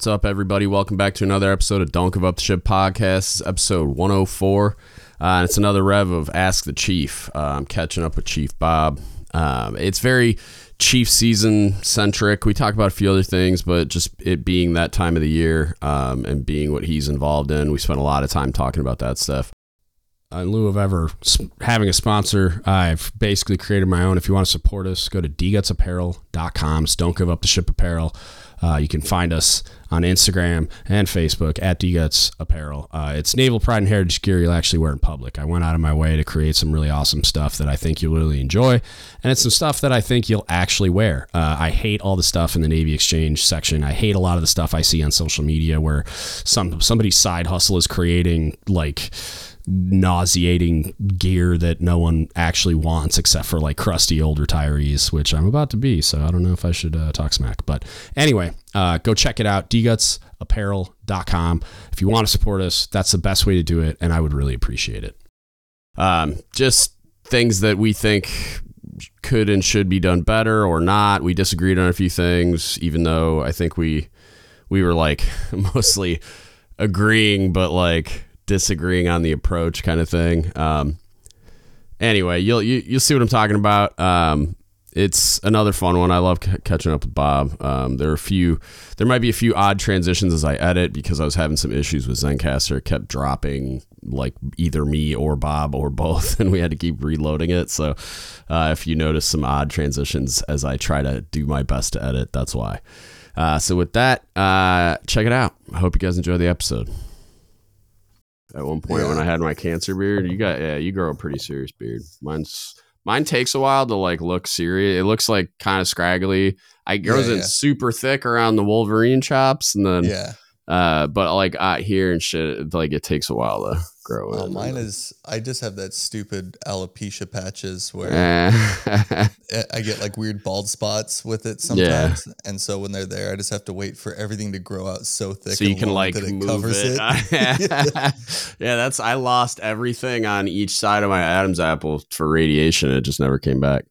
What's up, everybody? Welcome back to another episode of Don't Give Up the Ship podcast. Episode 104. Uh, and it's another rev of Ask the Chief. Uh, I'm catching up with Chief Bob. Um, it's very Chief season centric. We talk about a few other things, but just it being that time of the year um, and being what he's involved in, we spent a lot of time talking about that stuff. In lieu of ever having a sponsor, I've basically created my own. If you want to support us, go to dgutsapparel.com. Don't Give Up the Ship Apparel. Uh, you can find us on Instagram and Facebook at DGuts Apparel. Uh, it's naval pride and heritage gear you'll actually wear in public. I went out of my way to create some really awesome stuff that I think you'll really enjoy, and it's some stuff that I think you'll actually wear. Uh, I hate all the stuff in the Navy Exchange section. I hate a lot of the stuff I see on social media where some somebody's side hustle is creating like nauseating gear that no one actually wants except for like crusty old retirees, which I'm about to be. So I don't know if I should uh, talk smack. But anyway, uh, go check it out. dgutsapparel.com. If you want to support us, that's the best way to do it. And I would really appreciate it. Um, just things that we think could and should be done better or not. We disagreed on a few things, even though I think we we were like mostly agreeing, but like disagreeing on the approach kind of thing. Um, anyway, you'll you, you'll see what I'm talking about. Um, it's another fun one. I love c- catching up with Bob. Um, there are a few, there might be a few odd transitions as I edit because I was having some issues with Zencastr. It kept dropping like either me or Bob or both, and we had to keep reloading it. So uh, if you notice some odd transitions as I try to do my best to edit, that's why. Uh, so with that, uh, check it out. I hope you guys enjoy the episode at one point yeah. when I had my cancer beard. You got yeah, you grow a pretty serious beard. Mine's mine takes a while to like look serious. It looks like kind of scraggly. I grows yeah, yeah. it super thick around the Wolverine chops, and then yeah. Uh, but like out here and shit, like it takes a while to grow oh, Mine is I just have that stupid alopecia patches where eh. I get like weird bald spots with it sometimes, yeah. and so when they're there, I just have to wait for everything to grow out so thick, so you can like it move it. it. yeah, that's I lost everything on each side of my Adam's apple for radiation. It just never came back.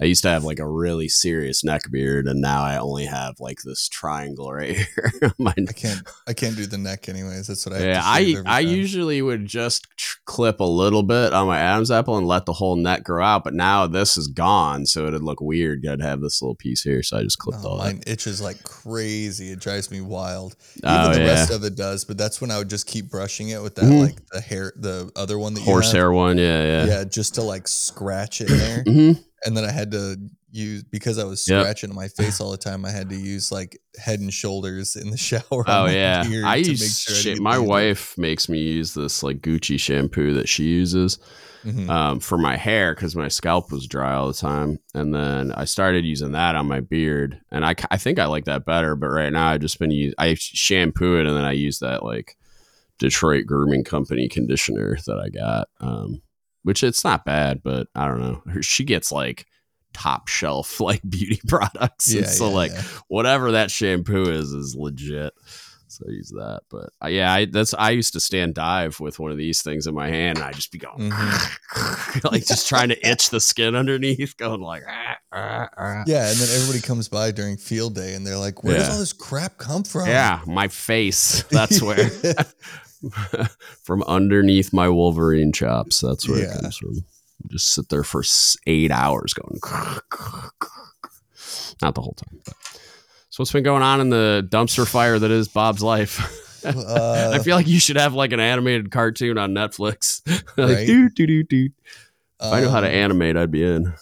I used to have like a really serious neck beard, and now I only have like this triangle right here. I can't. I can't do the neck anyways. That's what I. Yeah, I I usually would just tr- clip a little bit on my Adam's apple and let the whole neck grow out. But now this is gone, so it'd look weird. I'd have this little piece here, so I just clipped oh, all. Mine that. itches like crazy. It drives me wild. Even oh, the yeah. rest of it does, but that's when I would just keep brushing it with that mm-hmm. like the hair, the other one that horsehair one. Yeah, yeah, yeah, just to like scratch it there. mm-hmm and then I had to use because I was scratching yep. my face all the time. I had to use like Head and Shoulders in the shower. Oh yeah, I use sure my wife makes me use this like Gucci shampoo that she uses mm-hmm. um, for my hair because my scalp was dry all the time, and then I started using that on my beard, and I I think I like that better. But right now I've just been use I shampoo it and then I use that like Detroit Grooming Company conditioner that I got. Um, which it's not bad, but I don't know. She gets like top shelf like beauty products. Yeah, and so yeah, like yeah. whatever that shampoo is is legit. So I use that. But uh, yeah, I, that's I used to stand dive with one of these things in my hand, and I just be going mm-hmm. like just trying to itch the skin underneath, going like ah, ah, ah. yeah. And then everybody comes by during field day, and they're like, "Where does all this crap come from?" Yeah, my face. That's where. from underneath my Wolverine chops. That's where yeah. it comes from. Just sit there for eight hours going. Not the whole time. But. So what's been going on in the dumpster fire that is Bob's life? Uh, I feel like you should have like an animated cartoon on Netflix. like, right? If um, I knew how to um, animate, I'd be in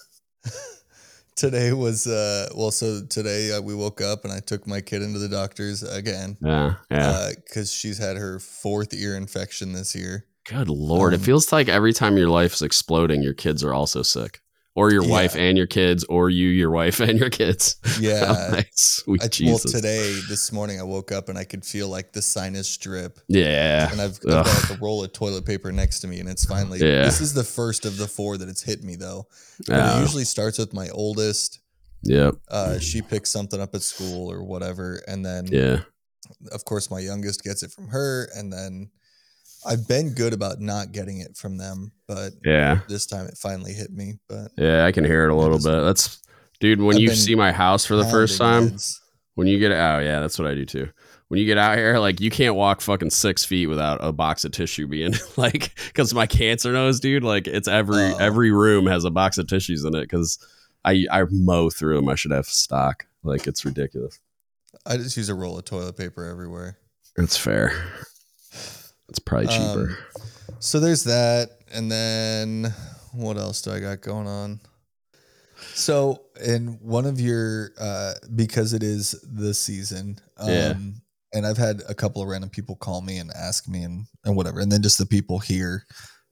today was uh well so today uh, we woke up and i took my kid into the doctor's again. Yeah yeah. Because uh, she's had her fourth ear infection this year. Good lord um, it feels like every time your life is exploding your kids are also sick or your yeah. wife and your kids, or you, your wife and your kids. Yeah. like, sweet I, Jesus. Well, today, this morning, I woke up and I could feel like the sinus drip. Yeah. And I've, I've got like a roll of toilet paper next to me, and it's finally, yeah. this is the first of the four that it's hit me, though. It usually starts with my oldest. Yep. Uh, she picks something up at school or whatever. And then, yeah. Of course, my youngest gets it from her. And then, I've been good about not getting it from them, but yeah, this time it finally hit me. But yeah, I can hear it a little bit. That's dude. When I've you see my house for the first time, kids. when you get out, oh yeah, that's what I do too. when you get out here, like you can't walk fucking six feet without a box of tissue being like, because my cancer nose, dude, like it's every Oh. every room has a box of tissues in it. Because I I mow through them. I should have stock. Like it's ridiculous. I just use a roll of toilet paper everywhere. It's fair. It's probably cheaper. Um, So there's that, and then what else do I got going on? So in one of your uh because it is the season, um Yeah. and I've had a couple of random people call me and ask me and and whatever, and then just the people here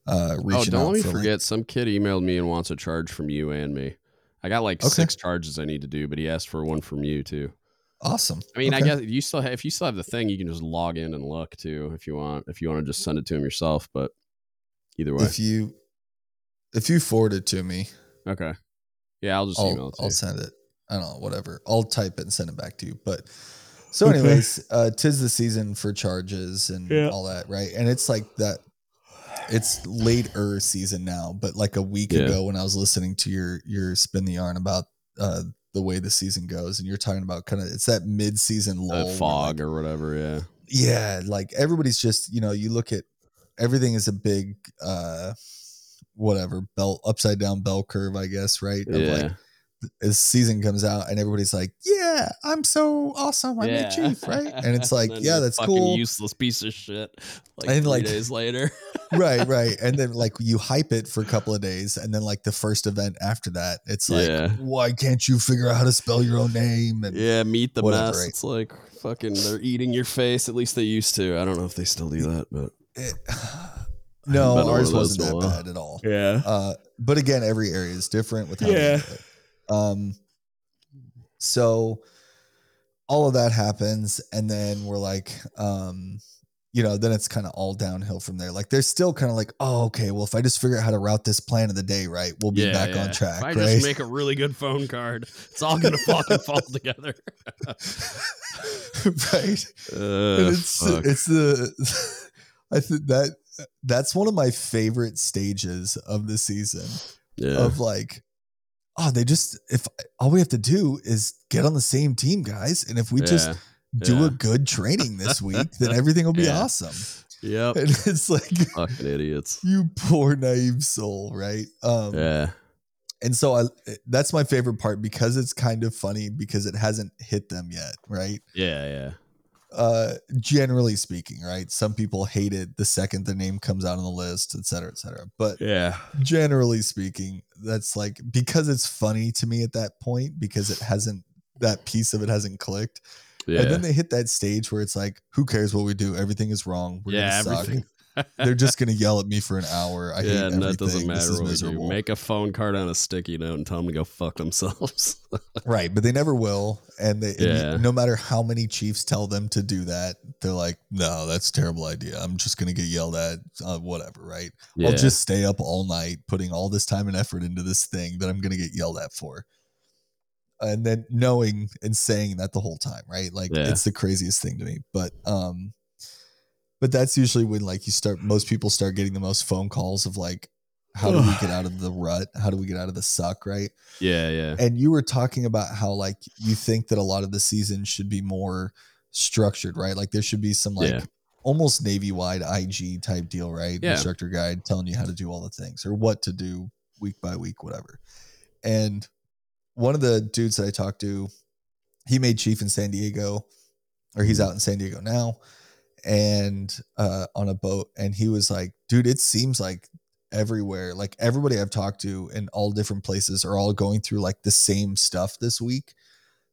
uh oh, don't out let me for, like- forget. Some kid emailed me and wants a charge from you and me. I got like Okay. six charges I need to do, but he asked for one from you too. Awesome. I mean, I guess if you still have, if you still have the thing, you can just log in and look too if you want. If you want to just send it to him yourself, but either way, if you if you forward it to me, okay. Yeah, I'll just email I'll, it to I'll you. send it. I don't know, whatever. I'll type it and send it back to you. But so, anyways, uh, tis the season for charges and Yeah. all that, right? And it's like that. It's later season now, but like a week Yeah. ago when I was listening to your your spin the yarn about uh, the way the season goes, and you're talking about kind of it's that mid season lull, fog like, or whatever. Yeah, yeah, like everybody's just you know you look at everything is a big uh whatever bell upside down bell curve, I guess, right? Of yeah. like as season comes out and everybody's like, "Yeah, I'm so awesome. I'm yeah. a chief, right?" And it's like, then "Yeah, that's fucking cool." Useless piece of shit. Like And, like- days later. right, right. And then like you hype it for a couple of days and then like the first event after that, it's like, Yeah. "Why can't you figure out how to spell your own name?" And yeah, meet the Whatever, mess. right? It's like fucking. They're eating your face. At least they used to. I don't know if they still do that, but it, no, on ours wasn't that while. bad at all. yeah, Uh, but again, every area is different with how they Yeah. Um, so all of that happens, and then we're like, um, you know, then it's kind of all downhill from there. Like, there's still kind of like, oh, okay, well, if I just figure out how to route this plan of the day right, we'll be yeah, back yeah. on track, If I right? just make a really good phone card, it's all gonna fucking fall together. right. Uh, and it's fuck. it's the I think that that's one of my favorite stages of the season. yeah. of like, oh, they just if all we have to do is get on the same team, guys, and if we just do yeah. a good training this week, then everything will be Yeah. awesome. Yep. And it's like Fucking idiots. you poor naive soul, right? Um Yeah. and so I that's my favorite part because it's kind of funny because it hasn't hit them yet, right? Yeah. Yeah. Uh generally speaking, right? Some people hate it the second the name comes out on the list, et cetera, et cetera. But Yeah. generally speaking, that's like because it's funny to me at that point because it hasn't that piece of it hasn't clicked. Yeah. And then they hit that stage where it's like, who cares what we do? Everything is wrong. We're yeah. Everything. They're just gonna yell at me for an hour. I hate yeah, and that doesn't matter what miserable. Make a phone card on a sticky note and tell them to go fuck themselves. right, but they never will. And they and Yeah. no matter how many chiefs tell them to do that, they're like, no, that's a terrible idea. I'm just gonna get yelled at. Uh, whatever, right? yeah. I'll just stay up all night putting all this time and effort into this thing that I'm going to get yelled at for. And then knowing and saying that the whole time, right? Like Yeah. it's the craziest thing to me. But um but that's usually when like you start most people start getting the most phone calls of like how do we get out of the rut? How do we get out of the suck, right? yeah. Yeah. And you were talking about how like you think that a lot of the season should be more structured, right? Like there should be some like Yeah. almost navy wide IG type deal, right? Yeah. Instructor guide telling you how to do all the things or what to do week by week, whatever. And one of the dudes that I talked to, he made chief in San Diego, or he's mm-hmm. out in San Diego now, and uh, on a boat. And he was like, dude, it seems like everywhere, like everybody I've talked to in all different places are all going through like the same stuff this week.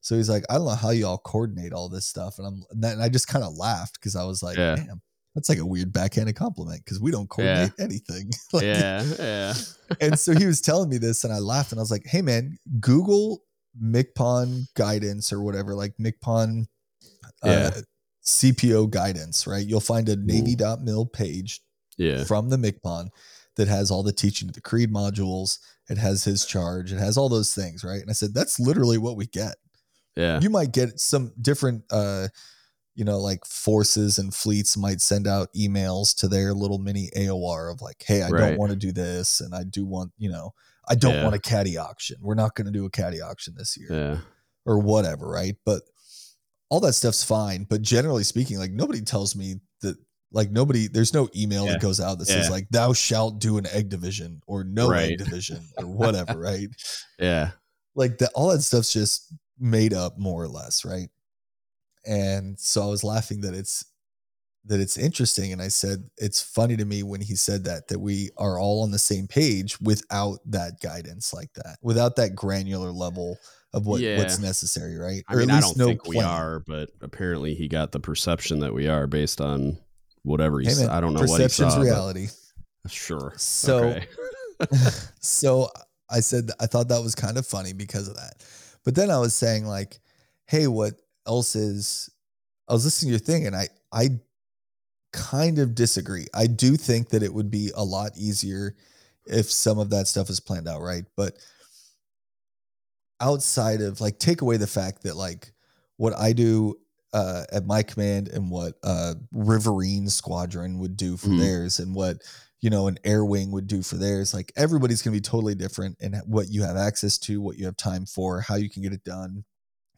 So he's like, I don't know how y'all coordinate all this stuff. And I'm and, that, and I just kind of laughed because I was like, Yeah. damn, that's like a weird backhanded compliment because we don't coordinate anything. Like, yeah. Yeah. and so he was telling me this and I laughed and I was like, hey man, Google MCPON guidance or whatever, like MCPON uh, Yeah. CPO guidance, right? You'll find a Navy.mil page Yeah. from the MCPON that has all the teaching of the creed modules. It has his charge. It has all those things, right? And I said, that's literally what we get. Yeah. You might get some different, uh, you know, like forces and fleets might send out emails to their little mini AOR of like, hey, I Right. don't want to do this. And I do want, you know, I don't Yeah. want a caddy auction. We're not going to do a caddy auction this year Yeah. or whatever, right? But all that stuff's fine. But generally speaking, like nobody tells me that like nobody there's no email Yeah. that goes out that Yeah. says like thou shalt do an egg division or no Right. egg division or whatever, right? Yeah. Like that all that stuff's just made up more or less, right? And so I was laughing that it's that it's interesting and I said it's funny to me when he said that that we are all on the same page without that guidance like that, without that granular level of what what's necessary, right? I mean, I don't think we are, but apparently he got the perception that we are based on whatever he Hey, man, I don't know what he saw. reality. Sure. So Okay. so I said I thought that was kind of funny because of that. But then I was saying like, hey, what else is I was listening to your thing and I I kind of disagree. I do think that it would be a lot easier if some of that stuff is planned out right, but outside of like take away the fact that like what I do uh, at my command and what uh, Riverine Squadron would do for Mhm. theirs and what you know an Air Wing would do for theirs. Like everybody's gonna be totally different in what you have access to, what you have time for, how you can get it done.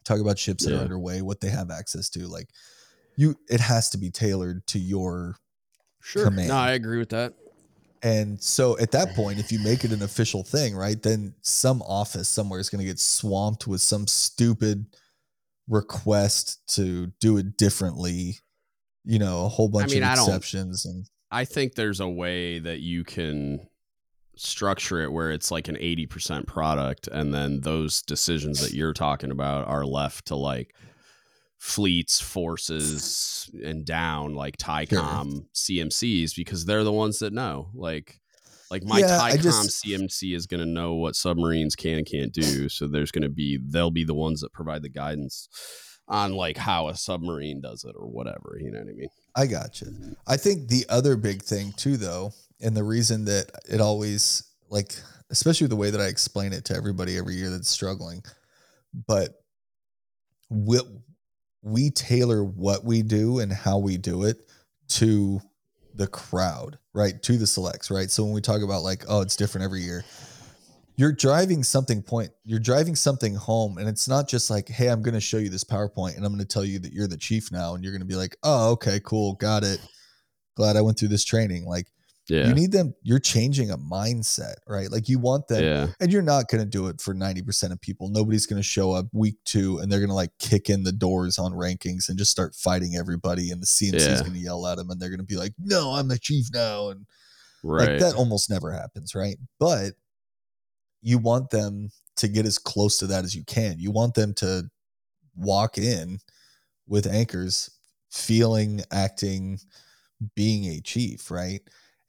Talk about ships that are underway, what they have access to. Like you, it has to be tailored to your Sure. command. No, I agree with that. And so at that point, if you make it an official thing, right, then some office somewhere is going to get swamped with some stupid request to do it differently. You know, a whole bunch mean, of I exceptions and I think there's a way that you can structure it where it's like an 80% product and then those decisions that you're talking about are left to like fleets, forces and down like TYCOM CMCs because they're the ones that know. Like like my Yeah, TYCOM just- CMC is going to know what submarines can and can't do. So there's going to be they'll be the ones that provide the guidance on like how a submarine does it or whatever, you know what I mean? I got you. I think the other big thing too, though, and the reason that it always like, especially the way that I explain it to everybody every year that's struggling, but we we tailor what we do and how we do it to the crowd, right? To the selects, right? So when we talk about like, oh, it's different every year. You're driving something point, you're driving something home, and it's not just like, hey, I'm going to show you this PowerPoint and I'm going to tell you that you're the chief now, and you're going to be like, oh, okay, cool, got it. Glad I went through this training. Like, Yeah. you need them, you're changing a mindset, right? Like, you want them, yeah. and you're not going to do it for 90% of people. Nobody's going to show up week two and they're going to like kick in the doors on rankings and just start fighting everybody. And the CMC is Yeah. going to yell at them and they're going to be like, no, I'm the chief now. And Right. like that almost never happens, right? But you want them to get as close to that as you can. You want them to walk in with anchors, feeling, acting, being a chief, right?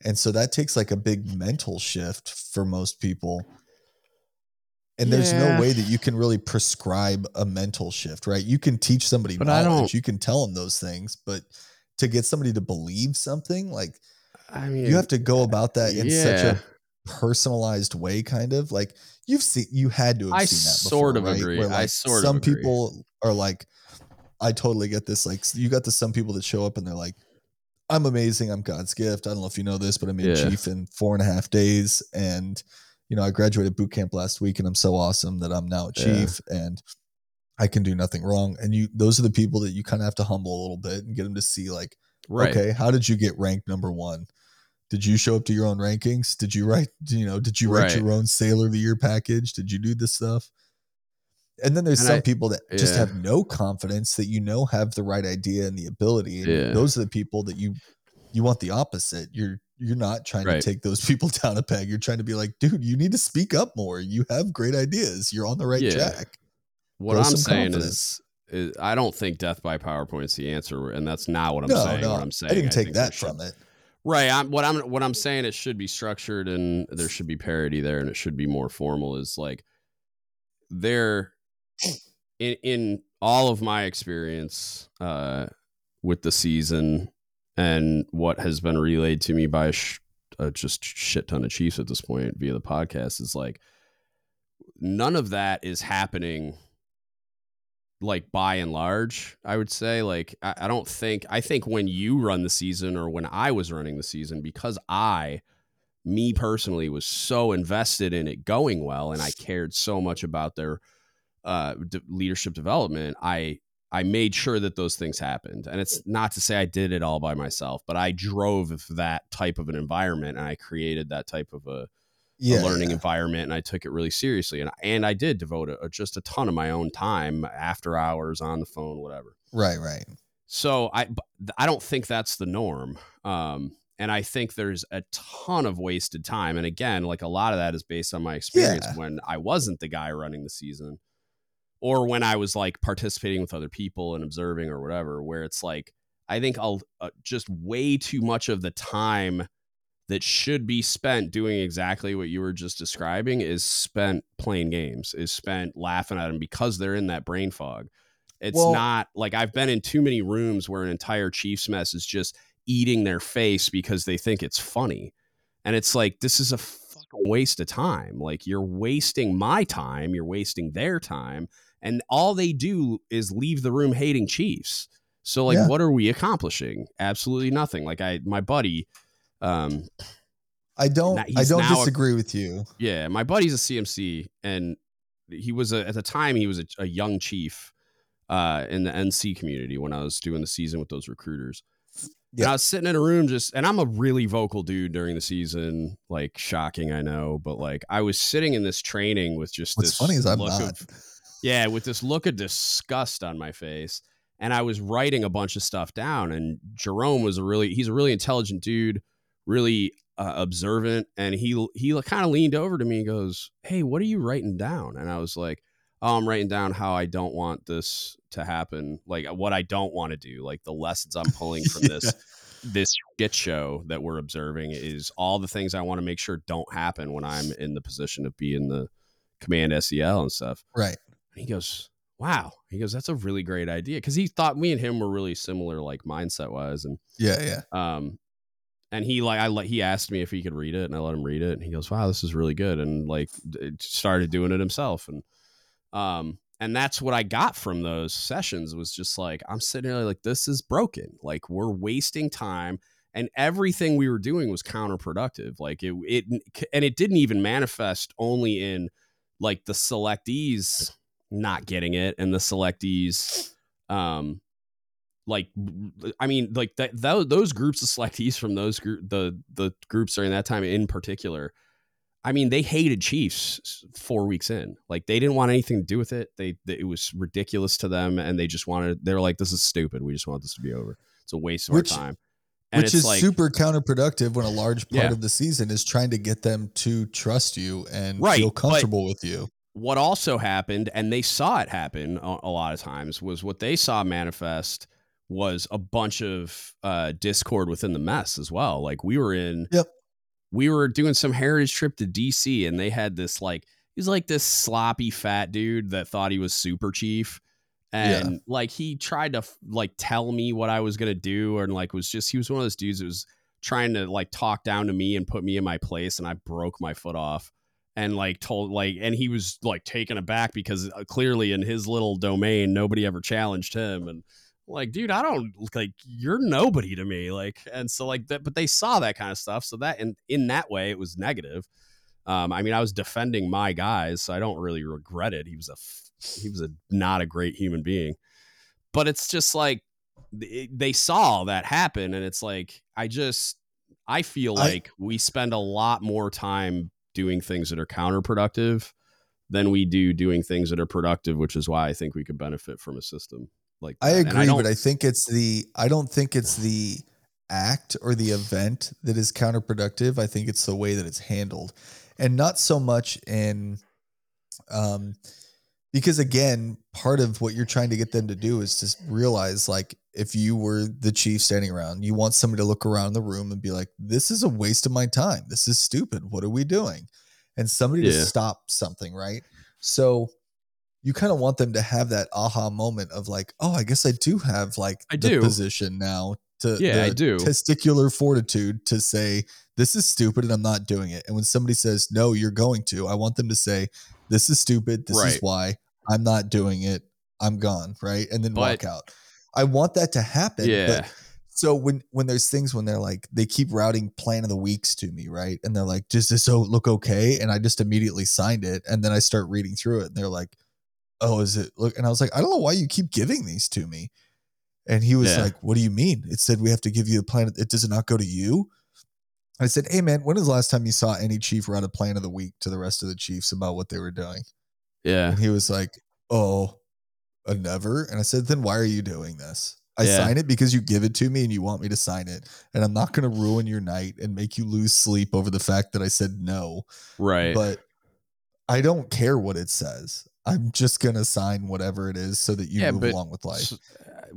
And so that takes like a big mental shift for most people. And there's Yeah. no way that you can really prescribe a mental shift, right? You can teach somebody But I don't- you can tell them those things, but to get somebody to believe something, like I mean, you have to go uh, about that in such a personalized way kind of like you've seen you had to have I seen that sort of right? agree. Where, I like, sort of some people are like i totally get this like you got the some people that show up and they're like i'm amazing i'm god's gift i don't know if you know this but i made Yeah. chief in four and a half days and you know i graduated boot camp last week and i'm so awesome that i'm now a Yeah. chief and i can do nothing wrong and you those are the people that you kind of have to humble a little bit and get them to see like right. Okay, how did you get ranked number one? Did you show up to your own rankings? Did you write, you know, did you write Right. your own Sailor of the Year package? Did you do this stuff? And then there's And some I- people that just have no confidence that you know have the right idea and the ability. And Yeah. those are the people that you you want the opposite. You're you're not trying Right. to take those people down a peg. You're trying to be like, dude, you need to speak up more. You have great ideas. You're on the right Yeah. track. What I'm saying confidence. is, is, I don't think death by PowerPoint is the answer, and that's not what I'm no, saying. no, what I'm saying, I didn't take that from it. Right. I'm, what I'm what I'm saying it should be structured and there should be parity there and it should be more formal. Is like there in in all of my experience uh, with the season and what has been relayed to me by a sh- a just shit ton of chiefs at this point via the podcast is like none of that is happening like by and large i would say. Like I, I don't think i think when you run the season or when i was running the season because i me personally was so invested in it going well and i cared so much about their uh, de- leadership development i I made sure that those things happened. And it's not to say I did it all by myself, but I drove that type of an environment and I created that type of a, yeah, a learning yeah. environment and I took it really seriously. And, and I did devote a, just a ton of my own time after hours on the phone, whatever. Right, right. So I, I don't think that's the norm. Um, and I think there's a ton of wasted time. And again, like a lot of that is based on my experience yeah. when I wasn't the guy running the season or when I was like participating with other people and observing or whatever, where it's like, I think I'll uh, just way too much of the time that should be spent doing exactly what you were just describing is spent playing games, is spent laughing at them because they're in that brain fog. It's well, not like I've been in too many rooms where an entire Chiefs mess is just eating their face because they think it's funny. And it's like, this is a fucking waste of time. Like, you're wasting my time, you're wasting their time and all they do is leave the room hating Chiefs. So like, yeah. what are we accomplishing? Absolutely nothing. Like I, my buddy, um, I don't, I don't disagree a, with you. Yeah, my buddy's a CMC, and he was a, at the time he was a, a young chief uh, in the NC community when I was doing the season with those recruiters. Yeah. And I was sitting in a room just, and I'm a really vocal dude during the season. Like shocking, I know, but like I was sitting in this training with just What's this funny is I'm not. Of, yeah, with this look of disgust on my face. And I was writing a bunch of stuff down. And Jerome was a really, he's a really intelligent dude, really uh, observant. And he, he kind of leaned over to me and goes, Hey, what are you writing down? And I was like, Oh, I'm writing down how I don't want this to happen. Like what I don't want to do, like the lessons I'm pulling from this. yeah this skit show that we're observing is all the things I want to make sure don't happen when I'm in the position of being the command SEL and stuff. Right. And he goes, wow. He goes, that's a really great idea. Cause he thought me and him were really similar, like mindset wise. And yeah, yeah. Um, and he like I let he asked me if he could read it, and I let him read it, and he goes, "Wow, this is really good," and like started doing it himself, and um, and that's what I got from those sessions was just like I'm sitting there like this is broken, like we're wasting time, and everything we were doing was counterproductive, like it it and it didn't even manifest only in like the selectees not getting it and the selectees um like i mean like that, that those groups of selectees from those group the the groups during that time in particular i mean they hated chiefs four weeks in. Like they didn't want anything to do with it. They, they it was ridiculous to them and they just wanted they were like this is stupid. We just want this to be over. It's a waste of Which, our time. And Which is like, super counterproductive when a large part yeah. of the season is trying to get them to trust you and right, feel comfortable with you. What also happened, and they saw it happen a, a, lot of times, was what they saw manifest was a bunch of uh, discord within the mess as well. Like we were in, yep. we were doing some heritage trip to DC, and they had this like he's like this sloppy fat dude that thought he was super chief and yeah. like he tried to like tell me what I was gonna do, and like was just he was one of those dudes that was trying to like talk down to me and put me in my place, and I broke my foot off and like told like and he was like taken aback because uh, clearly in his little domain nobody ever challenged him and like dude i don't like you're nobody to me like and so like that but they saw that kind of stuff so that in in that way it was negative um i mean i was defending my guys so i don't really regret it he was a he was a not a great human being. But it's just like they saw that happen, and it's like I just I feel like I, we spend a lot more time doing things that are counterproductive than we do doing things that are productive, which is why I think we could benefit from a system like that. I agree, I but I think it's the I don't think it's the act or the event that is counterproductive. I think it's the way that it's handled. And not so much in um because again part of what you're trying to get them to do is to realize like if you were the chief standing around you want somebody to look around the room and be like this is a waste of my time. This is stupid. What are we doing? And somebody yeah. to stop something right? So you kind of want them to have that aha moment of like oh i guess i do have like I the do. position now to yeah i do. testicular fortitude to say this is stupid and i'm not doing it. And when somebody says no you're going to i want them to say this is stupid. This right. is why I'm not doing it. I'm gone. Right. And then but, walk out. I want that to happen. Yeah. so when when there's things when they're like they keep routing plan of the weeks to me, right? And they're like, does this look okay? And I just immediately signed it. And then I start reading through it and they're like, "Oh, is it?" Look, and I was like, "I don't know why you keep giving these to me." And he was Yeah. like, "What do you mean? It said we have to give you a plan. It does it not go to you?" I said, "Hey man, when was the last time you saw any chief run a plan of the week to the rest of the chiefs about what they were doing?" Yeah. And he was like, "Oh, uh, never." And I said, "Then why are you doing this?" I Yeah. sign it because you give it to me and you want me to sign it, and I'm not going to ruin your night and make you lose sleep over the fact that I said no. Right. But I don't care what it says. I'm just going to sign whatever it is so that you Yeah, move along with life.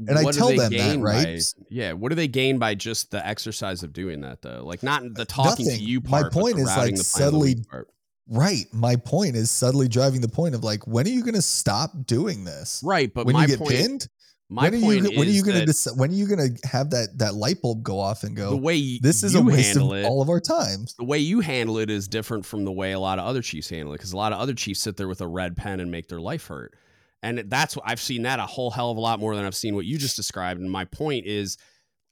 And I tell they them that, right? by- yeah. What do they gain by just the exercise of doing that though? Like not the uh, talking Nothing. to you My part. but point the is, like, the plan of the subtly-. Right. My point is subtly driving the point of like, when are you going to stop doing this? Right, but when my you get point, pinned? my when are point you when are you going to that decide, when are you going to have that that light bulb go off and go the way this is you a waste of handle it, all of our times. the way you handle it is different from the way a lot of other chiefs handle it because a lot of other chiefs sit there with a red pen and make their life hurt and that's what i've seen that a whole hell of a lot more than i've seen what you just described and my point is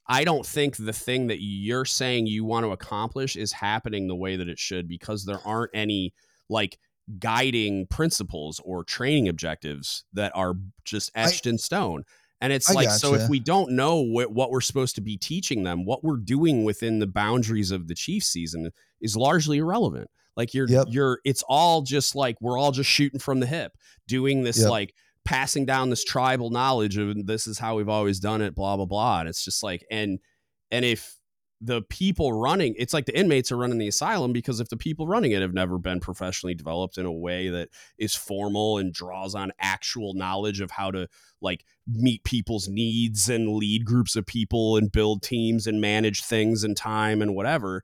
i don't think the thing that you're saying you want to accomplish is happening the way that it should because there aren't any like guiding principles or training objectives that are just I- etched in stone and it's I like so if we don't know what, what we're supposed to be teaching them what we're doing within the boundaries of the chief season is largely irrelevant like you're Yep. you're it's all just like we're all just shooting from the hip doing this Yep. like passing down this tribal knowledge of this is how we've always done it blah blah blah. And it's just like and and if the people running it's like the inmates are running the asylum because if the people running it have never been professionally developed in a way that is formal and draws on actual knowledge of how to like meet people's needs and lead groups of people and build teams and manage things and time and whatever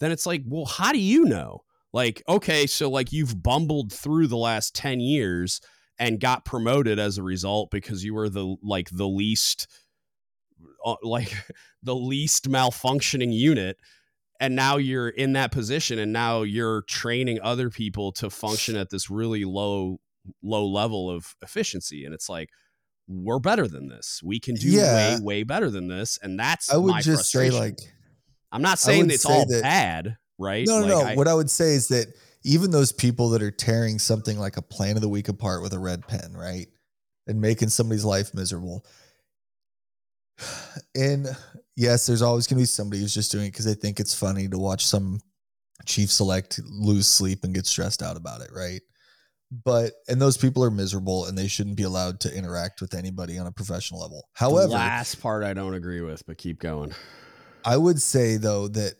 then it's like well how do you know? Like okay so like you've bumbled through the last 10 years and got promoted as a result because you were the like the least uh, like the least malfunctioning unit and now you're in that position and now you're training other people to function at this really low low level of efficiency and it's like we're better than this we can do Yeah. way way better than this and that's I would my just say like i'm not saying it's say all that- bad right no, no, Like, no. I- what I would say is that even those people that are tearing something like a plan of the week apart with a red pen, right? And making somebody's life miserable. And yes, there's always going to be somebody who's just doing it because they think it's funny to watch some chief select lose sleep and get stressed out about it, right? But and those people are miserable and they shouldn't be allowed to interact with anybody on a professional level. the However, last part i don't agree with but keep going I would say though that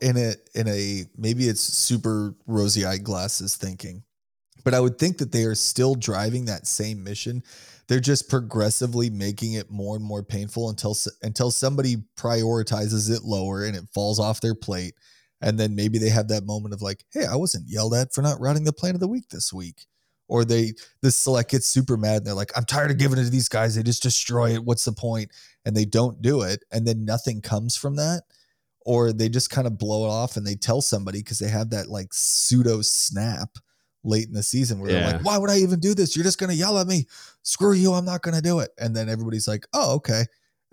in a in a maybe it's super rosy eyed glasses thinking, but I would think that they are still driving that same mission. They're just progressively making it more and more painful until until somebody prioritizes it lower and it falls off their plate, and then maybe they have that moment of like, "Hey, I wasn't yelled at for not routing the plan of the week this week." Or they the select gets super mad and they're like, "I'm tired of giving it to these guys. They just destroy it. What's the point?" and they don't do it and then nothing comes from that or they just kind of blow it off and they tell somebody because they have that like pseudo snap late in the season where they're like why would i even do this you're just going to yell at me screw you i'm not going to do it and then everybody's like oh okay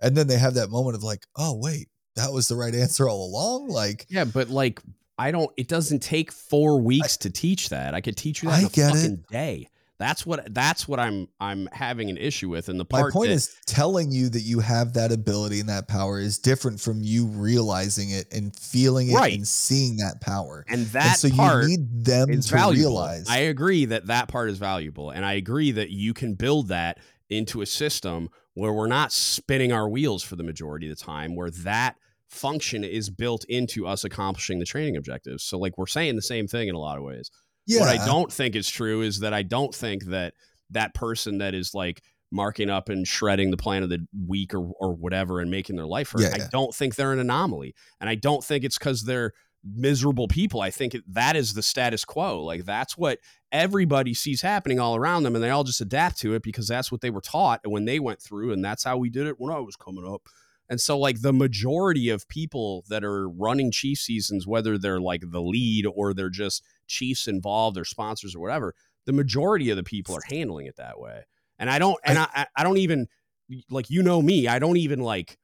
and then they have that moment of like oh wait that was the right answer all along like Yeah, but like I don't it doesn't take 4 weeks to teach that. I could teach you that I in a get it. fucking day. That's what that's what I'm I'm having an issue with and the my point that, is telling you that you have that ability and that power is different from you realizing it and feeling it Right. and seeing that power and and that so part you need them to valuable. realize I agree that that part is valuable and I agree that you can build that into a system where we're not spinning our wheels for the majority of the time where that function is built into us accomplishing the training objectives. So like we're saying the same thing in a lot of ways. Yeah What I don't think is true is that I don't think that that person that is like marking up and shredding the plan of the week or, or whatever and making their life hurt. Yeah, I don't think they're an anomaly. And I don't think it's because they're miserable people. I think that is the status quo. Like that's what everybody sees happening all around them and they all just adapt to it because that's what they were taught when they went through and that's how we did it when I was coming up. And so like the majority of people that are running chief seasons whether they're like the lead or they're just chiefs involved or sponsors or whatever, the majority of the people are handling it that way. And I don't and I I, I don't even like you know me, I don't even like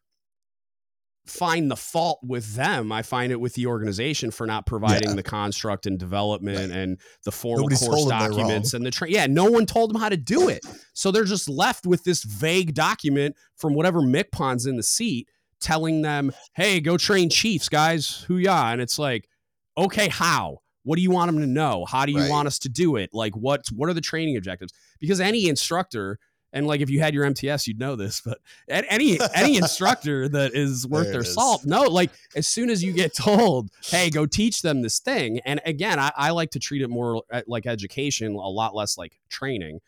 find the fault with them. I find it with the organization for not providing yeah. the construct and development right. and the formal Nobody's course documents and the train. Yeah, no one told them how to do it. So they're just left with this vague document from whatever MCPON's in the seat telling them, hey, go train Chiefs, guys. Who ya? And it's like, okay, how? What do you want them to know? How do you right. want us to do it? Like what what are the training objectives? Because any instructor and like if you had your MTS, you'd know this, but any any instructor that is worth their is. salt, no, like as soon as you get told, hey, go teach them this thing. And again, I, I like to treat it more uh, like education, a lot less like training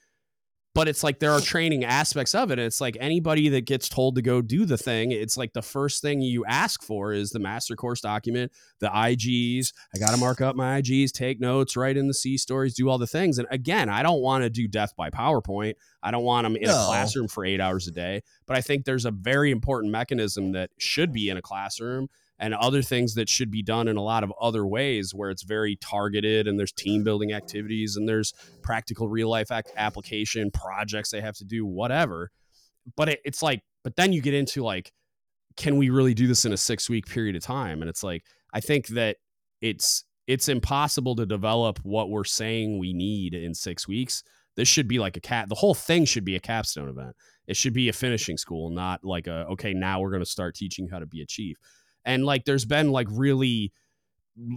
but it's like there are training aspects of it. And it's like anybody that gets told to go do the thing, it's like the first thing you ask for is the master course document, the IGs. I got to mark up my IGs, take notes, write in the C stories, do all the things. And again, I don't want to do death by PowerPoint. I don't want them in no. a classroom for eight hours a day. But I think there's a very important mechanism that should be in a classroom and other things that should be done in a lot of other ways where it's very targeted and there's team building activities and there's practical real life ac- application projects they have to do whatever. But it, it's like but then you get into like can we really do this in a six week period of time? And it's like i think that it's it's impossible to develop what we're saying we need in six weeks. This should be like a cat the whole thing should be a capstone event. It should be a finishing school not like a okay now we're going to start teaching how to be a chief and like there's been like really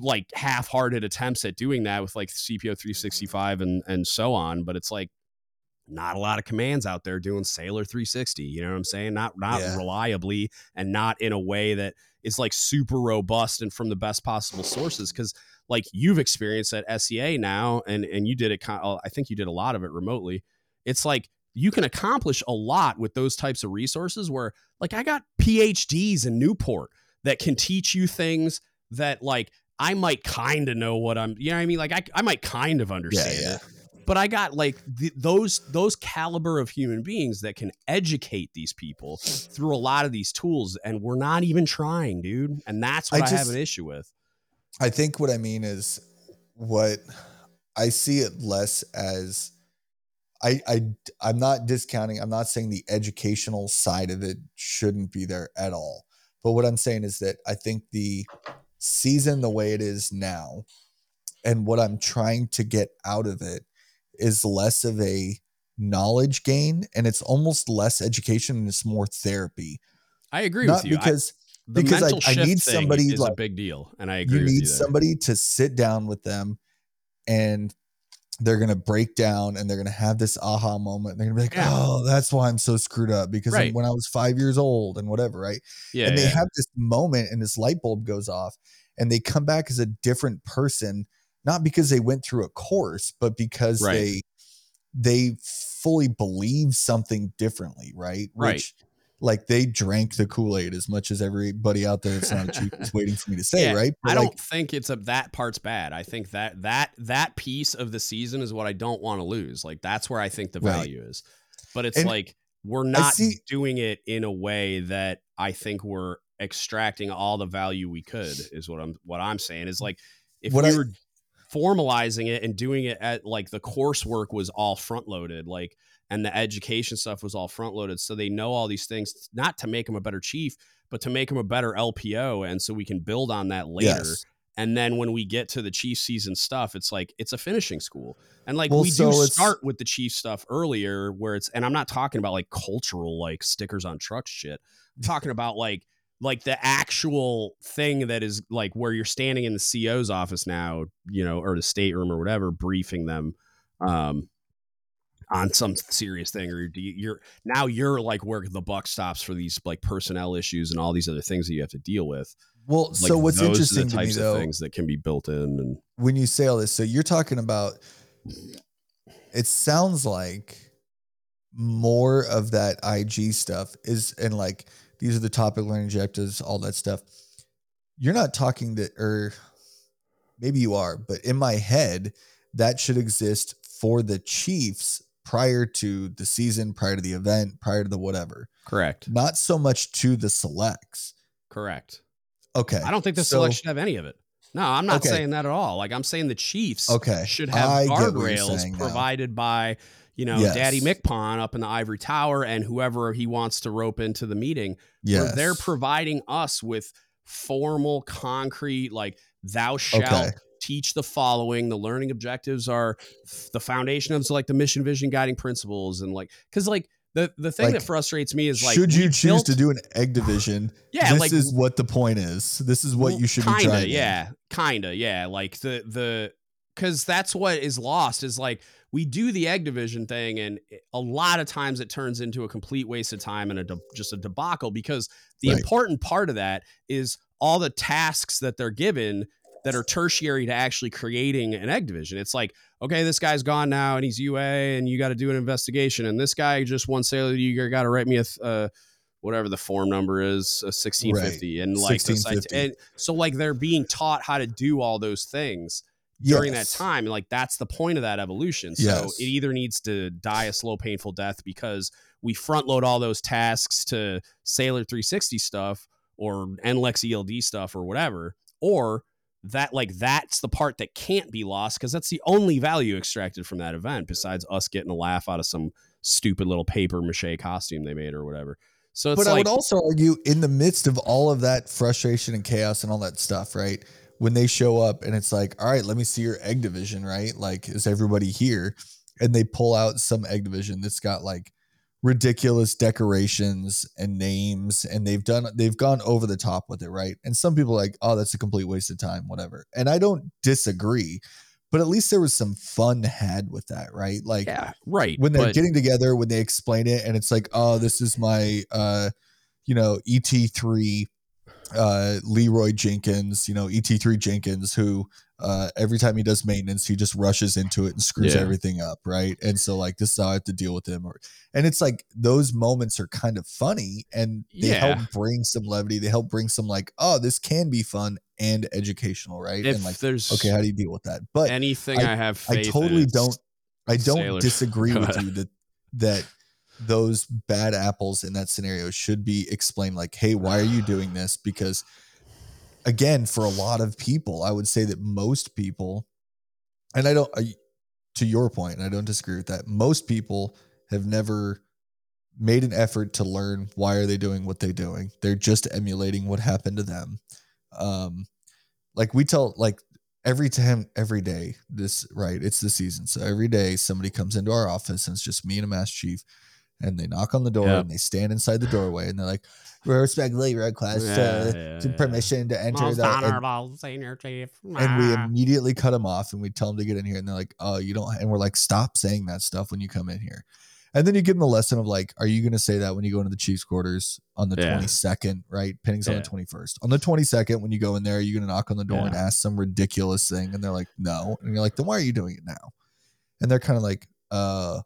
like half-hearted attempts at doing that with like CPO 365 and and so on, but it's like not a lot of commands out there doing Sailor 360. You know what I'm saying? Not not yeah. reliably and not in a way that is like super robust and from the best possible sources. Because like you've experienced at SEA now, and and you did it. Uh, I think you did a lot of it remotely. It's like you can accomplish a lot with those types of resources. Where like I got PhDs in Newport that can teach you things that like I might kind of know what I'm, you know what I mean? Like I, I might kind of understand yeah, yeah. it, but I got like th- those, those caliber of human beings that can educate these people through a lot of these tools. And we're not even trying, dude. And that's what I, just, I have an issue with. I think what I mean is what I see it less as I, I I'm not discounting. I'm not saying the educational side of it shouldn't be there at all. But what I'm saying is that I think the season the way it is now and what I'm trying to get out of it is less of a knowledge gain and it's almost less education and it's more therapy. I agree Not with you. Because I, because I, I, need somebody is like, a big deal. And I agree you need somebody to sit down with them and they're gonna break down and they're gonna have this aha moment. They're gonna be like, yeah. "Oh, that's why I'm so screwed up because right. when I was five years old and whatever, right?" Yeah, and they yeah. have this moment and this light bulb goes off, and they come back as a different person, not because they went through a course, but because right. they they fully believe something differently, right? Right. Which, like they drank the Kool Aid as much as everybody out there that's not a chief is waiting for me to say, yeah, right? But I like, don't think it's a that part's bad. I think that that that piece of the season is what I don't want to lose. Like that's where I think the value right. is. But it's and like we're not see, doing it in a way that I think we're extracting all the value we could. Is what I'm what I'm saying is like if we I, were formalizing it and doing it at like the coursework was all front loaded, like and the education stuff was all front loaded. So they know all these things, not to make them a better chief, but to make them a better LPO. And so we can build on that later. Yes. And then when we get to the chief season stuff, it's like it's a finishing school. And like well, we so do start with the chief stuff earlier where it's and I'm not talking about like cultural like stickers on trucks shit. I'm talking about like like the actual thing that is like where you're standing in the CO's office now, you know, or the stateroom or whatever, briefing them. Um, on some serious thing or you're now you're like where the buck stops for these like personnel issues and all these other things that you have to deal with. Well like so what's interesting to me though things that can be built in and when you say all this so you're talking about it sounds like more of that ig stuff is and like these are the topic learning objectives all that stuff. You're not talking that or maybe you are but in my head that should exist for the chiefs prior to the season, prior to the event, prior to the whatever. Correct. Not so much to the selects. Correct. Okay. I don't think the so, select should have any of it. No, I'm not okay. saying that at all. Like I'm saying the Chiefs okay. should have guardrails provided by, you know, Yes. Daddy MCPON up in the ivory tower and whoever he wants to rope into the meeting. Yes. they're providing us with formal, concrete, like thou shalt Okay. Teach the following. The learning objectives are the foundation of like the mission, vision, guiding principles, and like because like the the thing Like, that frustrates me is like should you choose built- to do an egg division? Yeah, this like is what the point is. This is what well, you should kinda, be trying. yeah kinda yeah like the the because that's what is lost is like we do the egg division thing and a lot of times it turns into a complete waste of time and a de- just a debacle because the Right. important part of that is all the tasks that they're given that are tertiary to actually creating an egg division it's like okay this guy's gone now and he's ua and you got to do an investigation and this guy just won sailor you got to write me a uh, whatever the form number is, a 1650 and like the 1650. and so like they're being taught how to do all those things during Yes. that time and like that's the point of that evolution so Yes. it either needs to die a slow painful death because we front load all those tasks to sailor 360 stuff or nlex eld stuff or whatever or that like that's the part that can't be lost because that's the only value extracted from that event besides us getting a laugh out of some stupid little paper mache costume they made or whatever so it's but I would also argue, in the midst of all of that frustration and chaos and all that stuff, right? When they show up and it's like, all right, let me see your egg division, right? Like, is everybody here? And they pull out some egg division that's got like ridiculous decorations and names, and they've done they've gone over the top with it, right? And some people are like, oh, that's a complete waste of time, whatever. And I don't disagree, but at least there was some fun had with that, right? Like, yeah right when they're but- getting together when they explain it and it's like oh this is my uh you know et3 uh leroy jenkins you know et3 jenkins who uh every time he does maintenance he just rushes into it and screws Yeah. everything up right and so like this is how i have to deal with him or and it's like those moments are kind of funny and they Yeah. help bring some levity they help bring some like oh this can be fun and educational right if and like there's okay how do you deal with that but anything I, have I faith in, totally don't. I don't sailors. disagree with you that that those bad apples in that scenario should be explained. Like, hey, why are you doing this? Because again, for a lot of people, I would say that most people, and I don't. I, to your point, and I don't disagree with that. Most people have never made an effort to learn why are they doing what they're doing. They're just emulating what happened to them. Um, like we tell like every time every day this right it's the season so every day somebody comes into our office and it's just me and a master chief and they knock on the door Yep. and they stand inside the doorway and they're like we respectfully request Yeah, uh, yeah, to yeah. permission to enter Most the and, honorable senior chief. and we immediately cut them off and we tell them to get in here and they're like oh you don't and we're like stop saying that stuff when you come in here. And then you give them a lesson of like are you going to say that when you go into the chiefs quarters on the Yeah. 22nd right? Pinning's on the 21st on the 22nd when you go in there are you're going to knock on the door and ask some ridiculous thing? And they're like no. And you're like then why are you doing it now? And they're kind of like uh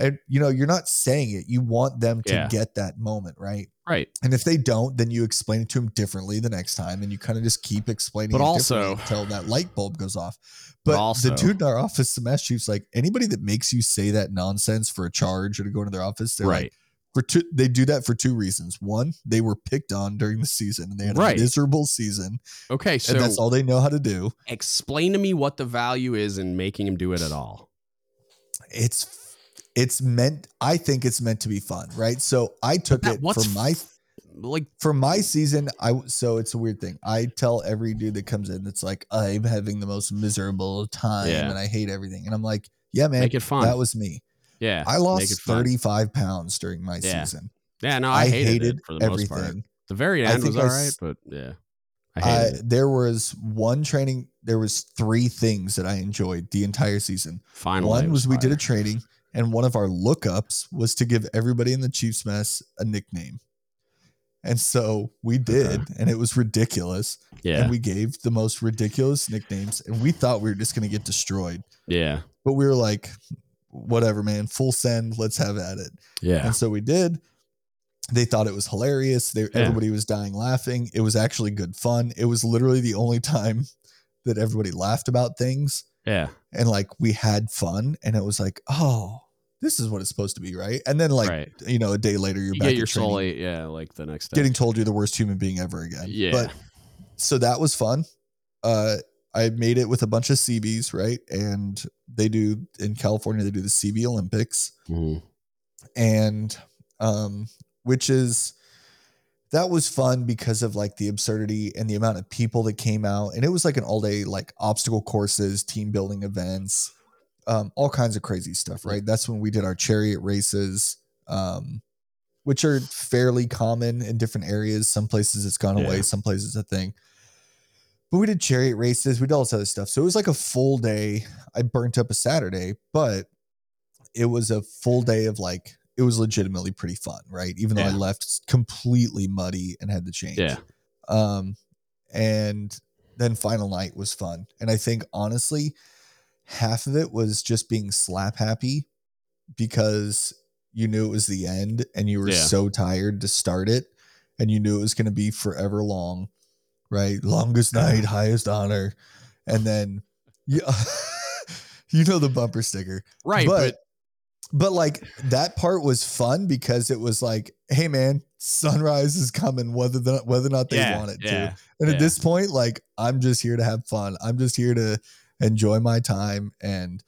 and you know you're not saying it you want them to Yeah. get that moment right right. and if they don't, then you explain it to them differently the next time, and you kind of just keep explaining. But it also- until that light bulb goes off. But But, also- the dude in our office, the mass chief's like anybody that makes you say that nonsense for a charge or to go into their office, they're Right. like for two. They do that for two reasons. One, they were picked on during the season, and they had Right. a miserable season, Okay. So and that's all they know how to do. explain to me what the value is in making him do it at all. It's it's meant. I think it's meant to be fun, right? So I took That- it for my like for my season, I so it's a weird thing. I tell every dude that comes in that's like, I'm having the most miserable time Yeah. and I hate everything. And I'm like, yeah, man, make it fun. that was me. yeah. I lost 35 pounds during my Yeah. season. Yeah. No, I, I, hated, hated, it for the most part. everything. The very end was all right, but yeah, hated there was one training. There was three things that I enjoyed the entire season. Final one day was we did a training, and one of our lookups was to give everybody in the Chiefs mess a nickname. And so we did, and it was ridiculous. yeah, and we gave the most ridiculous nicknames and we thought we were just going to get destroyed. Yeah, but we were like whatever man. Full send. Let's have at it. Yeah. and so we did. They thought it was hilarious. They, everybody was dying laughing. It was actually good fun. It was literally the only time that everybody laughed about things. Yeah, and like we had fun and it was like oh this is what it's supposed to be right and then like right. you know a day later you're You back get at your training, soul ate, yeah, like the next day. getting told you're the worst human being ever again yeah, but so that was fun. Uh, I made it with a bunch of Seabees, right? And they do in California, they do the Seabee Olympics. Mhm. And um, which is that was fun because of like the absurdity and the amount of people that came out. And it was like an all day like obstacle courses, team building events, um, all kinds of crazy stuff, right? That's when we did our chariot races. Um, which are fairly common in different areas. Some places it's gone away, some places a thing. But we did chariot races, we did all this other stuff. So it was like a full day. I burnt up a Saturday, but it was a full day of like it was legitimately pretty fun, right? Even though I left completely muddy and had to change. Yeah. Um, and then final night was fun. And I think honestly, half of it was just being slap happy because you knew it was the end and you were Yeah. so tired to start it and you knew it was going to be forever long, right? Longest night, highest honor. And then yeah, you know the bumper sticker. Right, but, but, like that part was fun because it was like, hey man, sunrise is coming whether the, whether or not they yeah, want it yeah. to. And yeah. at this point, like I'm just here to have fun. I'm just here to enjoy my time and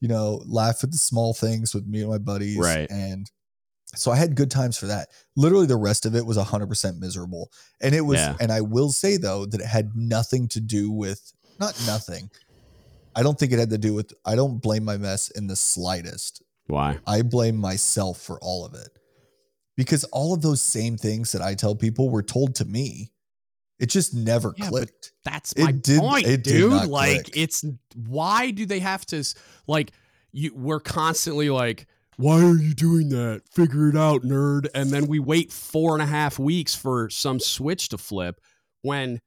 you know laugh at the small things with me and my buddies. Right. And so I had good times for that. Literally, the rest of it was 100% miserable. And it was, Yeah. and I will say though that it had nothing to do with not nothing. I don't think it had to do with. I don't blame my mess in the slightest. Why? I blame myself for all of it. Because all of those same things that I tell people were told to me. It just never Yeah, but clicked. That's It my did- point, it did dude. not Like, click. it's why do they have to like you? We're constantly like, why are you doing that? Figure it out, nerd. And then we wait four and a half weeks for some switch to flip when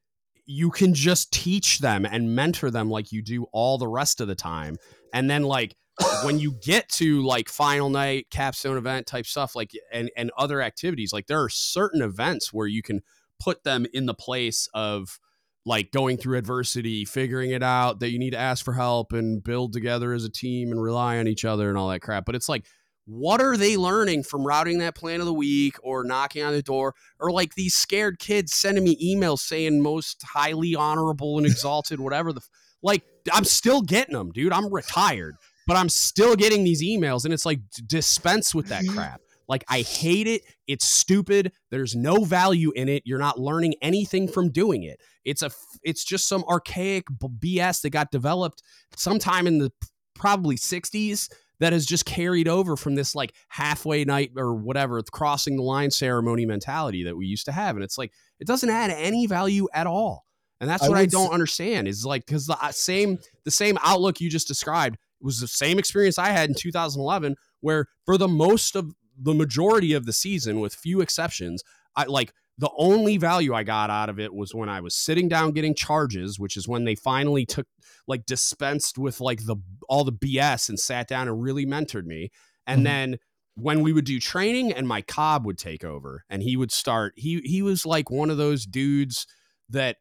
you can just teach them and mentor them like you do all the rest of the time. And then like when you get to like final night capstone event type stuff like and and other activities like there are certain events where you can put them in the place of like going through adversity figuring it out that you need to ask for help and build together as a team and rely on each other and all that crap. But it's like what are they learning from routing that plan of the week or knocking on the door or like these scared kids sending me emails saying most highly honorable and exalted whatever the f- like i'm still getting them dude. I'm retired but i'm still getting these emails and it's like dispense with that crap. Like i hate it. It's stupid. There's no value in it. You're not learning anything from doing it. It's a it's just some archaic bs that got developed sometime in the probably 60s that has just carried over from this like halfway night or whatever crossing the line ceremony mentality that we used to have and it's like it doesn't add any value at all. And that's I what i don't s- understand is like because the uh, same the same outlook you just described was the same experience i had in 2011 where for the most of the majority of the season with few exceptions i like the only value i got out of it was when i was sitting down getting charges which is when they finally took like dispensed with like the all the bs and sat down and really mentored me and Mhm. then when we would do training and my cob would take over and he would start he he was like one of those dudes that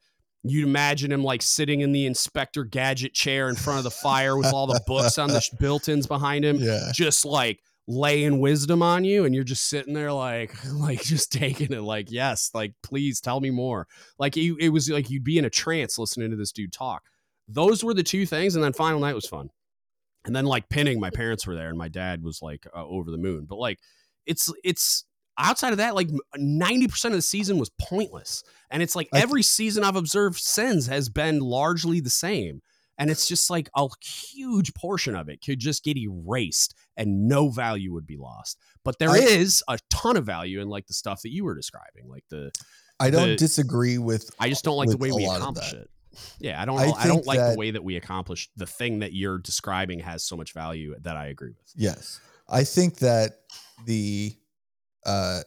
you'd imagine him like sitting in the inspector gadget chair in front of the fire with all the books on the sh- built-ins behind him Yeah. just like laying wisdom on you and you're just sitting there like like just taking it like yes like please tell me more. Like you it was like you'd be in a trance listening to this dude talk. Those were the two things and then final night was fun. And then like pinning my parents were there and my dad was like uh, over the moon. But like it's it's outside of that like 90% of the season was pointless. And it's like every season i've observed since has been largely the same. And it's just like a huge portion of it could just get erased and no value would be lost. But there is a ton of value in like the stuff that you were describing like the I don't the- disagree with i just don't like the way we accomplish it. Yeah i don't I I, don't like that- the way that we accomplish the thing that you're describing has so much value that i agree with. Yes. I think that the uh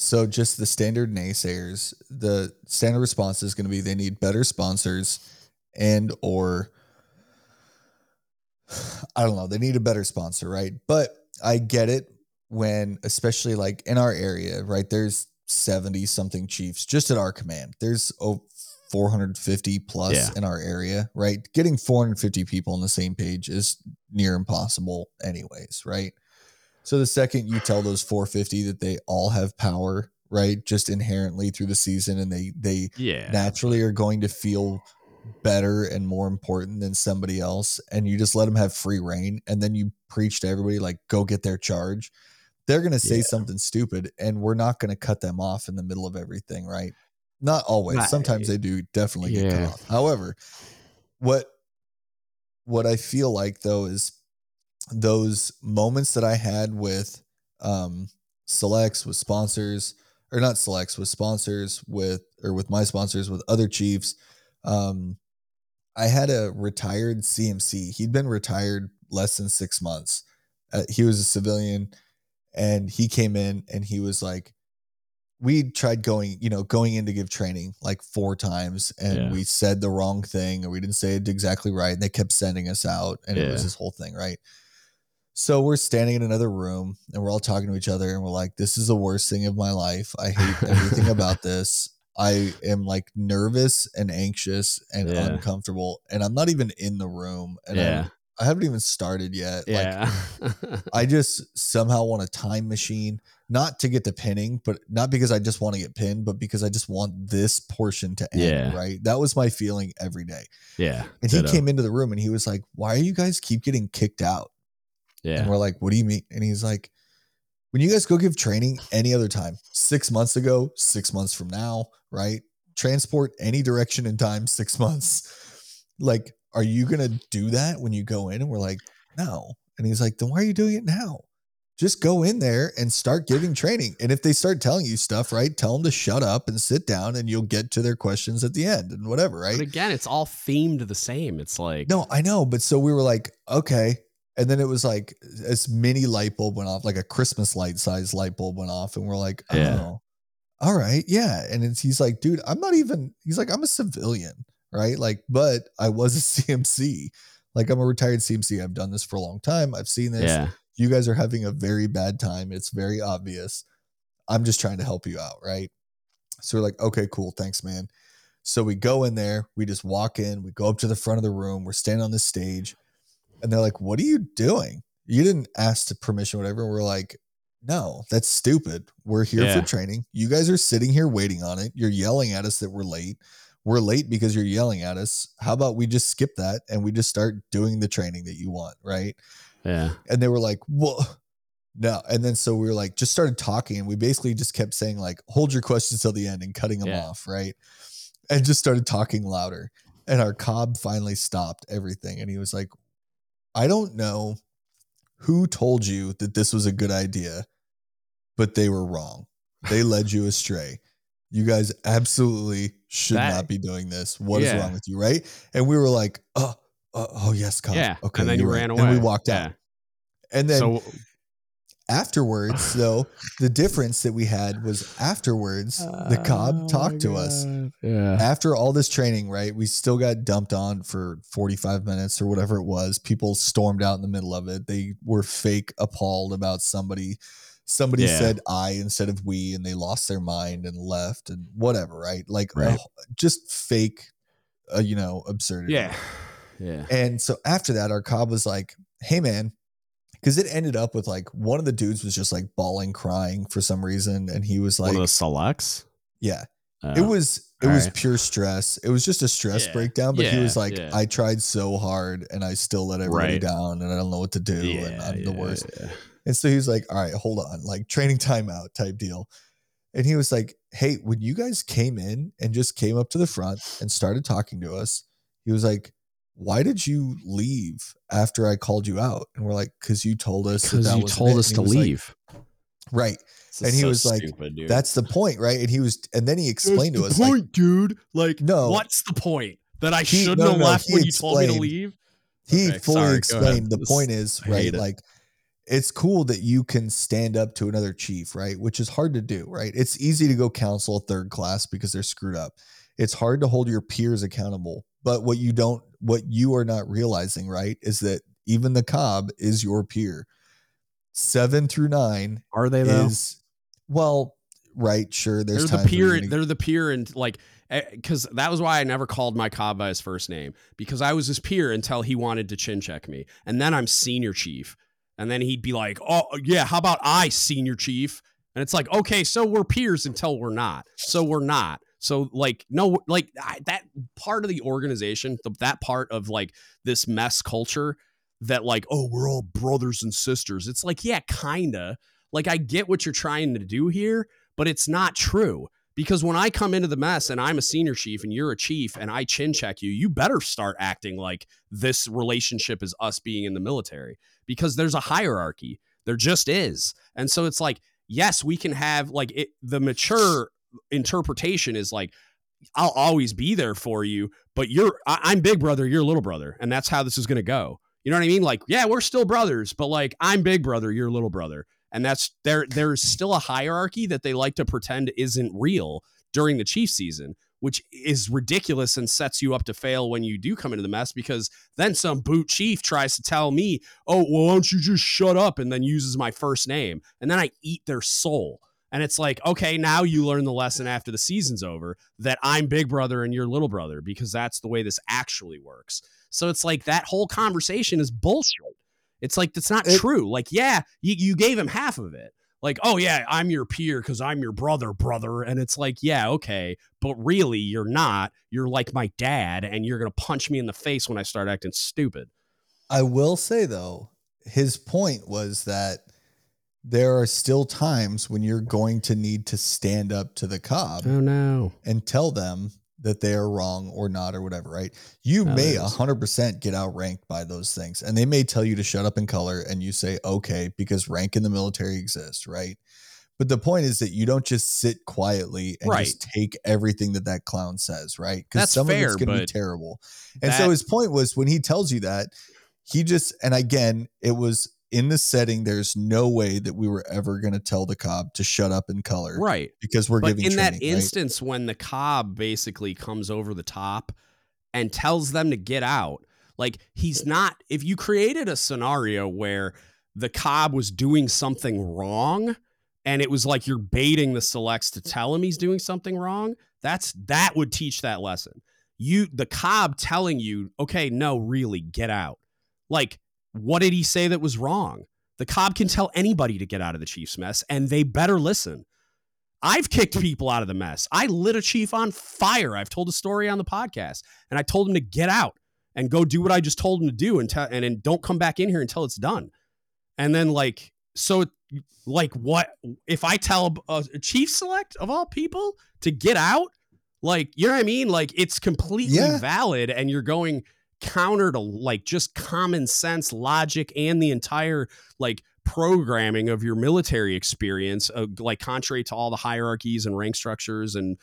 so just the standard naysayers, the standard response is going to be they need better sponsors and or I don't know, they need a better sponsor, right? But I get it when especially like in our area, right? There's 70 something chiefs just at our command. There's oh, 450 plus Yeah. in our area, right? Getting 450 people on the same page is near impossible anyways, right? So the second you tell those 450 that they all have power, right, just inherently through the season and they they yeah. naturally are going to feel better and more important than somebody else and you just let them have free reign and then you preach to everybody like go get their charge they're going to say Yeah. something stupid and we're not going to cut them off in the middle of everything right? Not always. Right. sometimes they do definitely get cut off. However what what i feel like though is those moments that i had with um selects with sponsors or not selects with sponsors with or with my sponsors with other chiefs um i had a retired cmc he'd been retired less than six months. Uh, he was a civilian and he came in and he was like we tried going you know going in to give training like four times and Yeah. we said the wrong thing or we didn't say it exactly right and they kept sending us out and it was this whole thing right so we're standing in another room and we're all talking to each other and we're like, this is the worst thing of my life. I hate everything about this. I am like nervous and anxious and Yeah. uncomfortable. And I'm not even in the room. And I'm- I haven't even started yet. Like Yeah. I just somehow want a time machine, not to get to pinning, but not because I just want to get pinned, but because I just want this portion to end. Yeah. Right. That was my feeling every day. yeah. And he came into the room and he was like, Why are you guys keep getting kicked out? Yeah. And we're like, what do you mean? And he's like, when you guys go give training any other time, six months ago, six months from now, right? Transport any direction in time, six months. Like, are you going to do that when you go in? And we're like, no. And he's like, then why are you doing it now? Just go in there and start giving training. And if they start telling you stuff, right, tell them to shut up and sit down and you'll get to their questions at the end and whatever, right? But again, it's all themed the same. It's like No, I know, but so we were like, okay. And then it was like this mini light bulb went off, like a Christmas light size light bulb went off, and we're like, oh, Yeah. all right, yeah. And it's, he's like, dude, I'm not even. He's like, I'm a civilian, right? Like, but I was a CMC. Like, I'm a retired CMC. I've done this for a long time. I've seen this. yeah. You guys are having a very bad time. It's very obvious. I'm just trying to help you out, right? So we're like, okay, cool, thanks, man. So we go in there, we just walk in, we go up to the front of the room, we're standing on the stage, and they're like, What are you doing? You didn't ask to permission, whatever. And we're like, No, that's stupid. We're here Yeah. for training. You guys are sitting here waiting on it. You're yelling at us that we're late. We're late because you're yelling at us. How about we just skip that and we just start doing the training that you want, right? Yeah. and they were like, "Well, no." And then so we were like, just started talking, and we basically just kept saying like, "Hold your questions till the end," and cutting them Yeah. off, right? And just started talking louder. And our cob finally stopped everything, and he was like, "I don't know who told you that this was a good idea, but they were wrong. They led you astray." You guys absolutely should That- not be doing this. What is Yeah. wrong with you, right? And we were like, "Oh, oh, oh yes. Yeah. Okay, and then you you're ran right." away. and we walked Yeah. out. And then so afterwards, though, the difference that we had was afterwards, the Oh cob talked to us. Yeah. After all this training, right? We still got dumped on for 45 minutes or whatever it was. People stormed out in the middle of it. They were fake appalled about somebody. Somebody Yeah. said I instead of we, and they lost their mind and left and whatever, right? Like uh, just fake, uh, you know, absurdity. Yeah. Yeah. And so after that, our cob was like, hey, man, because it ended up with like one of the dudes was just like bawling, crying for some reason. And he was like, One of the selects. yeah, Oh. it was, it was alright. pure stress. It was just a stress Yeah, breakdown. But he was like, yeah. I tried so hard and I still let everybody Right. down and I don't know what to do. yeah, and I'm the worst. yeah. And so he was like, all right, hold on, like training timeout type deal. And he was like, hey, when you guys came in and just came up to the front and started talking to us, he was like, why did you leave after I called you out? And we're like, because you told us Because that you wasn't told it." us to he was like, leave. right. And he so was like, stupid, dude. That's the point, right? And he was, and then he explained to That's us, the like, point, dude. Like, No. what's the point? That I He- shouldn't no, have no, left he when you told me to leave. he Okay, fully sorry, explained the This- point is right hate it. like it's cool that you can stand up to another chief right which is hard to do right it's easy to go counsel a third class because they're screwed up it's hard to hold your peers accountable but what you don't what you are not realizing right is that even the cob is your peer seven through nine Are they though? is well right sure there's they're the peer. gonna- They're the peer, and like, eh, because that was why I never called my cob by his first name because I was his peer until he wanted to chin check me, and then I'm senior chief, and then he'd be like, "Oh yeah, how about I senior chief?" And it's like, okay, so we're peers until we're not. So we're not. So like no like I, that part of the organization, the, that part of like this mess culture that like oh we're all brothers and sisters. It's like yeah, kinda. Like I get what you're trying to do here, but it's not true. Because when I come into the mess and I'm a senior chief and you're a chief and I chin check you, you better start acting like this relationship is us being in the military because there's a hierarchy. There just is. And so it's like, yes, we can have like it, the mature interpretation is like, I'll always be there for you, but you're, I, am big brother, you're little brother. And that's how this is going to go. You know what I mean? Like, yeah, we're still brothers, but like, I'm big brother, you're little brother and that's there there's still a hierarchy that they like to pretend isn't real during the chief season which is ridiculous and sets you up to fail when you do come into the mess because then some boot chief tries to tell me oh well why don't you just shut up and then uses my first name and then i eat their soul and it's like okay now you learn the lesson after the season's over that i'm big brother and you're little brother because that's the way this actually works so it's like that whole conversation is bullshit it's like that's not it, true. Like, yeah, you, you gave him half of it. Like, oh yeah, I'm your peer because I'm your brother, brother. And it's like, yeah, okay, but really you're not. You're like my dad, and you're gonna punch me in the face when I start acting stupid. I will say though, his point was that there are still times when you're going to need to stand up to the cob. Oh no. And tell them that they are wrong or not or whatever, right? You that may a hundred percent get outranked by those things. And they may tell you to shut up in color and you say, okay, because rank in the military exists, right? But the point is that you don't just sit quietly and right. just take everything that that clown says, right? Because some fair, of it's going to be terrible. And that, so his point was when he tells you that, he just, and again, it was in the setting, there's no way that we were ever going to tell the cob to shut up in color, right? Because we're giving him but giving. In training, that instance, right? when the cob basically comes over the top and tells them to get out, like he's not. If you created a scenario where the cob was doing something wrong, and it was like you're baiting the selects to tell him he's doing something wrong, that's that would teach that lesson. You, the cob, telling you, okay, no, really, get out, like what did he say that was wrong? The cob can tell anybody to get out of the Chiefs mess, and they better listen. I've kicked people out of the mess. I lit a chief on fire. I've told a story on the podcast, and I told him to get out and go do what I just told him to do, and and, and don't come back in here until it's done. And then like so, like what if I tell a, a chief select of all people to get out? Like you know what I mean? Like it's completely yeah. valid, and you're going counter to like just common sense logic and the entire like programming of your military experience uh, like contrary to all the hierarchies and rank structures and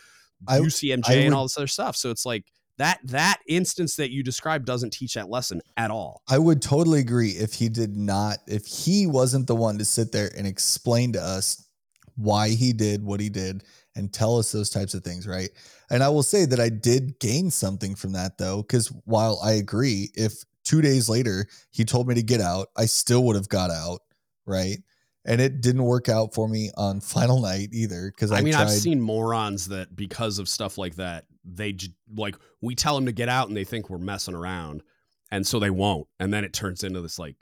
I, UCMJ I would, and all this other stuff so it's like that that instance that you described doesn't teach that lesson at all. I would totally agree if he did not if he wasn't the one to sit there and explain to us why he did what he did and tell us those types of things, right? And I will say that I did gain something from that though, because while I agree, if two days later he told me to get out, I still would have got out, right? And it didn't work out for me on final night either. Because I, I, mean, tried- I've seen morons that because of stuff like that, they j- like we tell them to get out and they think we're messing around, and so they won't, and then it turns into this like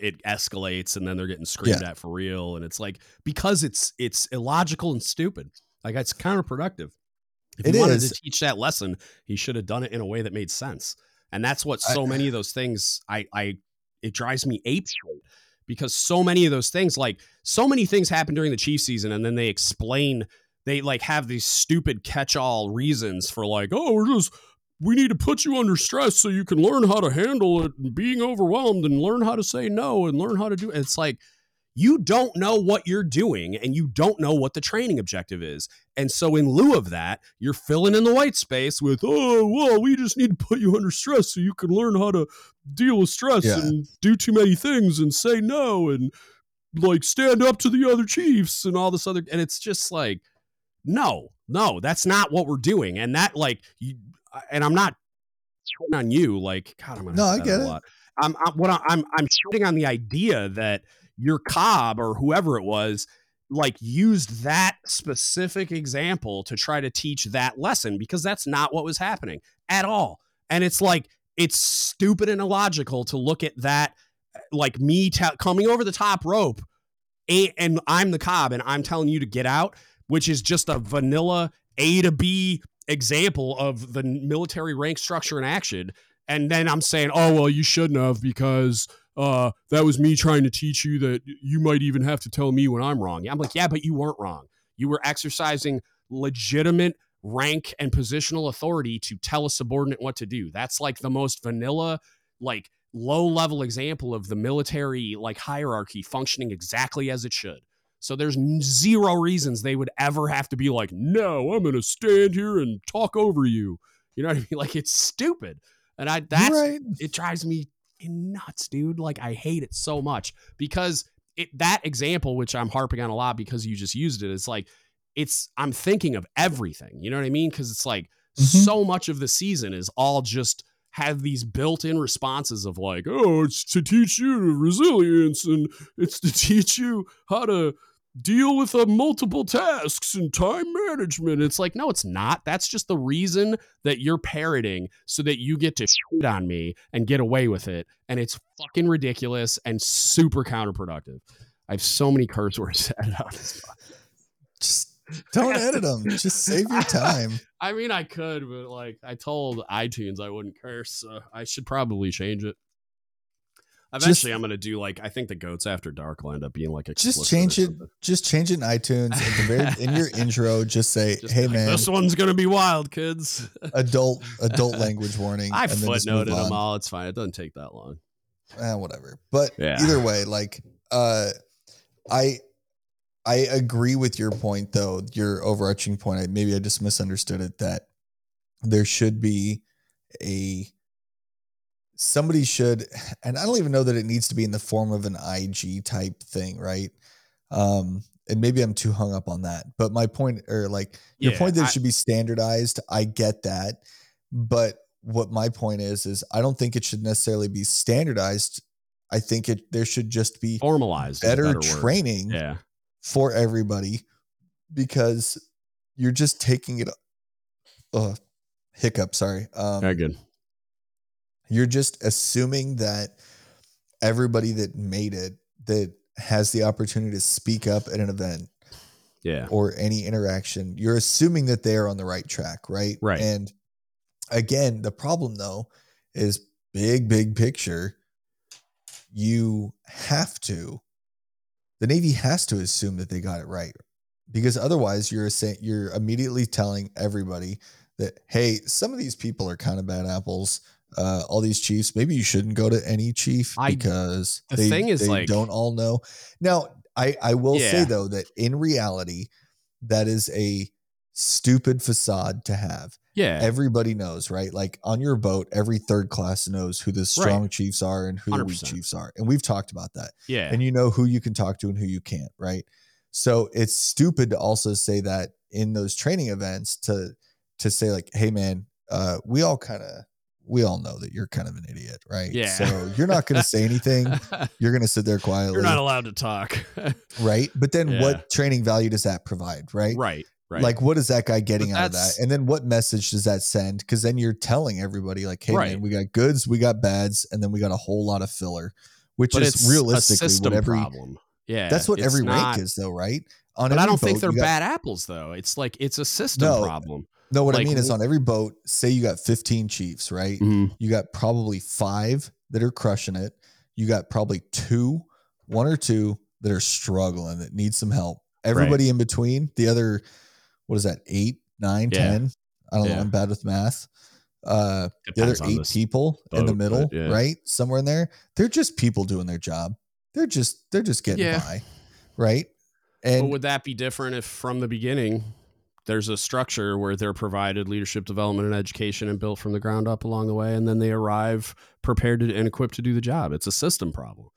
it escalates and then they're getting screamed yeah. at for real and it's like because it's it's illogical and stupid like it's counterproductive. If it he wanted is. to teach that lesson, he should have done it in a way that made sense. And that's what so I, many of those things I I it drives me ape because so many of those things like so many things happen during the chief season and then they explain they like have these stupid catch-all reasons for like oh we're just we need to put you under stress so you can learn how to handle it and being overwhelmed and learn how to say no and learn how to do it. It's like you don't know what you're doing and you don't know what the training objective is. And so, in lieu of that, you're filling in the white space with, oh, well, we just need to put you under stress so you can learn how to deal with stress yeah. and do too many things and say no and like stand up to the other chiefs and all this other. And it's just like, no, no, that's not what we're doing. And that, like, you, and I'm not on you, like, God, I'm gonna no, I get it. I'm, I'm what I'm I'm shooting on the idea that your cob or whoever it was like used that specific example to try to teach that lesson because that's not what was happening at all. And it's like it's stupid and illogical to look at that uh, like me t- coming over the top rope and, and I'm the cob and I'm telling you to get out, which is just a vanilla A to B example of the military rank structure in action. And then I'm saying, oh, well, you shouldn't have because uh, that was me trying to teach you that you might even have to tell me when I'm wrong. I'm like, yeah, but you weren't wrong. You were exercising legitimate rank and positional authority to tell a subordinate what to do. That's like the most vanilla, like low level example of the military like hierarchy functioning exactly as it should. So there's zero reasons they would ever have to be like, no, I'm going to stand here and talk over you. You know what I mean? Like it's stupid. And I, that's, right. it drives me nuts, dude. Like I hate it so much because it, that example, which I'm harping on a lot because you just used it, it's like, it's, I'm thinking of everything. You know what I mean? Cause it's like mm-hmm. so much of the season is all just, have these built-in responses of like, oh, it's to teach you resilience and it's to teach you how to deal with uh, multiple tasks and time management. It's like, no, it's not. That's just the reason that you're parroting so that you get to shit on me and get away with it. And it's fucking ridiculous and super counterproductive. I have so many curse words edited out this Just don't edit them. Just save your time. I mean, I could, but like I told iTunes I wouldn't curse. So I should probably change it. Eventually, just, I'm gonna do like I think the goats after dark will end up being like a just change it. Just change it in iTunes. Very, in your intro, just say, just "Hey like, man, this one's gonna be wild, kids." adult adult language warning. I footnoted them all. It's fine. It doesn't take that long. Eh, whatever. But yeah. either way, like, uh, I I agree with your point though. Your overarching point. I, maybe I just misunderstood it. That there should be a somebody should and i don't even know that it needs to be in the form of an ig type thing right? Um and maybe i'm too hung up on that but my point or like your yeah, point that it should be standardized i get that but what my point is is i don't think it should necessarily be standardized. I think it there should just be formalized better, better training yeah. for everybody because you're just taking it uh hiccup sorry um very good you're just assuming that everybody that made it that has the opportunity to speak up at an event yeah. or any interaction you're assuming that they are on the right track right? Right. And again the problem though is big big picture you have to the navy has to assume that they got it right because otherwise you're you're immediately telling everybody that hey some of these people are kind of bad apples uh, all these chiefs. Maybe you shouldn't go to any chief I, because the they, thing is they like don't all know. Now, I I will yeah. say though that in reality, that is a stupid facade to have. Yeah, everybody knows, right? Like on your boat, every third class knows who the strong right. chiefs are and who 100%. the weak chiefs are, and we've talked about that. Yeah, and you know who you can talk to and who you can't, right? So it's stupid to also say that in those training events to to say like, hey man, uh, we all kind of we all know that you're kind of an idiot, right? Yeah. So you're not going to say anything. You're going to sit there quietly. You're not allowed to talk. right. But then yeah. what training value does that provide? Right. Right. Right. Like, what is that guy getting out of that? And then what message does that send? Because then you're telling everybody, like, hey, right. man, we got goods, we got bads, and then we got a whole lot of filler, which but is realistically what every problem. Yeah. That's what every not, rank is, though, right? On but I don't boat, think they're got, bad apples, though. It's like it's a system no, problem. No, what like, I mean is on every boat, say you got 15 chiefs, right? Mm-hmm. You got probably five that are crushing it. You got probably two, one or two that are struggling that need some help. Everybody right. in between, the other, what is that, eight, nine, yeah. ten? I don't yeah. know. I'm bad with math. Uh, the other eight people boat, in the middle, yeah. right? Somewhere in there, they're just people doing their job. They're just they're just getting by, right? And but would that be different if from the beginning there's a structure where they're provided leadership development and education and built from the ground up along the way and then they arrive prepared to, and equipped to do the job. It's a system problem.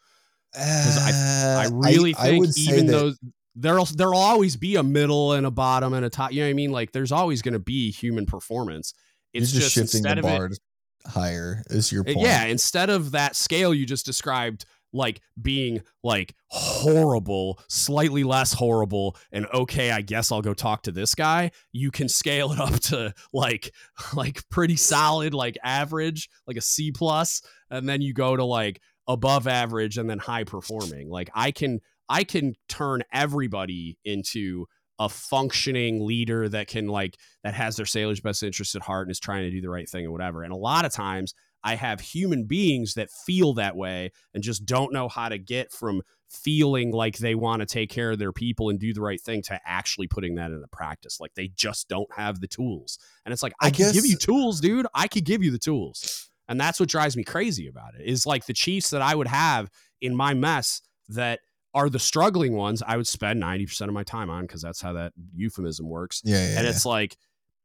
Uh, I, I really I, think I even though there'll there'll always be a middle and a bottom and a top you know what i mean? Like there's always going to be human performance. It's just, just, shifting the bar it, higher is your point yeah instead of that scale you just described like being like horrible, slightly less horrible, and okay, I guess I'll go talk to this guy. You can scale it up to like like pretty solid, like average, like a C plus, and then you go to like above average and then high performing. Like I can I can turn everybody into a functioning leader that can like that has their sailor's best interest at heart and is trying to do the right thing or whatever. And a lot of times I have human beings that feel that way and just don't know how to get from feeling like they want to take care of their people and do the right thing to actually putting that into practice. Like they just don't have the tools. And it's like, I, I can guess, give you tools, dude. I could give you the tools. And that's what drives me crazy about it is like the Chiefs that I would have in my mess that are the struggling ones I would spend 90% of my time on because that's how that euphemism works. Yeah. yeah and yeah. it's like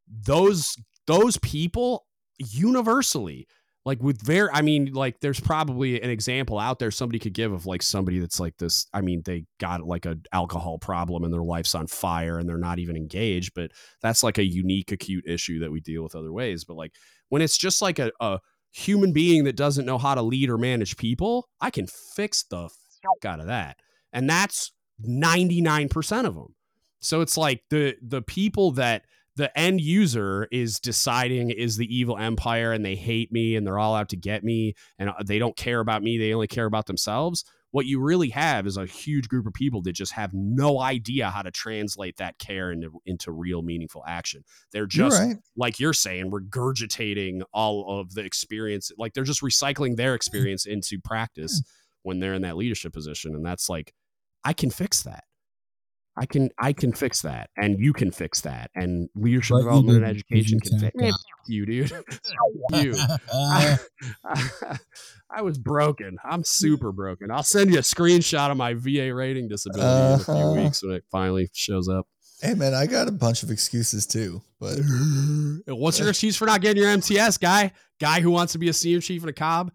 those those people universally like with very i mean like there's probably an example out there somebody could give of like somebody that's like this i mean they got like an alcohol problem and their life's on fire and they're not even engaged but that's like a unique acute issue that we deal with other ways but like when it's just like a, a human being that doesn't know how to lead or manage people i can fix the fuck out of that and that's 99% of them so it's like the the people that the end user is deciding is the evil empire and they hate me and they're all out to get me and uh, they don't care about me they only care about themselves. What you really have is a huge group of people that just have no idea how to translate that care into into real meaningful action. They're just you're right. like you're saying regurgitating all of the experience like they're just recycling their experience into practice when they're in that leadership position and that's like i can fix that I can I can fix that, and you can fix that, and leadership but development and education can fix yeah. you, dude. you, I, I, was broken. I'm super broken. I'll send you a screenshot of my VA rating disability uh-huh. in a few uh-huh. weeks when it finally shows up. Hey man, I got a bunch of excuses too. But what's your excuse for not getting your MTS, guy? Guy who wants to be a senior chief in a cob?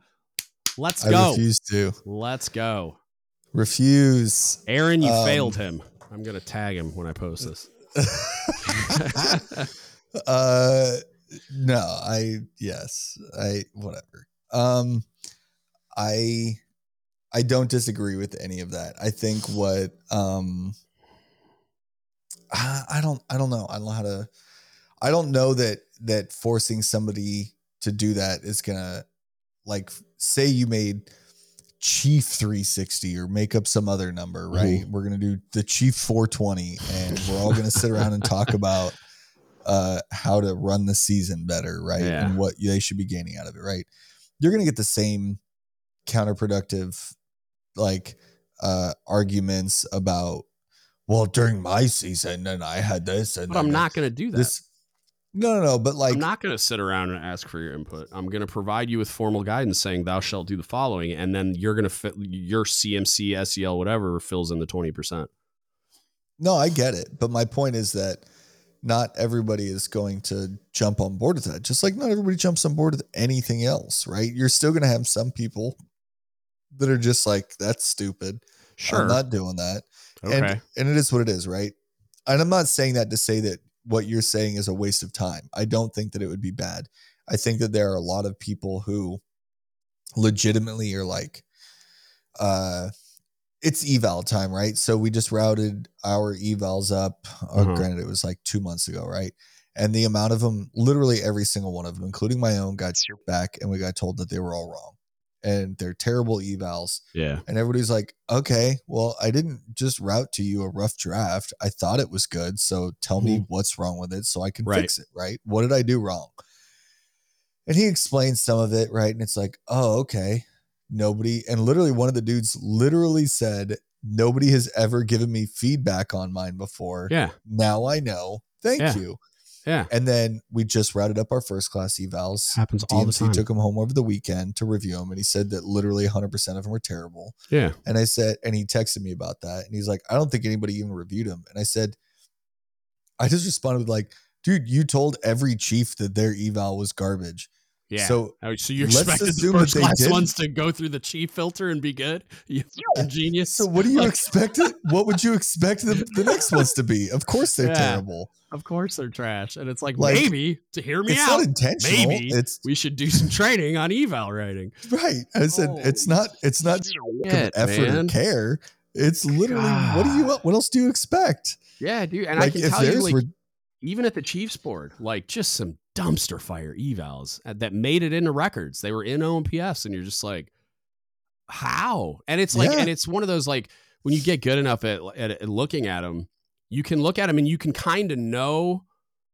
Let's go. I refuse to. Let's go. Refuse. Aaron, you um, failed him. I'm gonna tag him when I post this. uh, no, I yes, I whatever. Um, I I don't disagree with any of that. I think what um, I, I don't I don't know. I don't know how to. I don't know that that forcing somebody to do that is gonna like say you made Chief 360 or make up some other number, right? We're going to do the Chief 420 and we're all going to sit around and talk about uh, how to run the season better, right? Yeah. And what they should be gaining out of it, right? You're going to get the same counterproductive like uh arguments about well during my season and I had this and but I'm not going to do that. This, no, no, no. But like, I'm not going to sit around and ask for your input. I'm going to provide you with formal guidance saying thou shalt do the following, and then you're going to fit your CMC, SEL, whatever fills in the twenty percent. No, I get it, but my point is that not everybody is going to jump on board with that. Just like not everybody jumps on board with anything else, right? You're still going to have some people that are just like, "That's stupid." Sure, I'm not doing that. Okay. And and it is what it is, right? And I'm not saying that to say that what you're saying is a waste of time. I don't think that it would be bad. I think that there are a lot of people who legitimately are like, uh, it's eval time, right? So we just routed our evals up. Uh, mm-hmm. Granted, it was like two months ago, right? And the amount of them, literally every single one of them, including my own, got back, and we got told that they were all wrong and they're terrible evals. Yeah. And everybody's like, okay, well, I didn't just route to you a rough draft. I thought it was good. So tell me mm-hmm. what's wrong with it so I can right. fix it. Right. What did I do wrong? And he explains some of it. Right. And it's like, oh, okay. Nobody, and literally one of the dudes literally said, nobody has ever given me feedback on mine before. Yeah. Now I know. Thank yeah. you. Yeah. And then we just routed up our first class evals. Happens CMC all the time. took them home over the weekend to review them. And he said that literally 100% of them were terrible. Yeah. And I said, and he texted me about that. And he's like, I don't think anybody even reviewed them. And I said, I just responded with like, dude, you told every chief that their eval was garbage. Yeah. So, so you expected the first class ones to go through the chief filter and be good? You genius. So what do you expect? It, what would you expect the, the next ones to be? Of course they're yeah, terrible. Of course they're trash. And it's like, like maybe to hear me it's out. Not intentional. Maybe it's we should do some training on eval writing. Right. I said oh, it's not it's not shit, effort man. and care. It's literally God. what do you what else do you expect? Yeah, dude. And like, I can tell you like even at the Chiefs board, like just some dumpster fire evals uh, that made it into records. They were in OMPS, and you're just like, how? And it's like, yeah. and it's one of those like when you get good enough at, at, at looking at them, you can look at them and you can kind of know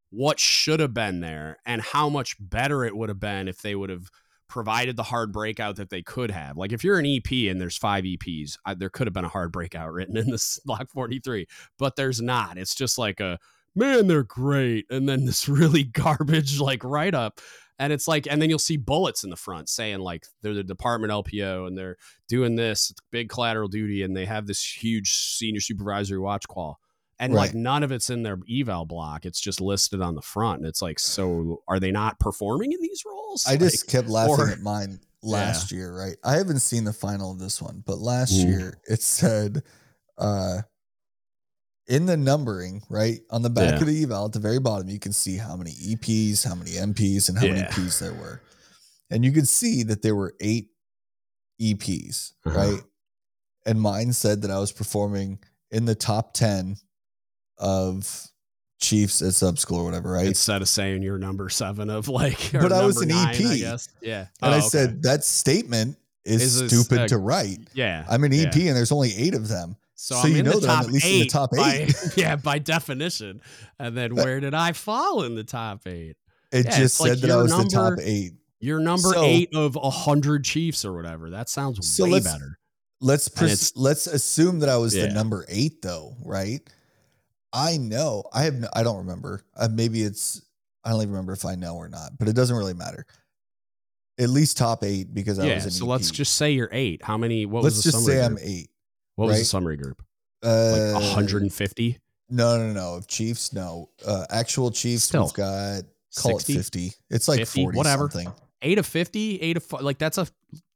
what should have been there and how much better it would have been if they would have provided the hard breakout that they could have. Like if you're an EP and there's five EPs, I, uh, there could have been a hard breakout written in this block 43, but there's not. It's just like a man, they're great, and then this really garbage like write up. And it's like, and then you'll see bullets in the front saying like they're the department LPO and they're doing this big collateral duty and they have this huge senior supervisory watch qual and right. like none of it's in their eval block it's just listed on the front and it's like so are they not performing in these roles i like, just kept laughing or, at mine last yeah. year right i haven't seen the final of this one but last Ooh. year it said uh in the numbering right on the back yeah. of the eval at the very bottom you can see how many eps how many mps and how yeah. many ps there were and you could see that there were eight eps uh-huh. right and mine said that i was performing in the top 10 of Chiefs at sub school or whatever, right? Instead of saying you're number seven of like, but I was an nine, EP, I guess. Yeah, and oh, I okay. said that statement is, is stupid a, to write. Yeah, I'm an EP, yeah. and there's only eight of them. So, so you know that I'm at least in the top eight. By, yeah, by definition. And then where did I fall in the top eight? It yeah, just said like that I was number, the top eight. You're number so, eight of a hundred Chiefs or whatever. That sounds so way better. Let's pres- let's assume that I was yeah. the number eight though, right? I know. I have. No, I don't remember. Uh, maybe it's. I don't even remember if I know or not, but it doesn't really matter. At least top eight because I was. yeah, was. so EP. let's just say you're eight. How many? What let's was the just say? I'm eight. What right? was the summary group? Uh, like 150. No, no, no. Of Chiefs, no. Uh, actual Chiefs, Still, we've got call 60? it 50. It's like 50, 40 whatever. Something. Eight of 50, eight of like that's a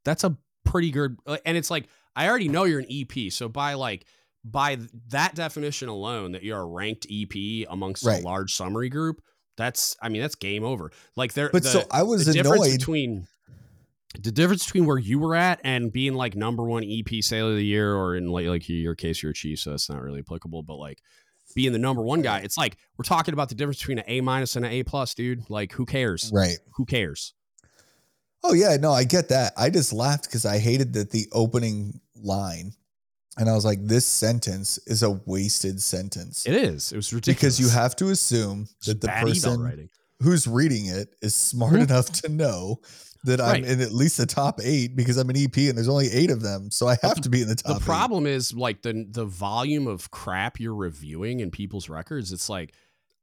that's a pretty good. And it's like I already know you're an EP, so by like by that definition alone that you're a ranked EP amongst right. a large summary group, that's I mean that's game over. Like there, but the, so I was the annoyed between the difference between where you were at and being like number one EP sale of the year, or in like like your case, you're a chief, so that's not really applicable. But like being the number one guy, it's like we're talking about the difference between an A minus and an A plus, dude. Like who cares? Right? Who cares? Oh yeah, no, I get that. I just laughed because I hated that the opening line and I was like, this sentence is a wasted sentence. It is. It was ridiculous. Because you have to assume that the person who's reading it is smart enough to know that right. I'm in at least the top eight because I'm an EP and there's only eight of them. So I have to be in the top The problem eight. is like the the volume of crap you're reviewing in people's records. It's like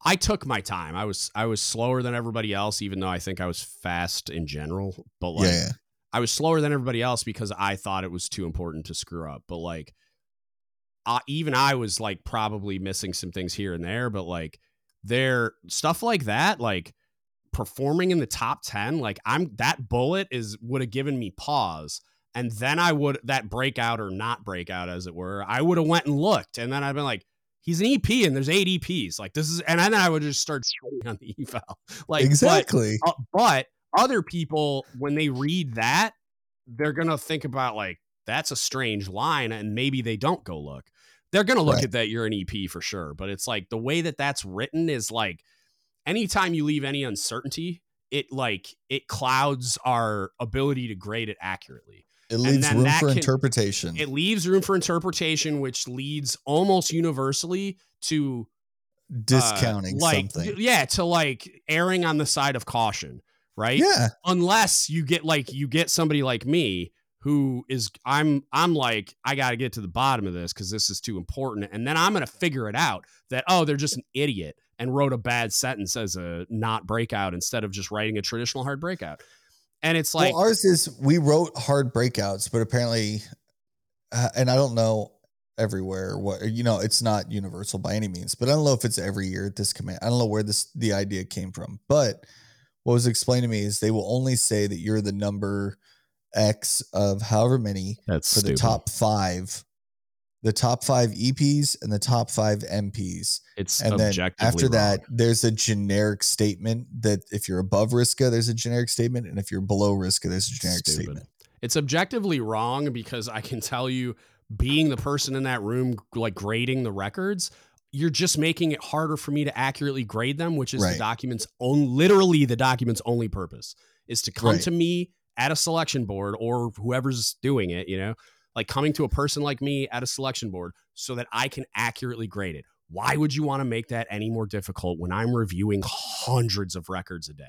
I took my time. I was I was slower than everybody else, even though I think I was fast in general. But like yeah. I was slower than everybody else because I thought it was too important to screw up. But like, uh, even I was like probably missing some things here and there. But like, there stuff like that, like performing in the top ten, like I'm that bullet is would have given me pause. And then I would that breakout or not breakout, as it were, I would have went and looked, and then I've been like, he's an EP and there's eight EPs. Like this is, and then I would just start on the eval. Like exactly. But, uh, but other people, when they read that, they're going to think about like, that's a strange line. And maybe they don't go look. They're going to look right. at that you're an EP for sure. But it's like the way that that's written is like anytime you leave any uncertainty, it like it clouds our ability to grade it accurately. It leaves room for can, interpretation. It leaves room for interpretation, which leads almost universally to discounting uh, like, something. Yeah, to like erring on the side of caution right? Yeah. Unless you get like you get somebody like me who is I'm I'm like I got to get to the bottom of this cuz this is too important and then I'm going to figure it out that oh they're just an idiot and wrote a bad sentence as a not breakout instead of just writing a traditional hard breakout. And it's like well, ours is we wrote hard breakouts but apparently uh, and I don't know everywhere what you know it's not universal by any means but I don't know if it's every year at this command I don't know where this the idea came from but what was explained to me is they will only say that you're the number X of however many That's for stupid. the top five, the top five EPs and the top five MPs. It's and then after wrong. that, there's a generic statement that if you're above RSCA, uh, there's a generic statement, and if you're below RSCA, uh, there's a generic Stupid. statement. It's objectively wrong because I can tell you, being the person in that room, like grading the records, you're just making it harder for me to accurately grade them, which is right. the document's own literally the document's only purpose is to come right. to me at a selection board or whoever's doing it, you know, like coming to a person like me at a selection board so that I can accurately grade it. Why would you want to make that any more difficult when I'm reviewing hundreds of records a day?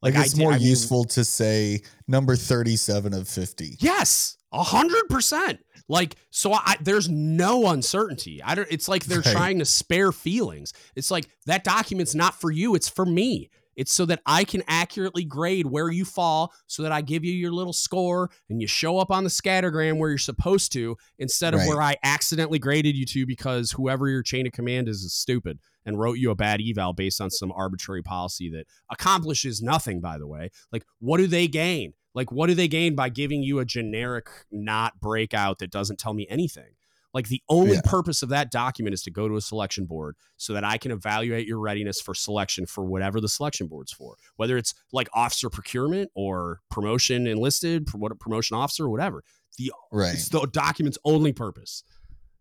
Like, it's more I mean, useful to say number 37 of 50. Yes, a hundred percent. Like, so I, there's no uncertainty. I don't, it's like they're right. trying to spare feelings. It's like that document's not for you. It's for me. It's so that I can accurately grade where you fall so that I give you your little score and you show up on the scattergram where you're supposed to instead of right. where I accidentally graded you to because whoever your chain of command is is stupid and wrote you a bad eval based on some arbitrary policy that accomplishes nothing, by the way. Like, what do they gain? Like, what do they gain by giving you a generic not breakout that doesn't tell me anything? Like the only yeah. purpose of that document is to go to a selection board so that I can evaluate your readiness for selection for whatever the selection board's for. Whether it's like officer procurement or promotion enlisted, what a promotion officer or whatever. The right. it's the document's only purpose.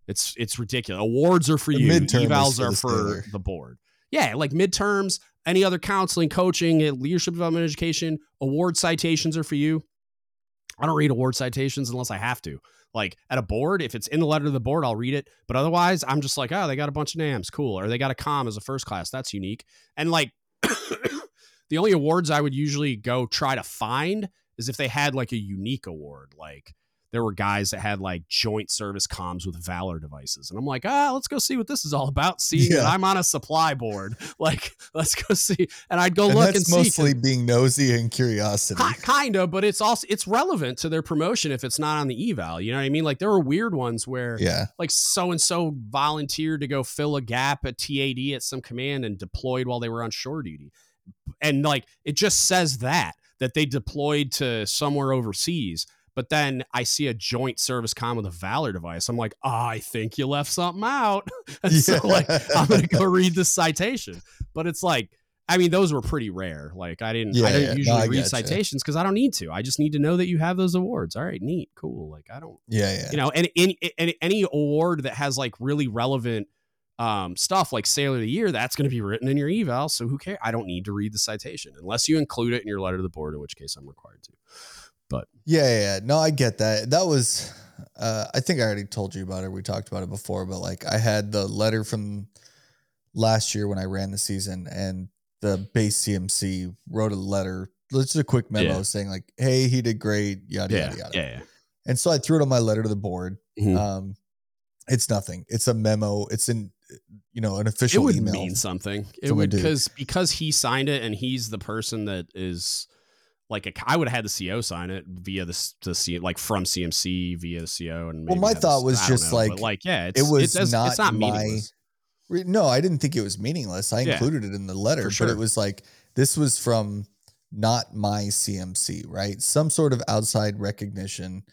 It's it's ridiculous. Awards are for the you. Evals are for the board. Yeah, like midterms, any other counseling, coaching, eh, leadership development, education, award citations are for you. I don't read award citations unless I have to. Like at a board, if it's in the letter to the board, I'll read it. But otherwise, I'm just like, oh, they got a bunch of names, cool. Or they got a com as a first class, that's unique. And like, the only awards I would usually go try to find is if they had like a unique award, like there were guys that had like joint service comms with Valor devices. And I'm like, ah, let's go see what this is all about. See, yeah. I'm on a supply board. Like, let's go see. And I'd go and look and see. mostly being nosy and curiosity. Kind of, but it's also it's relevant to their promotion if it's not on the eval. You know what I mean? Like there were weird ones where yeah, like so and so volunteered to go fill a gap at TAD at some command and deployed while they were on shore duty. And like it just says that that they deployed to somewhere overseas but then I see a joint service com with a Valor device. I'm like, oh, I think you left something out. and yeah. so like I'm gonna go read the citation. But it's like, I mean, those were pretty rare. Like I didn't, yeah, I didn't yeah. usually no, read citations because I don't need to. I just need to know that you have those awards. All right, neat, cool. Like I don't, yeah, yeah. You know, and any any award that has like really relevant um, stuff like Sailor of the Year, that's going to be written in your eval. So who cares? I don't need to read the citation unless you include it in your letter to the board, in which case I'm required to. But yeah, yeah, yeah. no, I get that. That was, uh, I think I already told you about it. We talked about it before, but like I had the letter from last year when I ran the season, and the base CMC wrote a letter, just a quick memo yeah. saying like, "Hey, he did great," yada yeah, yada yada. Yeah, yeah. And so I threw it on my letter to the board. Mm-hmm. Um, it's nothing. It's a memo. It's in you know an official. It would email mean something. It would because because he signed it and he's the person that is like a, I would have had the CO sign it via the, the C, like from CMC via the CO. And well, my thought was just know, like, like, yeah, it was it's, not, it's not meaningless. My, no, I didn't think it was meaningless. I yeah, included it in the letter, sure. but it was like, this was from not my CMC, right? Some sort of outside recognition,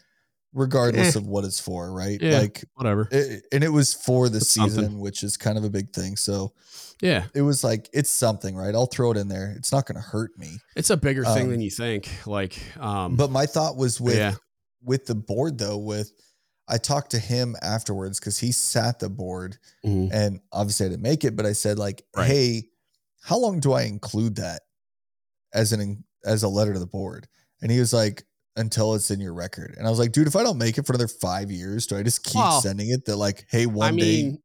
regardless eh. of what it's for, right? Yeah, like whatever. It, and it was for the season, something. which is kind of a big thing. So yeah. It was like, it's something, right? I'll throw it in there. It's not going to hurt me. It's a bigger um, thing than you think. Like, um, but my thought was with, yeah. with the board though, with, I talked to him afterwards because he sat the board mm-hmm. and obviously I didn't make it, but I said like, right. Hey, how long do I include that as an, as a letter to the board? And he was like, until it's in your record. And I was like, dude, if I don't make it for another five years, do I just keep well, sending it that like, hey, one I mean, day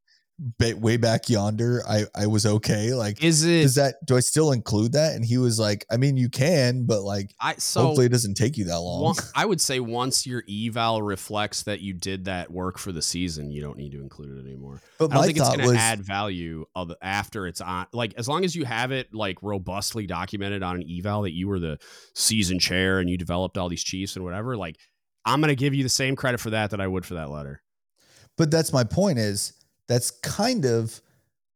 way back yonder i i was okay like is it is that do i still include that? And he was like i mean you can but like i so hopefully it doesn't take you that long. One, i would say once your eval reflects that you did that work for the season you don't need to include it anymore. But i don't think it's going to add value of after it's on like as long as you have it like robustly documented on an eval that you were the season chair and you developed all these chiefs and whatever like i'm going to give you the same credit for that that i would for that letter. But that's my point is that's kind of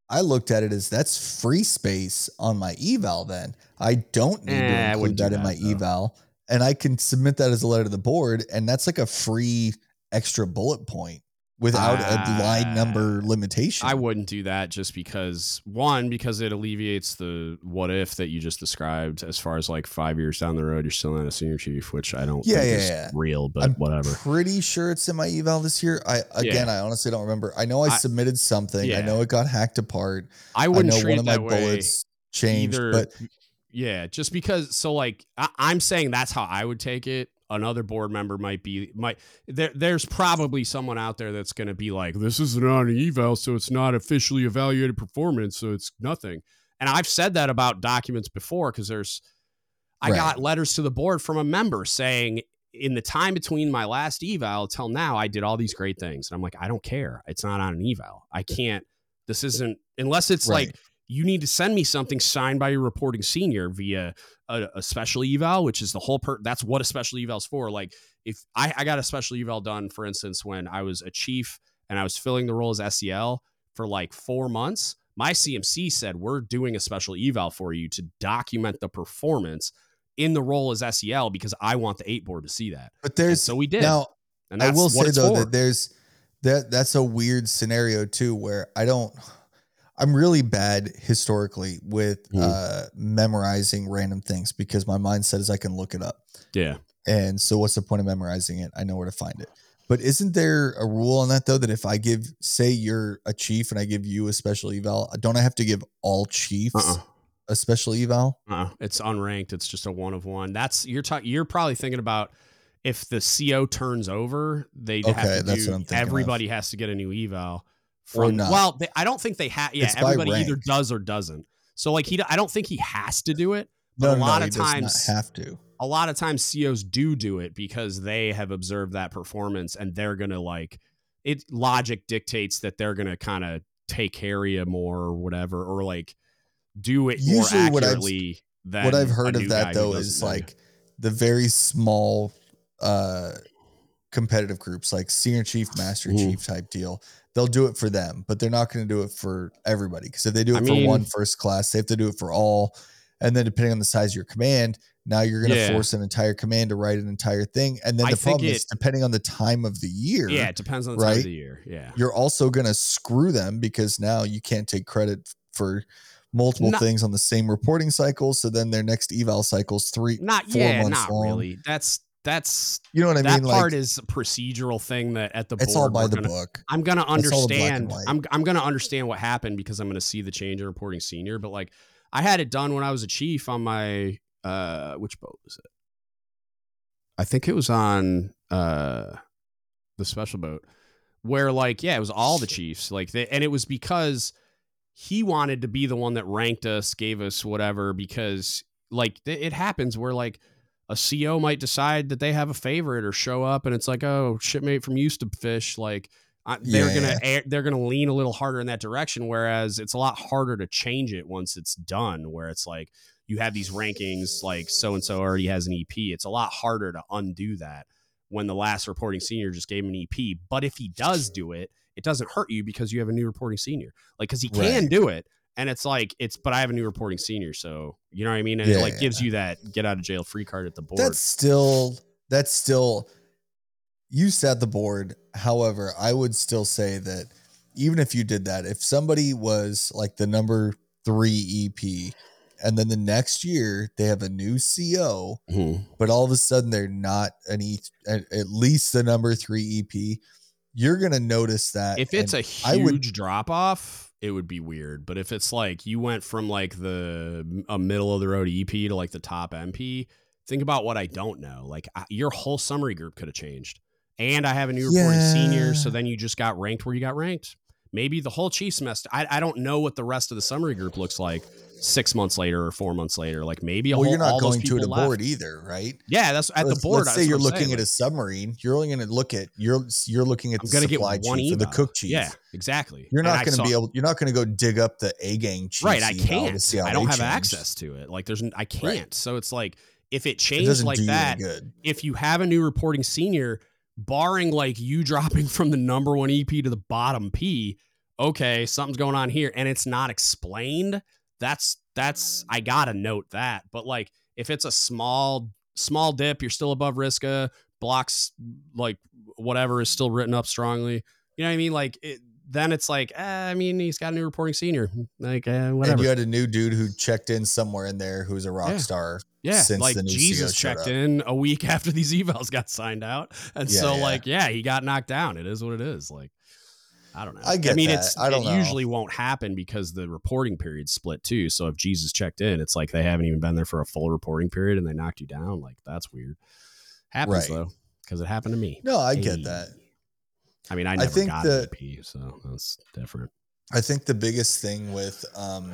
I looked at it as that's free space on my eval. Then I don't need eh, to include that, that, in my though. eval, and I can submit that as a letter to the board, and that's like a free extra bullet point without uh, a line number limitation. I wouldn't do that just because one, because it alleviates the what if that you just described as far as like five years down the road, you're still not a senior chief, which I don't yeah, think yeah, is yeah. real, but I'm whatever. Pretty sure it's in my eval this year. I again yeah. I honestly don't remember. I know I, I submitted something. Yeah. I know it got hacked apart. I wouldn't I know one of my bullets changed, either, but yeah, just because so like I, I'm saying that's how I would take it another board member might be might there, there's probably someone out there that's going to be like this is not on an eval so it's not officially evaluated performance so it's nothing and i've said that about documents before because there's i Right. got letters to the board from a member saying in the time between my last eval till now i did all these great things and i'm like i don't care it's not on an eval i can't this isn't unless it's Right. like you need to send me something signed by your reporting senior via a, a special eval, which is the whole per. That's what a special eval's for. Like if I, I got a special eval done, for instance, when I was a chief and I was filling the role as SEL for like four months, my CMC said we're doing a special eval for you to document the performance in the role as SEL because I want the eight board to see that. But And there's so we did. now and I will say though for. that there's that that's a weird scenario too where I don't I'm really bad historically with Mhm. uh memorizing random things because my mindset is I can look it up. yeah. And so what's the point of memorizing it? I know where to find it. But isn't there a rule on that though that if I give say you're a chief and I give you a special eval, don't I have to give all chiefs Uh-uh. a special eval? Uh, it's unranked. It's just a one of one. That's you're talking. You're probably thinking about if the CO turns over, they Okay, have to that's do. what I'm thinking of. everybody has to get a new eval. From well, they, I don't think they have. Yeah, It's everybody either does or doesn't. So like he, I don't think he has to do it. But No, a lot no, of he does not times- have to. A lot of times ceos do do it because they have observed that performance and they're gonna like it. Logic dictates that they're gonna kind of take care of you more or whatever, or like do it more Usually what I've- accurately. than what I've heard of that though is you. like the very small uh competitive groups like senior chief master Mhm. chief type deal they'll do it for them but they're not going to do it for everybody because if they do it I for mean- one first class they have to do it for all and then depending on the size of your command now you're going to Yeah. force an entire command to write an entire thing and then the problem is depending on the time of the year Yeah, it depends on the time of the year. Yeah. you're also going to screw them because now you can't take credit for multiple Not- things on the same reporting cycle so then their next eval cycle's three Not four yeah, months not long. really. That's that's You know what I that mean? That part Like is a procedural thing that at the it's board all by the gonna- book. I'm gonna It's all the black and understand. I'm I'm gonna understand what happened because I'm gonna see the change in reporting senior. But like I had it done when I was a chief on my uh which boat was it? I think it was on uh the special boat where like yeah it was all the chiefs like they, and it was because he wanted to be the one that ranked us gave us whatever because like it happens where like a CO might decide that they have a favorite or show up and it's like oh shipmate from used to fish like I, they're Yeah. gonna air, they're gonna lean a little harder in that direction whereas it's a lot harder to change it once it's done where it's like you have these rankings like so and so already has an EP it's a lot harder to undo that when the last reporting senior just gave him an EP but if he does do it it doesn't hurt you because you have a new reporting senior like because he can Right. do it and it's like it's but I have a new reporting senior so you know what I mean and Yeah, it like yeah. gives you that get out of jail free card at the board That's still that's still you set the board. However, I would still say that even if you did that, if somebody was like the number three EP, and then the next year they have a new CO, Mhm. but all of a sudden they're not an E at, least the number three EP, you're gonna notice that. if it's a I would- huge drop off, it would be weird. But if it's like you went from like the a middle of the road EP to like the top MP, think about what I don't know. Like I, your whole summary group could have changed. And I have a new reporting Yeah. senior, so then you just got ranked where you got ranked. Maybe the whole chief semester. I, I don't know what the rest of the summary group looks like six months later or four months later. Like maybe a well, whole, you're not going to the left. board either, right? Yeah, that's at let's, the board. Let's say you're looking saying, at a submarine. You're only going to look at you're you're looking at I'm the gonna get one chief the cook chief. Yeah, exactly. You're not going to be able. You're not going to go dig up the A gang chief. right i can't i don't have changed. access to it like there's I can't so it's like if it It changed doesn't like that if you have a new reporting senior barring like you dropping from the number one ep to the bottom p okay something's going on here and it's not explained that's that's i gotta note that but like if it's a small small dip you're still above RSCA blocks like whatever is still written up strongly you know what i mean? Like it, then it's like eh, i mean he's got a new reporting senior like eh, whatever And you had a new dude who checked in somewhere in there who's a rock Yeah. star. Yeah, since like the new Jesus checked in a week after these evals got signed out, and Yeah, so yeah. like yeah, he got knocked down. It is what it is. Like I don't know. I get I mean, that. it's I don't it know. usually won't happen because the reporting period's split too. So if Jesus checked in, it's like they haven't even been there for a full reporting period and they knocked you down. Like that's weird. Happens right. though, because it happened to me. No, I hey. get that. I mean, I never I think got the, AP, so that's different. I think the biggest thing with um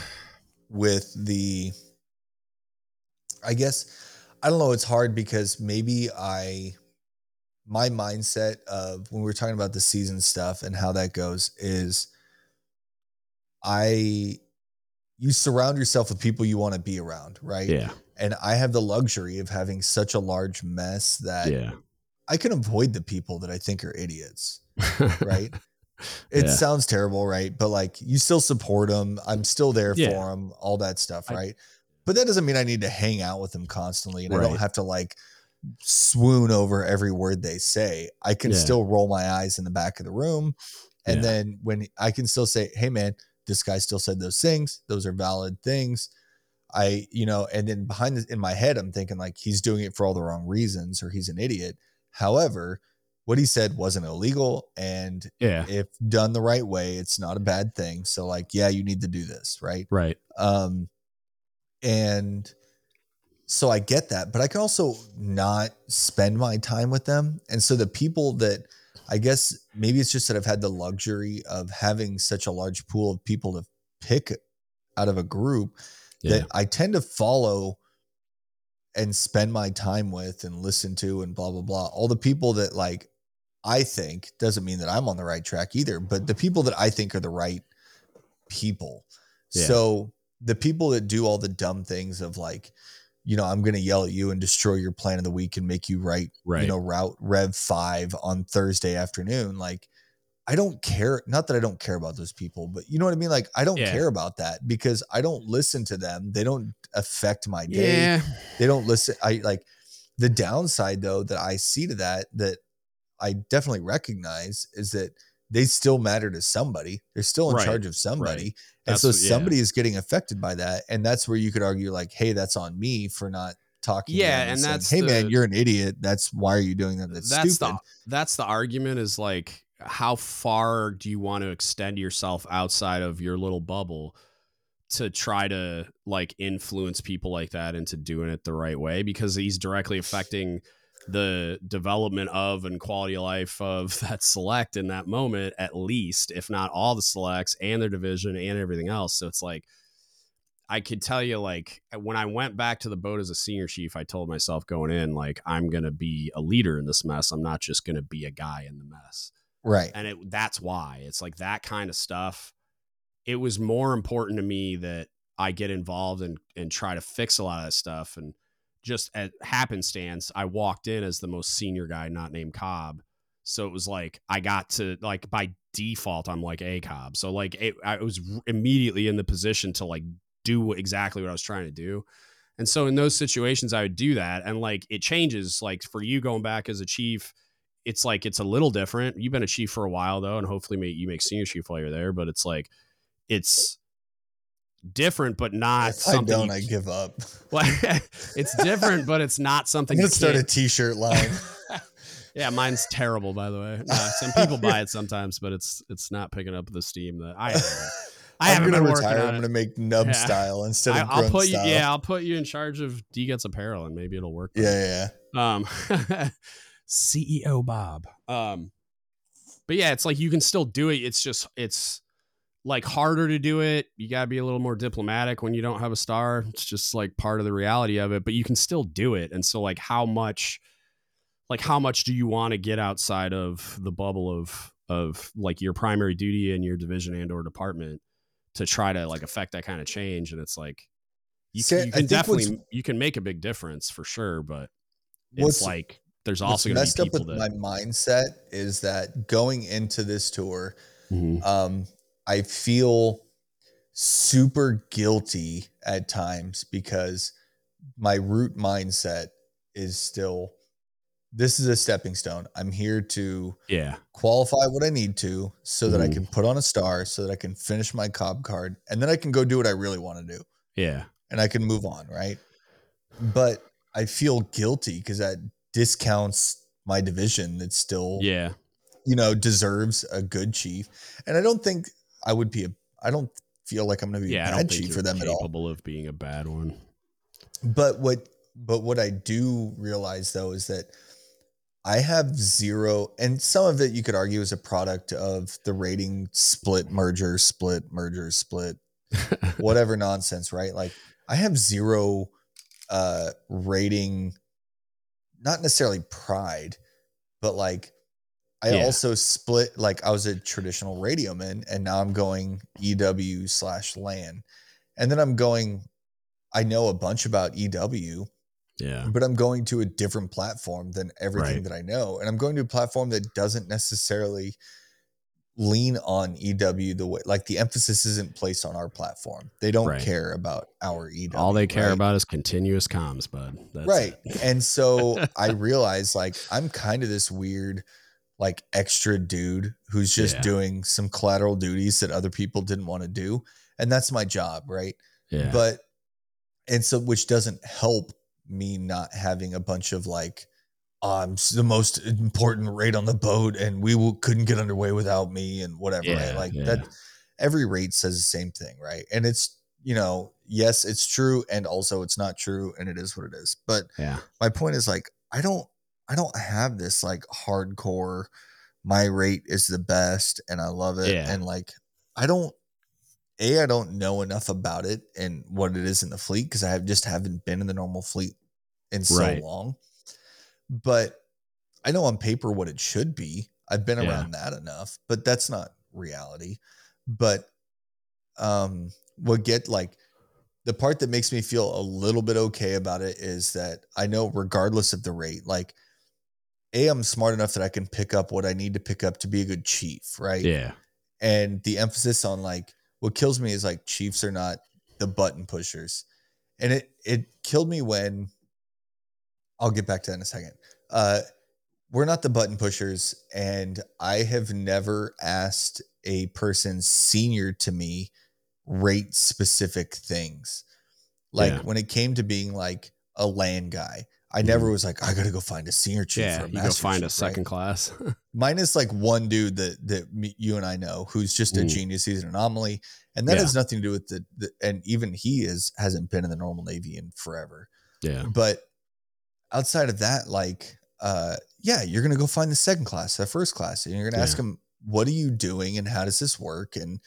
with the I guess I don't know, it's hard because maybe I my mindset of when we are talking about the season stuff and how that goes is I you surround yourself with people you want to be around, right? Yeah. And I have the luxury of having such a large mess that yeah. I can avoid the people that I think are idiots, right? it yeah. sounds terrible, right? But like you still support them. I'm still there yeah. for them, all that stuff, I, right? But that doesn't mean I need to hang out with them constantly and right. I don't have to like swoon over every word they say. I can yeah. still roll my eyes in the back of the room. And then when I can still say, hey, man, this guy still said those things. Those are valid things. I, you know, and then behind in my head, I'm thinking like he's doing it for all the wrong reasons or he's an idiot. However, what he said wasn't illegal. And yeah, if done the right way, it's not a bad thing. So like, yeah, you need to do this. Right. Right. Um, and so I get that, but I can also not spend my time with them. And so the people that I guess maybe it's just that I've had the luxury of having such a large pool of people to pick out of a group yeah. that I tend to follow and spend my time with and listen to and blah blah blah. All the people that like I think doesn't mean that I'm on the right track either, but the people that I think are the right people. Yeah. So the people that do all the dumb things of like, you know, I'm going to yell at you and destroy your plan of the week and make you write, right. you know, route Rev 5 on Thursday afternoon. Like, I don't care. Not that I don't care about those people, but you know what I mean? Like, I don't yeah. care about that because I don't listen to them. They don't affect my day. Yeah. They don't listen. I like the downside, though, that I see to that, that I definitely recognize is that they still matter to somebody. They're still in right. charge of somebody. Right. And so somebody yeah. is getting affected by that. And that's where you could argue, like, hey, that's on me for not talking. Yeah, and, and that's hey the, man, you're an idiot. That's why are you doing that? That's, that's stupid. The, that's the argument is like, how far do you want to extend yourself outside of your little bubble to try to like influence people like that into doing it the right way? Because he's directly affecting the development of and quality of life of that select in that moment, at least, if not all the selects and their division and everything else. So it's like, I could tell you, like, when I went back to the boat as a senior chief, I told myself going in, like, I'm going to be a leader in this mess. I'm not just going to be a guy in the mess. Right. And it, that's why it's like that kind of stuff. It was more important to me that I get involved and, and try to fix a lot of that stuff. And, just at happenstance, I walked in as the most senior guy not named COB. So it was like I got to like by default I'm like a COB. So like it, I was immediately in the position to like do exactly what I was trying to do. And so in those situations I would do that and like it changes like for you going back as a chief it's like it's a little different. You've been a chief for a while though and hopefully you make senior chief while you're there, but it's like it's different, but not if something. I don't, I give up. Well, it's different, but it's not something. Gonna start a T-shirt line. yeah, mine's terrible, by the way. Uh, some people buy it sometimes, but it's it's not picking up the steam that I. Have. I am gonna retire. I'm gonna make nub yeah. style instead of. I, will put style. Yeah, I'll put you in charge of DGUTS apparel, and maybe it'll work. Yeah, yeah. Um, CEO Bob. Um, but yeah, it's like you can still do it. It's just it's like harder to do it. You got to be a little more diplomatic when you don't have a star. It's just like part of the reality of it, but you can still do it. And so like how much like how much do you want to get outside of the bubble of of like your primary duty in your division and or department to try to like affect that kind of change and it's like you, See, you can definitely you can make a big difference for sure, but it's like there's also going to be people up with that, my mindset is that going into this tour mm-hmm. um I feel super guilty at times because my root mindset is still this is a stepping stone. I'm here to yeah qualify what I need to so that mm. I can put on a star so that I can finish my COB card and then I can go do what I really want to do. Yeah. And I can move on, right? But I feel guilty because that discounts my division that still yeah you know deserves a good chief. And I don't think I would be a. I don't feel like I'm going to be yeah, a bad chief for them at all. Capable of being a bad one. But what but what I do realize though is that I have zero, and some of it you could argue is a product of the rating split, merger, split, merger, split, whatever nonsense, right? Like I have zero uh rating, not necessarily pride, but like I Yeah. also split like I was a traditional radio man and now I'm going EW slash LAN. And then I'm going, I know a bunch about EW, Yeah. but I'm going to a different platform than everything Right. that I know. And I'm going to a platform that doesn't necessarily lean on EW the way like the emphasis isn't placed on our platform. They don't Right. care about our EW. All they care right? about is continuous comms, bud. That's right and so i realized like i'm kind of this weird like extra dude who's just Yeah. doing some collateral duties that other people didn't want to do and that's my job right Yeah. but and so which doesn't help me not having a bunch of like Um, i'm the most important rate on the boat and we will, couldn't get underway without me and whatever Yeah, right like yeah. that every rate says the same thing right and it's you know yes it's true and also it's not true and it is what it is but yeah. my point is like i don't i don't have this like hardcore my rate is the best and i love it Yeah. and like i don't a i don't know enough about it and what it is in the fleet because i have just haven't been in the normal fleet in so Right. long but i know on paper what it should be i've been Yeah. around that enough but that's not reality but um what get like the part that makes me feel a little bit okay about it is that I know regardless of the rate, like A, I'm smart enough that I can pick up what I need to pick up to be a good chief, right? Yeah. And the emphasis on like what kills me is like chiefs are not the button pushers. And it it killed me when I'll get back to that in a second. Uh we're not the button pushers, and I have never asked a person senior to me rate specific things. Like Yeah. when it came to being like a LAN guy, I never was like, I gotta go find a senior chief. Mm-hmm. Yeah. You go find a chief," right? second class. minus like one dude that that you and I know who's just a Mm. genius. He's an anomaly, and that Yeah. has nothing to do with the, the. And even he is hasn't been in the normal navy in forever. yeah. But outside of that, like, uh, yeah, you're gonna go find the second class, the first class, and you're gonna ask them, "What are you doing, and how does this work?" And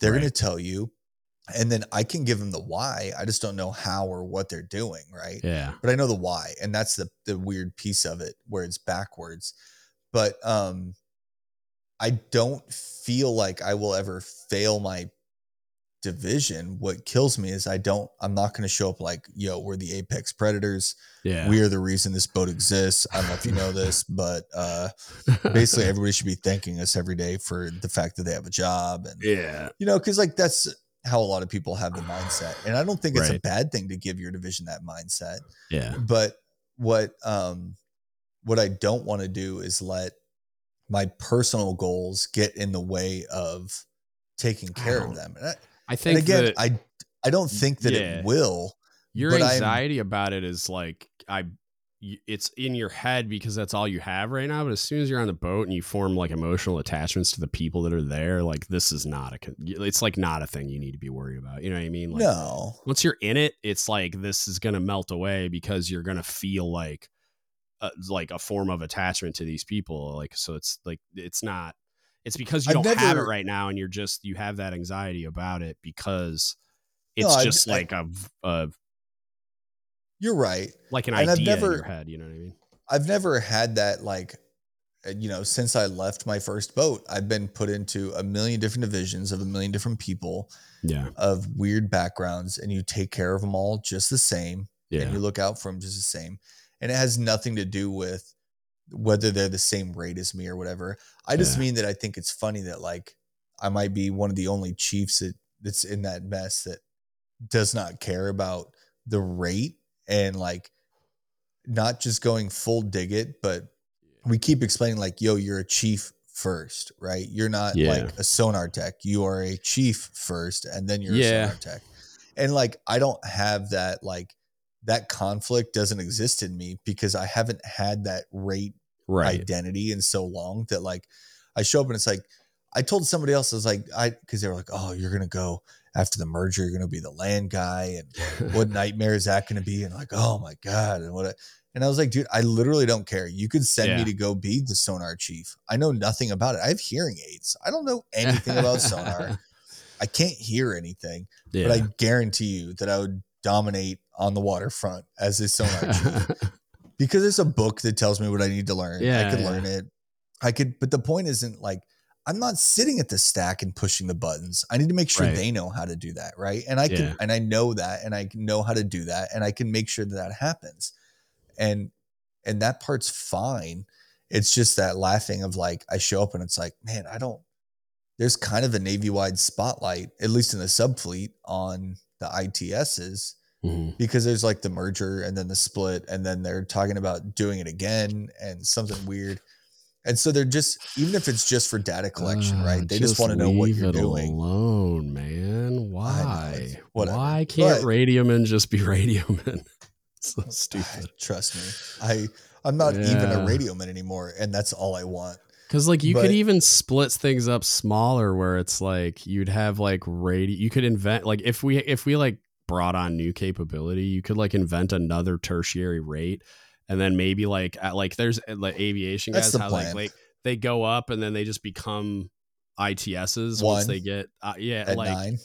they're gonna tell you, and then I can give them the why. I just don't know how or what they're doing, right? Yeah. but I know the why, and that's the the weird piece of it where it's backwards. But um, I don't feel like I will ever fail my division. What kills me is I don't. I'm not going to show up like, "Yo, we're the apex predators. Yeah. We are the reason this boat exists." I don't know if you know this, but uh, basically, everybody should be thanking us every day for the fact that they have a job and yeah. you know, because like that's how a lot of people have the mindset, and I don't think it's a bad thing to give your division that mindset Yeah. but what um what i don't want to do is let my personal goals get in the way of taking care of them and, I, I think and again that i i don't think that Yeah. it will your but I'm- anxiety about it is like I it's in your head because that's all you have right now but as soon as you're on the boat and you form like emotional attachments to the people that are there like this is not a it's like not a thing you need to be worried about you know what i mean like no once you're in it it's like this is going to melt away because you're going to feel like uh, like a form of attachment to these people like so it's like it's not it's because you I've don't have it right now and you're just you have that anxiety about it because it's No, just I- like a, v- a you're right like an And I've idea in never- your head you know what i mean i've never had that like uh, you know since i left my first boat i've been put into a million different divisions of a million different people yeah of weird backgrounds and you take care of them all just the same yeah and you look out for them just the same. And it has nothing to do with whether they're the same rate as me or whatever. I just Yeah. mean that I think it's funny that like I might be one of the only chiefs that, that's in that mess that does not care about the rate and like not just going full dig it, but we keep explaining like, yo, you're a chief first, right? You're not Yeah. like a sonar tech. You are a chief first, and then you're Yeah. a sonar tech. And like, I don't have that like that conflict doesn't exist in me because I haven't had that rate right identity in so long that like I show up and it's like I told somebody else I was like I because they were like oh you're gonna go after the merger, you're to be the LAN guy. And what nightmare is that to be? And like, oh my God. And what, and I was like, dude, I literally don't care. You could send yeah. me to go be the sonar chief. I know nothing about it. I have hearing aids. I don't know anything about sonar. I can't hear anything, yeah. but I guarantee you that I would dominate on the waterfront as a sonar chief because it's a book that tells me what I need to learn. Yeah, I could yeah. learn it. I could, but the point isn't like I'm not sitting at the stack and pushing the buttons. I need to make sure right. they know how to do that, right? And I can, yeah. and I know that, and I know how to do that, and I can make sure that that happens, and and that part's fine. It's just that laughing of like I show up and it's like, man, I don't. There's kind of a navy wide spotlight, at least in the subfleet, on the ITSs mm-hmm. because there's like the merger and then the split, and then they're talking about doing it again and something weird. And so they're just even if it's just for data collection, uh, right? They just, just want to know what you're doing. Alone, man. Why? Why can't but, radiomen just be radiomen? so stupid. Trust me. I I'm not yeah. even a radioman anymore, and that's all I want. Because like you but, could even split things up smaller, where it's like you'd have like radio. You could invent like if we if we like brought on new capability, you could like invent another tertiary rate and then maybe like at, like there's uh, like aviation guys how like like they go up and then they just become ITSs One once they get uh, yeah like nine.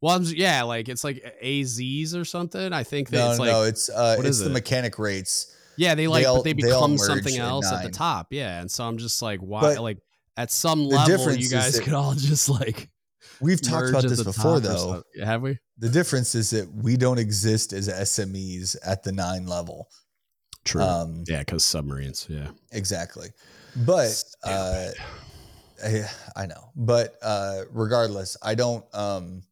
Well, yeah, like it's like AZs or something. I think that no, it's like no, it's uh, it's the it? mechanic rates. Yeah, they like, they they become something else at the top. Yeah, and so I'm just like, why? But like at some level, you guys could all just like. We've talked about this before, though. Have we? The difference is that we don't exist as SMEs at the nine level. True. Um, yeah, because submarines. Yeah. Exactly. But uh, I, I, know. But uh, regardless, I don't. Um,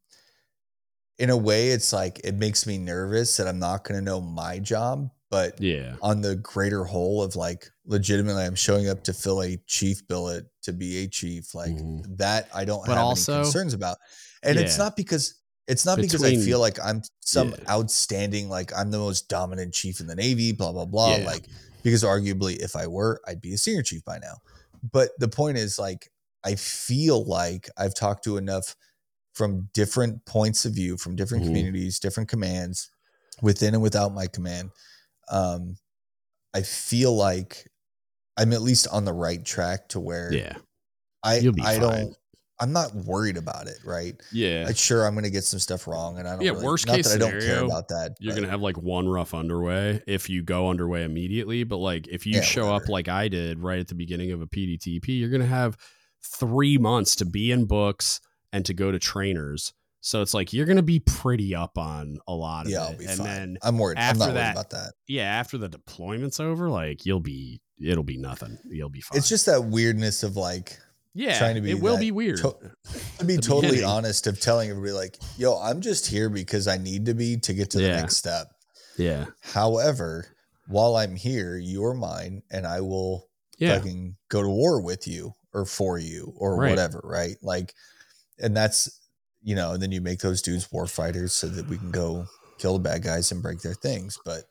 in a way, it's like it makes me nervous that I'm not going to know my job. But yeah, on the greater whole of like legitimately, I'm showing up to fill a chief billet to be a chief. Like mm-hmm. that, I don't but have also, any concerns about. And yeah. it's not because it's not Between, because I feel like I'm some yeah. outstanding, like I'm the most dominant chief in the Navy, blah, blah, blah. Yeah. Like, because arguably, if I were, I'd be a senior chief by now. But the point is, like, I feel like I've talked to enough from different points of view, from different mm-hmm. communities, different commands, within and without my command. Um, I feel like I'm at least on the right track to where yeah, I I fine. don't I'm not worried about it, right? Yeah. Like, sure, I'm going to get some stuff wrong, and I don't. Yeah. Really, worst case that scenario, I don't care about that. You're going to have like one rough underway if you go underway immediately, but like if you yeah, show whatever. up like I did right at the beginning of a PDTP, you're going to have three months to be in books and to go to trainers. So it's like you're going to be pretty up on a lot of yeah, it. and fine. then I'm worried. After I'm that, about that. Yeah, after the deployment's over, like you'll be, it'll be nothing. You'll be fine. It's just that weirdness of like yeah, trying to be it will be weird. To, to be totally beginning. honest, of telling everybody like, "Yo, I'm just here because I need to be to get to the next step." Yeah. However, while I'm here, you're mine, and I will yeah. fucking go to war with you or for you or right. whatever, right? Like, and that's you know, and then you make those dudes war fighters so that we can go kill the bad guys and break their things, but.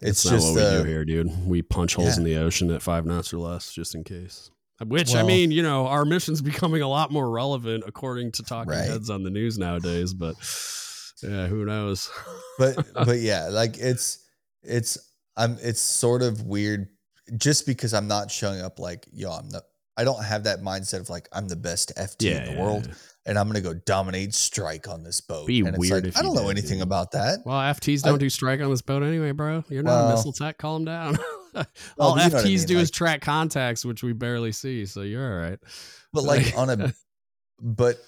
It's, not what uh, we do here, dude. We punch holes yeah. in the ocean at five knots or less, just in case. Which well, I mean, you know, our mission's becoming a lot more relevant according to talking right. heads on the news nowadays. But yeah, who knows? but but yeah, like it's it's I'm it's sort of weird just because I'm not showing up like yo, I'm the I don't have that mindset of like I'm the best FT yeah, in the yeah, world. And I'm gonna go dominate strike on this boat. Be and weird. Like, I don't know did, anything dude. about that. Well, FTs don't I, do strike on this boat anyway, bro. You're not well, a missile tech. Calm down. all FTs I mean. do like, is track contacts, which we barely see. So you're all right. But like on a, but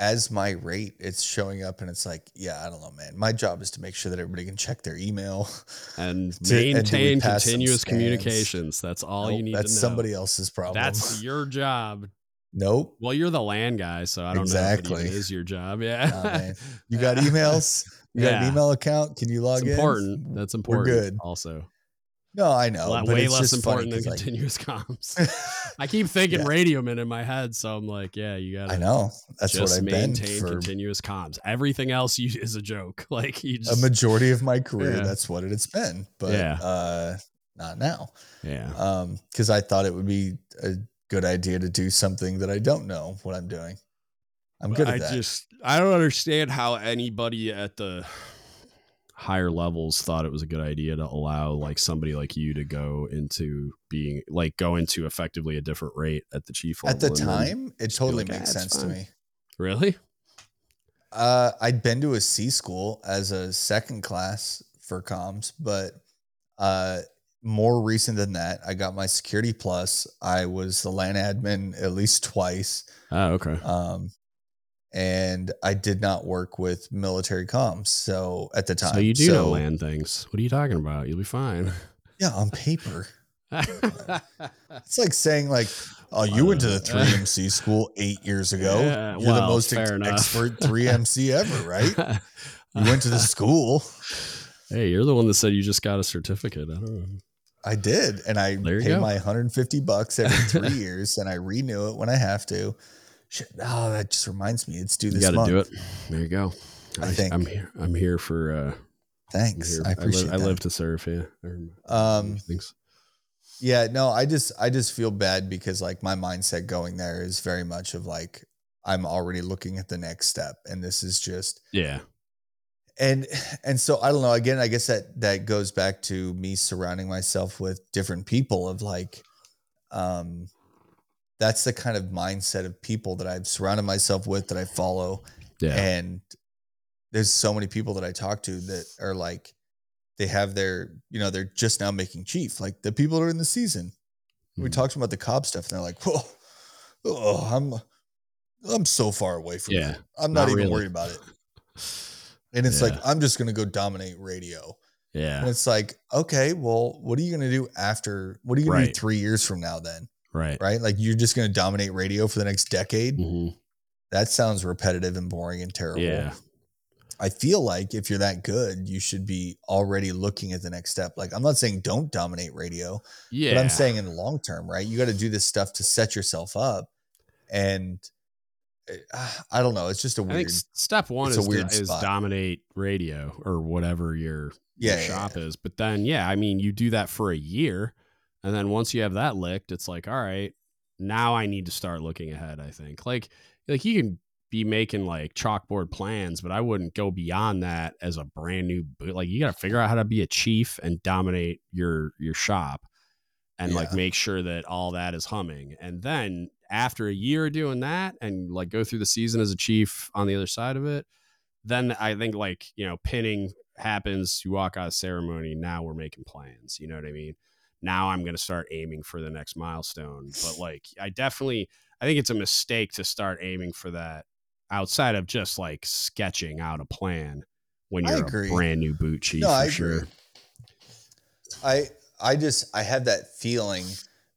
as my rate, it's showing up, and it's like, yeah, I don't know, man. My job is to make sure that everybody can check their email and to, maintain and continuous communications. That's all nope, you need. That's somebody else's problem. That's your job. Nope. Well, you're the LAN guy, so I don't exactly. know if it is your job. Yeah. you got emails? You got yeah. an email account? Can you log it's important. in? That's important. We're good. Also. No, I know. Lot, way less important than continuous like, comms. I keep thinking yeah. radioman in my head, so I'm like, yeah, you got. I know. That's what I've maintain for continuous comms. Everything else you, is a joke. Like you just, a majority of my career, yeah. that's what it's been. But yeah. uh, not now. Yeah. Um, because I thought it would be a good idea to do something that I don't know what I'm doing. I'm good at I that. just I don't understand how anybody at the higher levels thought it was a good idea to allow like somebody like you to go into being like go into effectively a different rate at the chief level. at the time, it totally like, makes "Ah, sense to me. really? Uh, I'd been to a C school as a second class for comms, but uh, more recent than that, I got my security plus. I was the LAN admin at least twice, Oh, okay. um, and I did not work with military comms. So at the time, So you do know LAN things. What are you talking about? You'll be fine. Yeah, on paper, it's like saying like, "Oh, you went to the 3MC school eight years ago. Yeah, You're the most ex- expert 3MC ever, right? You went to the school." hey, you're the one that said you just got a certificate. I don't know. I did, and I pay go. my 150 bucks every three years, and I renew it when I have to. Shit, oh, that just reminds me, it's due this You this got to month. do it. There you go. I I, think. am here. I'm here for. uh Thanks. I appreciate I live, that. I live to serve. Yeah. Um, things. Yeah, no, I just, I just feel bad because like my mindset going there is very much of like I'm already looking at the next step, and this is just Yeah. And and so I don't know. Again, I guess that that goes back to me surrounding myself with different people of like, um, that's the kind of mindset of people that I've surrounded myself with that I follow, Yeah. and there's so many people that I talk to that are like, they have their, you know, they're just now making chief, like the people that are in the season. We Mhm. talked about the COB stuff, and they're like, "Whoa, oh, I'm, I'm so far away from Yeah. it. I'm not, Not even really. worried about it." And it's like, I'm just gonna go dominate radio. Yeah. And it's like, okay, well, what are you gonna do after? What are you gonna Right. do three years from now? Then, Right. right? Like you're just gonna dominate radio for the next decade. Mhm. That sounds repetitive and boring and terrible. Yeah. I feel like if you're that good, you should be already looking at the next step. Like I'm not saying don't dominate radio, Yeah. but I'm saying in the long term, right? You got to do this stuff to set yourself up. And I don't know. It's just a weird. step one is, weird is dominate radio or whatever your, your Yeah, yeah, shop is. But then, yeah, I mean, you do that for a year. And then once you have that licked, it's like, all right, now I need to start looking ahead, I think. Like, like you can be making like chalkboard plans, but I wouldn't go beyond that as a brand new boot. Like you got to figure out how to be a chief and dominate your your shop and like make sure that all that is humming. And then after a year of doing that and like go through the season as a chief on the other side of it, then I think like, you know, pinning happens, you walk out of ceremony, now we're making plans. You know what I mean? Now I'm going to start aiming for the next milestone. But like, I definitely, I think it's a mistake to start aiming for that outside of just like sketching out a plan when you're a brand new boot chief. no, for I sure. agree. I I just I have that feeling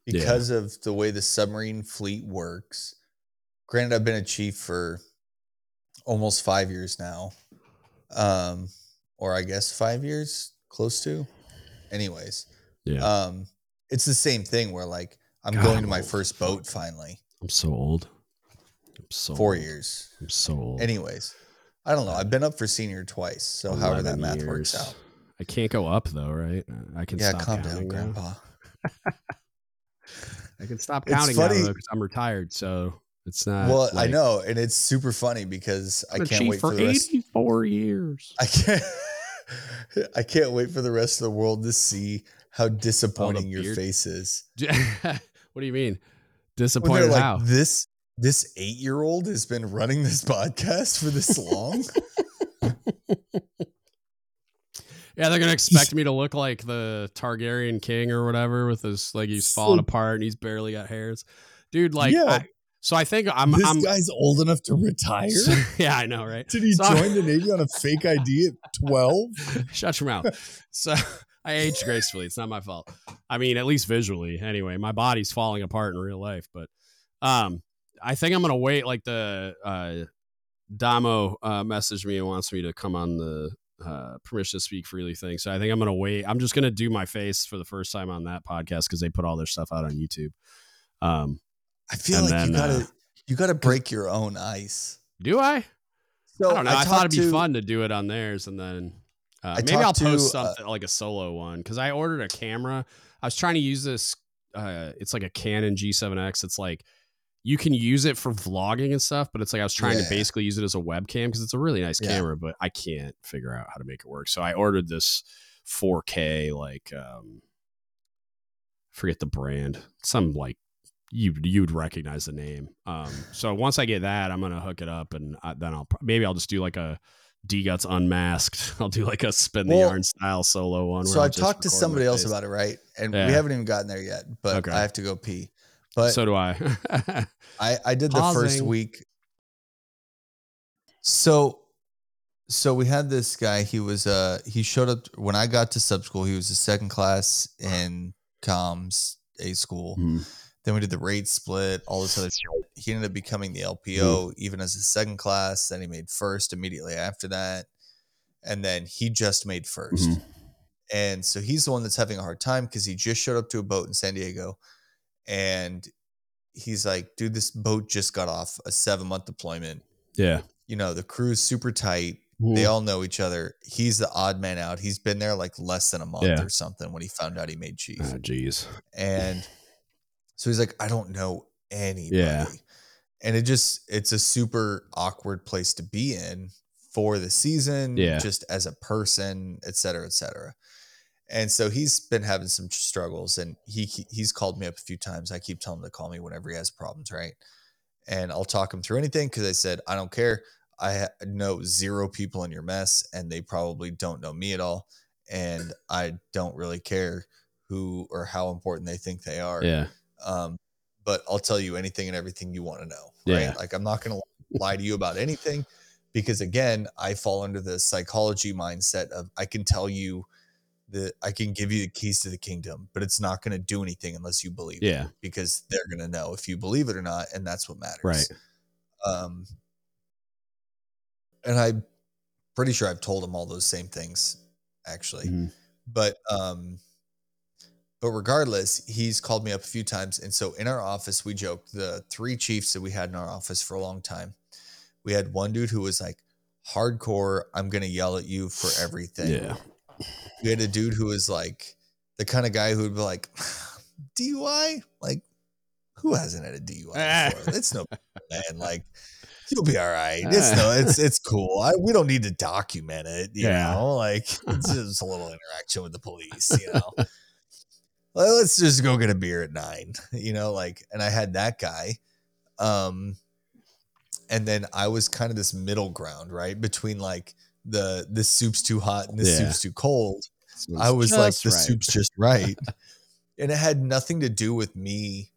because of the way the submarine fleet works. Granted, I've been a chief for almost five years now, um, or I guess five years, close to. Anyways, Yeah. um, it's the same thing where like I'm God, going to my old. first boat finally. I'm so old. I'm so Four old. years. I'm so old. Anyways, I don't know. I've been up for senior twice, so however that 11 math works out. I can't go up though, right? I can Yeah, stop calm down, now. Grandpa. I can stop It's counting funny- now because I'm retired, so it's not. well, I know, and it's super funny because I can't wait for for the rest. 84 years. I can't. I can't wait for the rest of the world to see how disappointing your face is. what do you mean? When they're Disappointed like, how? this this eight year old has been running this podcast for this long. Yeah, they're gonna expect me to look like the Targaryen king or whatever, with his like he's falling So- apart and he's barely got hairs, dude. Like, Yeah. I, so I think I'm. this I'm guy's old enough to retire. yeah, I know, right? Did he So- join the Navy on a fake ID at twelve? Shut your mouth. So I aged gracefully. It's not my fault. I mean, at least visually. Anyway, my body's falling apart in real life, but um, I think I'm gonna wait. Like the uh, Damo uh, messaged me and wants me to come on the uh, permission to speak freely thing. So I think I'm gonna wait. I'm just gonna do my face for the first time on that podcast because they put all their stuff out on YouTube. Um, I feel like then, you gotta uh, you gotta break your own ice. do I? So I don't know. I, thought it'd be to- ful to do it on theirs, and then uh, maybe I'll to, post uh, something like a solo one because I ordered a camera. I was trying to use this. Uh, it's like a Canon G7X. It's like you can use it for vlogging and stuff, but it's like I was trying Yeah. to basically use it as a webcam because it's a really nice Yeah. camera, but I can't figure out how to make it work. So I ordered this 4K, like um forget the brand. Some like you you'd recognize the name. Um so once I get that, I'm gonna hook it up and I, then I'll maybe I'll just do like a DGUTS unmasked. I'll do like a spin the Well, yarn style solo one. So I talked to somebody else about it, right? And Yeah. we haven't even gotten there yet, but Okay. I have to go pee. But So do I. I I did the first week. So so we had this guy, he was uh he showed up when I got to sub school, he was a second class in comms A school. Hmm. Then we did the rate split, all this other shit. He ended up becoming the LPO Hmm. even as a second class. Then he made first immediately after that. And then he just made 1st Mhm. And so he's the one that's having a hard time because he just showed up to a boat in San Diego. And he's like, dude, this boat just got off a seven month deployment. yeah. You know, the crew's super tight. Mm-hmm. They all know each other. He's the odd man out. He's been there like less than a month Yeah. or something when he found out he made chief. Oh, jeez. And so he's like, I don't know anybody. Yeah. And it just, it's a super awkward place to be in for the season, Yeah. just as a person, et cetera, et cetera. And so he's been having some struggles and he he- he's called me up a few times. I keep telling him to call me whenever he has problems, right? And I'll talk him through anything because I said, I don't care. I know zero people in your mess and they probably don't know me at all. And I don't really care who or how important they think they are. Yeah. Um, but I'll tell you anything and everything you want to know. Right. Yeah. Like I'm not going to lie to you about anything because again, I fall under the psychology mindset of I can tell you that I can give you the keys to the kingdom, but it's not going to do anything unless you believe it Yeah. because they're going to know if you believe it or not. And that's what matters. Right. Um, and I'm pretty sure I've told him all those same things actually Mhm. but um but regardless he's called me up a few times and so in our office we joked the three chiefs that we had in our office for a long time we had one dude who was like hardcore i'm gonna yell at you for everything Yeah. We had a dude who was like the kind of guy who would be like dui like who hasn't had a dui before? It's no man like you'll be all right. It's no it's it's cool. I, we don't need to document it you Yeah. know? Like it's just a little interaction with the police you know? Well, let's just go get a beer at nine you know? Like and i had that guy um and then i was kind of this middle ground right? Between like the the soup's too hot and the Yeah. soup's too cold So I was like, the right. soup's just right. and it had nothing to do with me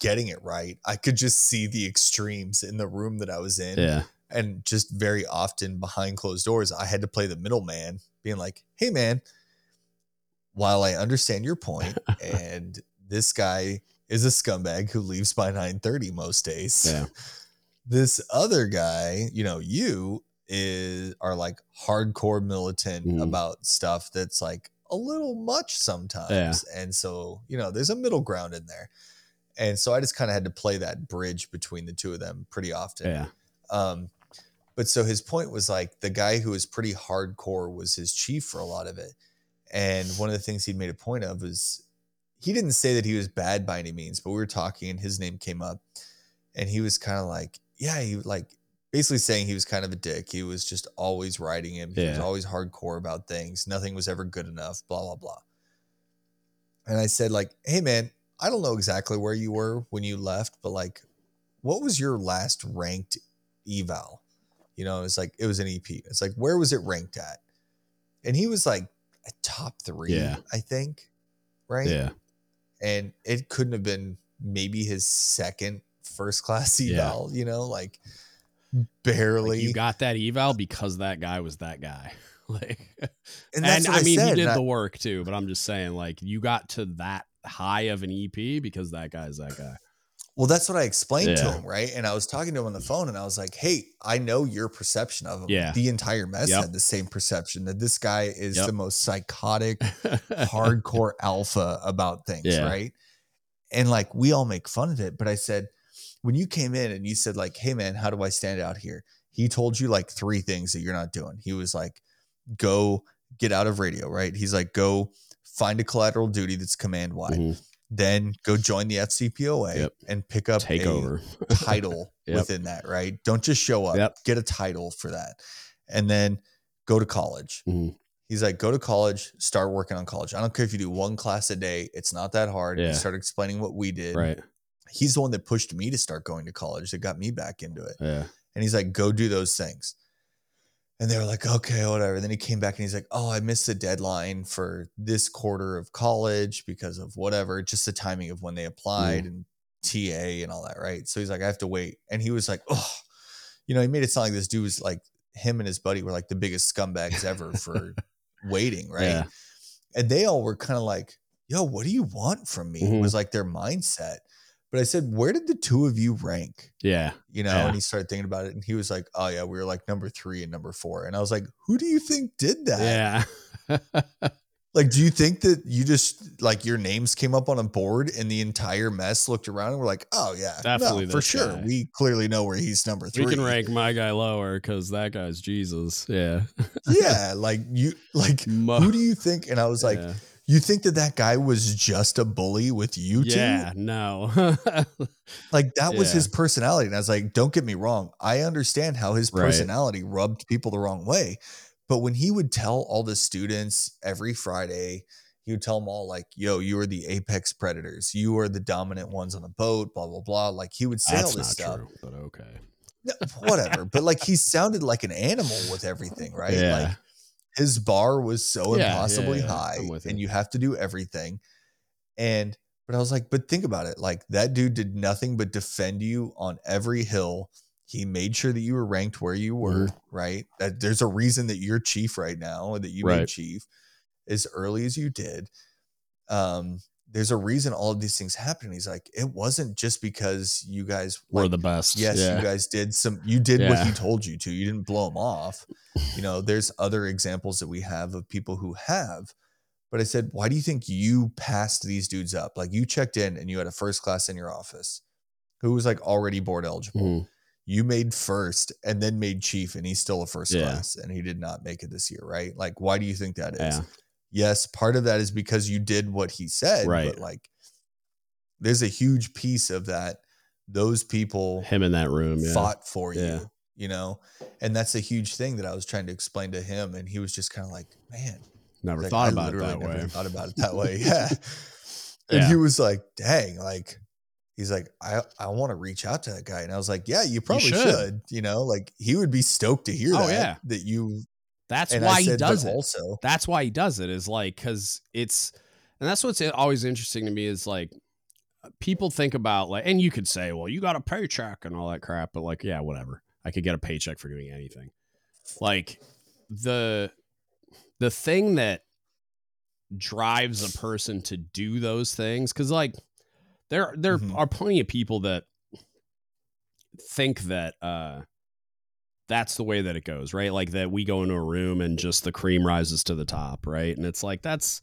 getting it right. I could just see the extremes in the room that I was in. Yeah. And just very often behind closed doors, I had to play the middleman, being like, hey, man, while I understand your point, and this guy is a scumbag who leaves by 9:30 most days. Yeah. This other guy, you know, you is are like hardcore militant Mhm. about stuff that's like a little much sometimes. And so, you know, there's a middle ground in there. And so I just kind of had to play that bridge between the two of them pretty often. Yeah. Um, but so his point was like the guy who was pretty hardcore was his chief for a lot of it. And one of the things he'd made a point of was he didn't say that he was bad by any means, but we were talking and his name came up and he was kind of like, yeah, he like basically saying he was kind of a dick. He was just always writing him. He was always hardcore about things. Nothing was ever good enough, blah, blah, blah. And I said, like, hey man, I don't know exactly where you were when you left, but like, what was your last ranked eval? You know, it's like it was an EP. It's like, where was it ranked at? And he was like a top three, Yeah. I think. Right. Yeah. And it couldn't have been maybe his second first class Yeah. eval, you know, like barely. Like you got that eval because that guy was that guy. Like, and and, that's what I mean, said. he did I- the work too. But I'm just saying, like, you got to that high of an EP because that guy's that guy. Well, that's what I explained to him, right? And I was talking to him on the phone and I was like, hey, I know your perception of him. Yeah. The entire mess Yep. had the same perception that this guy is Yep. the most psychotic, hardcore alpha about things, Yeah. right? And like we all make fun of it. But I said, when you came in and you said, like, hey man, how do I stand out here? He told you like three things that you're not doing. He was like, go get out of radio, right? He's like, go find a collateral duty that's command wide Mhm. then go join the FCPOA Yep. and pick up Take a over. title Yep. within that, right? Don't just show up, Yep. get a title for that. And then go to college. Mhm. He's like, go to college, start working on college. I don't care if you do one class a day, it's not that hard. Yeah. He started explaining what we did. Right. He's the one that pushed me to start going to college that got me back into it. Yeah. And he's like, go do those things. And they were like, okay, whatever. And then he came back and he's like, oh, I missed the deadline for this quarter of college because of whatever, just the timing of when they applied and TA and all that, right? So he's like, I have to wait. And he was like, oh, you know, he made it sound like this dude was like, him and his buddy were like the biggest scumbags ever for waiting, right? Yeah. And they all were kind of like, yo, what do you want from me? Mhm. Was like their mindset. But I said, where did the two of you rank? Yeah. you know Yeah. and he started thinking about it and he was like oh yeah we were like number three and number four and i was like who do you think did that Yeah. like do you think that you just like your names came up on a board and the entire mess looked around and were like oh yeah no, for sure guy. we clearly know where he's number three we can rank my guy lower because that guy's Jesus. Yeah. yeah like you like Mo- who do you think and i was like yeah. You think that that guy was just a bully with you two Yeah, no. like that was his personality and i was like don't get me wrong i understand how his Right. personality rubbed people the wrong way but when he would tell all the students every friday he would tell them all like yo you are the apex predators you are the dominant ones on the boat blah blah blah like he would say That's all this not stuff true, but okay. No, whatever but like he sounded like an animal with everything right Yeah. like his bar was so Yeah, yeah, impossibly yeah, high I'm with and you. have to do everything. And but i was like but think about it like that dude did nothing but defend you on every hill. He made sure that you were ranked where you were right? That there's a reason that you're chief right now and that you Right. made chief as early as you did. Um there's a reason all of these things happened he's like it wasn't just because you guys We're like, the best. yes yeah. you guys did some you did what he told you to you didn't blow him off you know there's other examples that we have of people who have but i said why do you think you passed these dudes up like you checked in and you had a first class in your office who was like already board eligible Mhm. you made first and then made chief and he's still a first Yeah. class and he did not make it this year right like why do you think that is Yeah. Yes part of that is because you did what he said Right. but like there's a huge piece of that those people Him in that room. Yeah. fought for Yeah. you you know and that's a huge thing that i was trying to explain to him and he was just kind of like man Never like, thought I about it that way. thought about it that way yeah and Yeah. he was like dang like he's like i i want to reach out to that guy and i was like yeah you probably should. should. you know like he would be stoked to hear Oh, that yeah. that you That's and why I he does it. also that's why he does it is like because it's and that's what's always interesting to me is like people think about like and you could say well you got a paycheck and all that crap but like yeah whatever i could get a paycheck for doing anything like the the thing that drives a person to do those things because like there there Mhm. are plenty of people that think that uh that's the way that it goes, right? Like that we go into a room and just the cream rises to the top, right? And it's like that's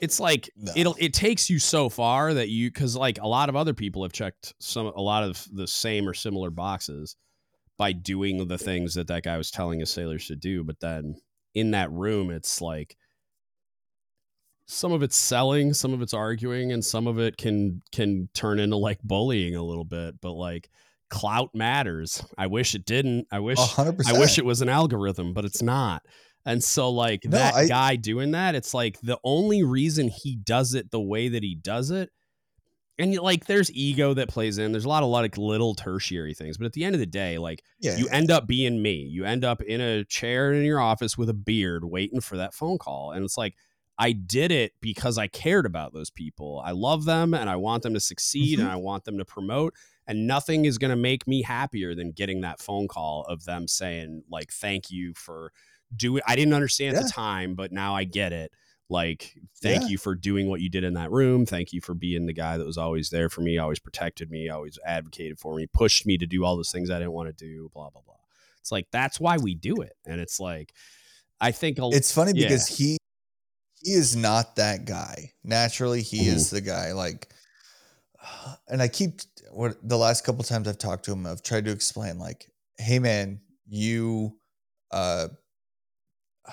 it's like No. it'll it takes you so far that you cuz like a lot of other people have checked some a lot of the same or similar boxes by doing the things that that guy was telling his sailors to do, but then in that room it's like some of it's selling, some of it's arguing, and some of it can can turn into like bullying a little bit. But like clout matters. I wish it didn't. I wish a hundred I wish it was an algorithm, but it's not. And so like No, that I- guy doing that, it's like the only reason he does it the way that he does it. And like there's ego that plays in. There's a lot of like little tertiary things, but at the end of the day, like yeah you end up being me. You end up in a chair in your office with a beard waiting for that phone call. And it's like, I did it because I cared about those people. I love them and I want them to succeed Mhm. and I want them to promote. And nothing is going to make me happier than getting that phone call of them saying, like, thank you for doing. I didn't understand at the time, but now I get it. Like, thank Yeah. you for doing what you did in that room. Thank you for being the guy that was always there for me, always protected me, always advocated for me, pushed me to do all those things I didn't want to do, blah, blah, blah. It's like, that's why we do it. And it's like, I think a, it's funny Yeah. because he he is not that guy naturally he Mhm. is the guy like and i keep what the last couple times i've talked to him i've tried to explain like hey man you uh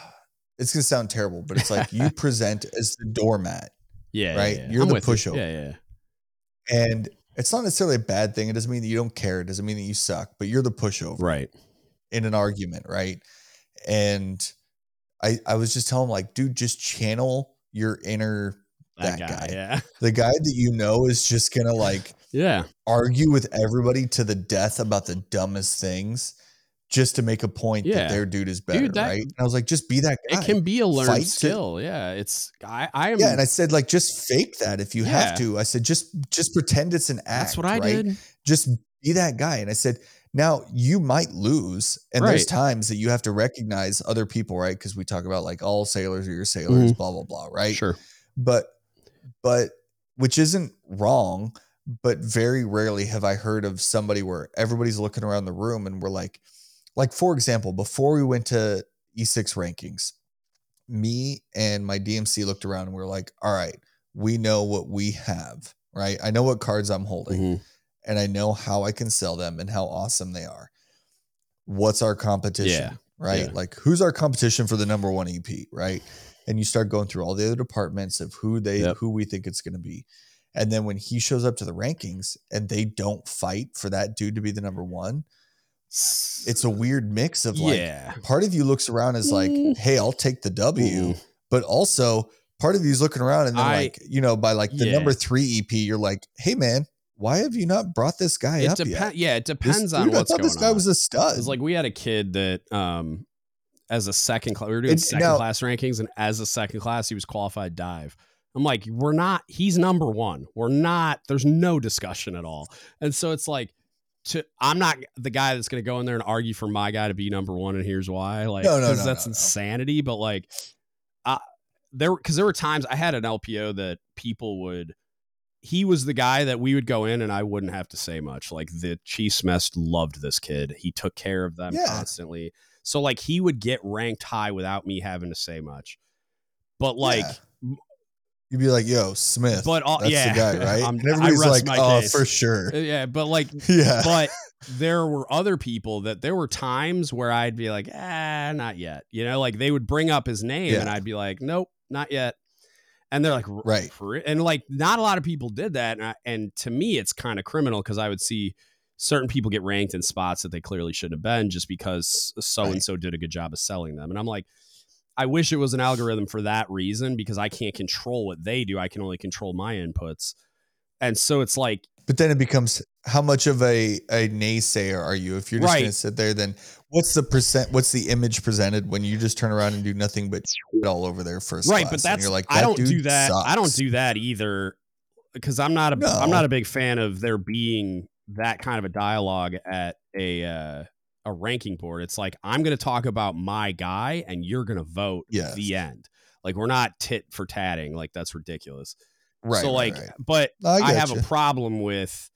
it's gonna sound terrible but it's like you present as the doormat Yeah. right? yeah, yeah. You're I'm the with you. pushover. Yeah, yeah. And it's not necessarily a bad thing. It doesn't mean that you don't care. It doesn't mean that you suck, but you're the pushover Right. in an argument, right? And I I was just telling him like, dude, just channel your inner That, That guy. guy. Yeah. the guy that you know is just gonna like Yeah. argue with everybody to the death about the dumbest things just to make a point Yeah. that their dude is better, that- right? And I was like, just be that guy. It can be a learned Fight to- skill. yeah. It's I I am yeah, and I said like just fake that if you Yeah. have to. I said just just pretend it's an act. that's what I right? did. Just be that guy. And I said now you might lose, and there's times that you have to recognize other people, right? Because we talk about like all sailors are your sailors, Mhm. blah blah blah, right? Sure. But but which isn't wrong, but very rarely have I heard of somebody where everybody's looking around the room and we're like, like for example, before we went to E6 rankings, me and my DMC looked around and we are like, all right, we know what we have, right? I know what cards I'm holding Mhm. and I know how I can sell them and how awesome they are. What's our competition? Yeah, Right? yeah. Like who's our competition for the number one EP, right? And you start going through all the other departments of who they Yep. who we think it's gonna be. And then when he shows up to the rankings and they don't fight for that dude to be the number one, it's a weird mix of like yeah. part of you looks around as like, Mm. hey, I'll take the W, Mm-mm. but also part of you's looking around and then I- like, you know, by like the Yeah. number three EP, you're like, hey man, why have you not brought this guy It up depends. yet? Yeah, it This depends on dude, what's I thought going this guy on. was a stud. It's like we had a kid that, um, as a second class, we were doing second now- class rankings, and as a second class, he was qualified dive. I'm like, we're not. He's number one. We're not. There's no discussion at all. And so it's like, to I'm not the guy that's going to go in there and argue for my guy to be number one, and here's why. Like, No, no, no, that's no, no. insanity. But like, uh, there because there were times I had an LPO that people would. He was the guy that we would go in and I wouldn't have to say much. Like the Chiefs mess loved this kid. He took care of them Yeah. constantly. So like he would get ranked high without me having to say much. But like, Yeah. you'd be like, yo, Smith. But, uh, that's yeah. the guy, right? I'm- and everybody's like, oh, case. for sure. uh, yeah, but like, Yeah. but there were other people that there were times where I'd be like, ah, not yet. You know, like they would bring up his name Yeah. and I'd be like, nope, not yet. And they're like, Right. for re-" And like, not a lot of people did that. And, I, and to me, it's kind of criminal because I would see certain people get ranked in spots that they clearly shouldn't have been just because so and so did a good job of selling them. And I'm like, I wish it was an algorithm for that reason because I can't control what they do. I can only control my inputs. And so it's like, But then it becomes how much of a, a naysayer are you? If you're just Right. going to sit there, then what's the percent? What's the image presented when you just turn around and do nothing but all over there first? right class? but And that's you're like, i "That don't do that i don't do that either because i'm not a No. am not a big fan of there being that kind of a dialogue at a uh, a ranking board it's like i'm going to talk about my guy and you're going to vote Yes. the end like we're not tit for tatting like that's ridiculous Right. so like right. but I I, have getcha. a problem with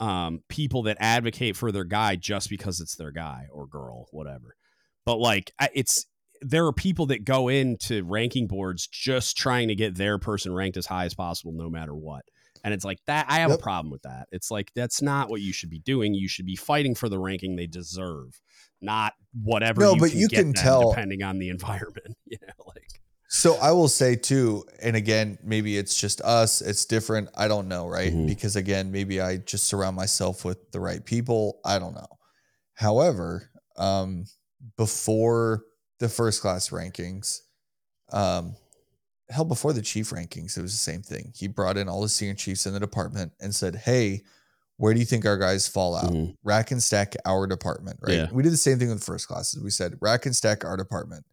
um people that advocate for their guy just because it's their guy or girl whatever but like it's there are people that go into ranking boards just trying to get their person ranked as high as possible no matter what and it's like that i have Yep. a problem with that it's like that's not what you should be doing you should be fighting for the ranking they deserve not whatever No, you but can you can tell- depending on the environment you know like So I will say too, and again, maybe it's just us, it's different. I don't know, right? Mhm. Because again, maybe I just surround myself with the right people. I don't know. However, um, before the first class rankings, um, hell, before the chief rankings, it was the same thing. He brought in all the senior chiefs in the department and said, Hey, where do you think our guys fall out? Mhm. Rack and stack our department, right? Yeah. We did the same thing with first classes. We said, rack and stack our department.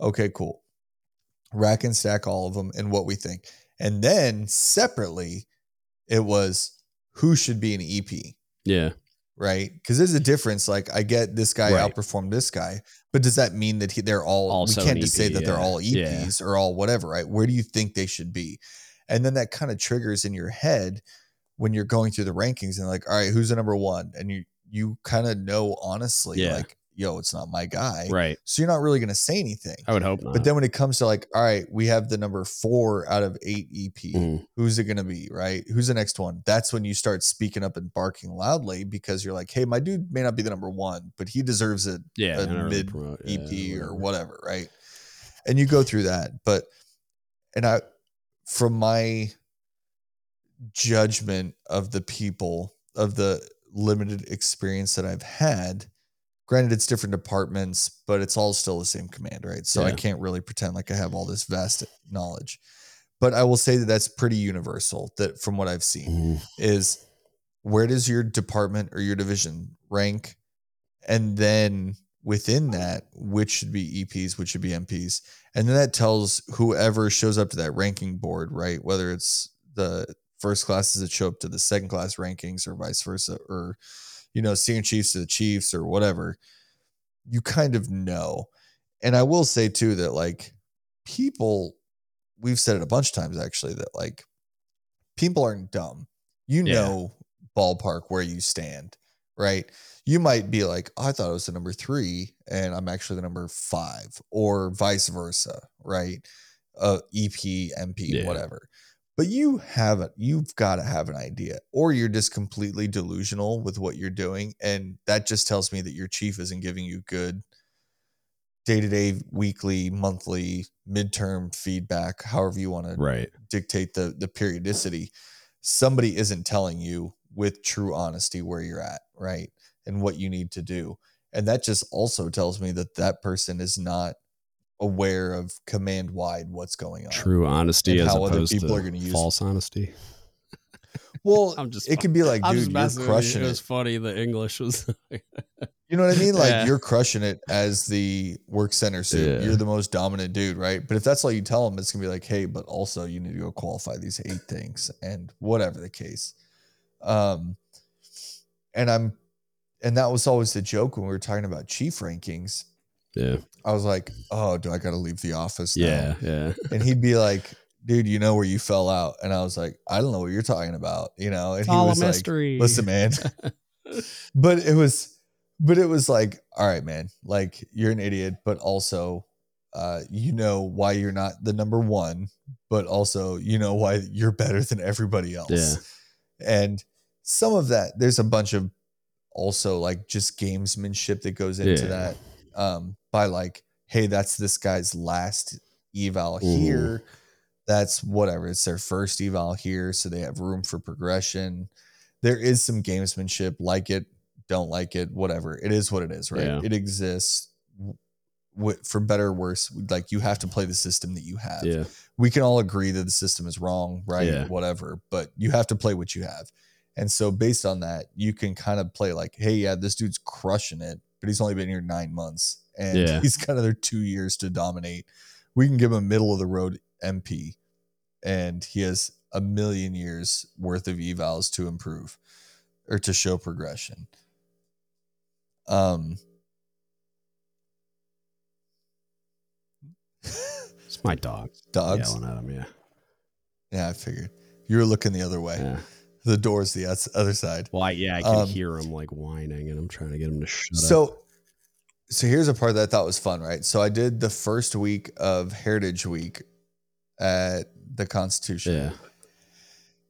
Okay, cool rack and stack all of them and what we think. And then separately, it was who should be an EP, yeah right? Because there's a difference. Like I get this guy Right. outperformed this guy, but does that mean that he, they're all? Also we can't an just say EP, that they're yeah. all Yeah. EPs or all whatever, right? Where do you think they should be? And then that kind of triggers in your head when you're going through the rankings and like, all right, who's the number one? And you you kind of know honestly, Yeah. like, yo, it's not my guy. right So you're not really gonna say anything. i would hope not But then when it comes to like, all right, we have the number four out of eight EP. Mhm. Who's it going to be? Right? Who's the next one? That's when you start speaking up and barking loudly because you're like, hey, my dude may not be the number one, but he deserves a yeah a and I really mid promote- EP yeah, or whatever. Right? And you go through that, but and I, from my judgment of the people of the limited experience that I've had, granted it's different departments, but it's all still the same command, right? So I can't really pretend like I have all this vast knowledge. But I will say that that's pretty universal that from what I've seen Mhm. is where does your department or your division rank? And then within that, which should be EPs, which should be MPs. And then that tells whoever shows up to that ranking board, right? Whether it's the first classes that show up to the second class rankings or vice versa, or, you know, senior chiefs to the chiefs or whatever, you kind of know. And I will say too that like people, we've said it a bunch of times actually, that like people aren't dumb. You Yeah. know ballpark where you stand, right? You might be like, "Oh, I thought it was the number three, and I'm actually the number five, or vice versa, right? Uh, EP, MP, Yeah. whatever. But you have it. You've got to have an idea, or you're just completely delusional with what you're doing, and that just tells me that your chief isn't giving you good day to day, weekly, monthly, midterm feedback, however you want to Right. dictate the the periodicity somebody isn't telling you with true honesty where you're at right and what you need to do and that just also tells me that that person is not aware of command wide what's going on True honesty and as how other opposed people to are gonna use- false honesty. well I'm just it could be like I'm dude you're messing with you. crushing It it was funny. The English was. you know what i mean like Yeah. you're crushing it as the work center suit Yeah. you're the most dominant dude right but if that's all you tell them it's gonna be like hey but also you need to go qualify these eight things and whatever the case um and i'm and that was always the joke when we were talking about chief rankings yeah. I was like oh do i gotta leave the office now? Yeah. Yeah. and he'd be like dude you know where you fell out and i was like i don't know what you're talking about you know and he was like listen man but it was but it was like all right man like you're an idiot but also uh you know why you're not the number one but also you know why you're better than everybody else Yeah. and some of that there's a bunch of also like just gamesmanship that goes into Yeah. that um by like hey that's this guy's last eval Mhm. here that's whatever it's their first eval here so they have room for progression there is some gamesmanship like it don't like it whatever it is what it is right Yeah. it exists for better or worse like you have to play the system that you have Yeah. we can all agree that the system is wrong, right? Yeah. Whatever, but you have to play what you have. And so, based on that, you can kind of play like, hey, yeah, this dude's crushing it, but he's only been here nine months and Yeah. he's got another two years to dominate. We can give him a middle of the road MP and he has a million years worth of evals to improve or to show progression. Um, It's my dog. dogs. Yelling at him. Yeah. Yeah, I figured you were looking the other way. Yeah. The door's the other side. Well, yeah, I can Um, hear him like whining, and I'm trying to get him to shut up. So, so here's a part that I thought was fun, right? So I did the first week of Heritage Week at the Constitution, Yeah.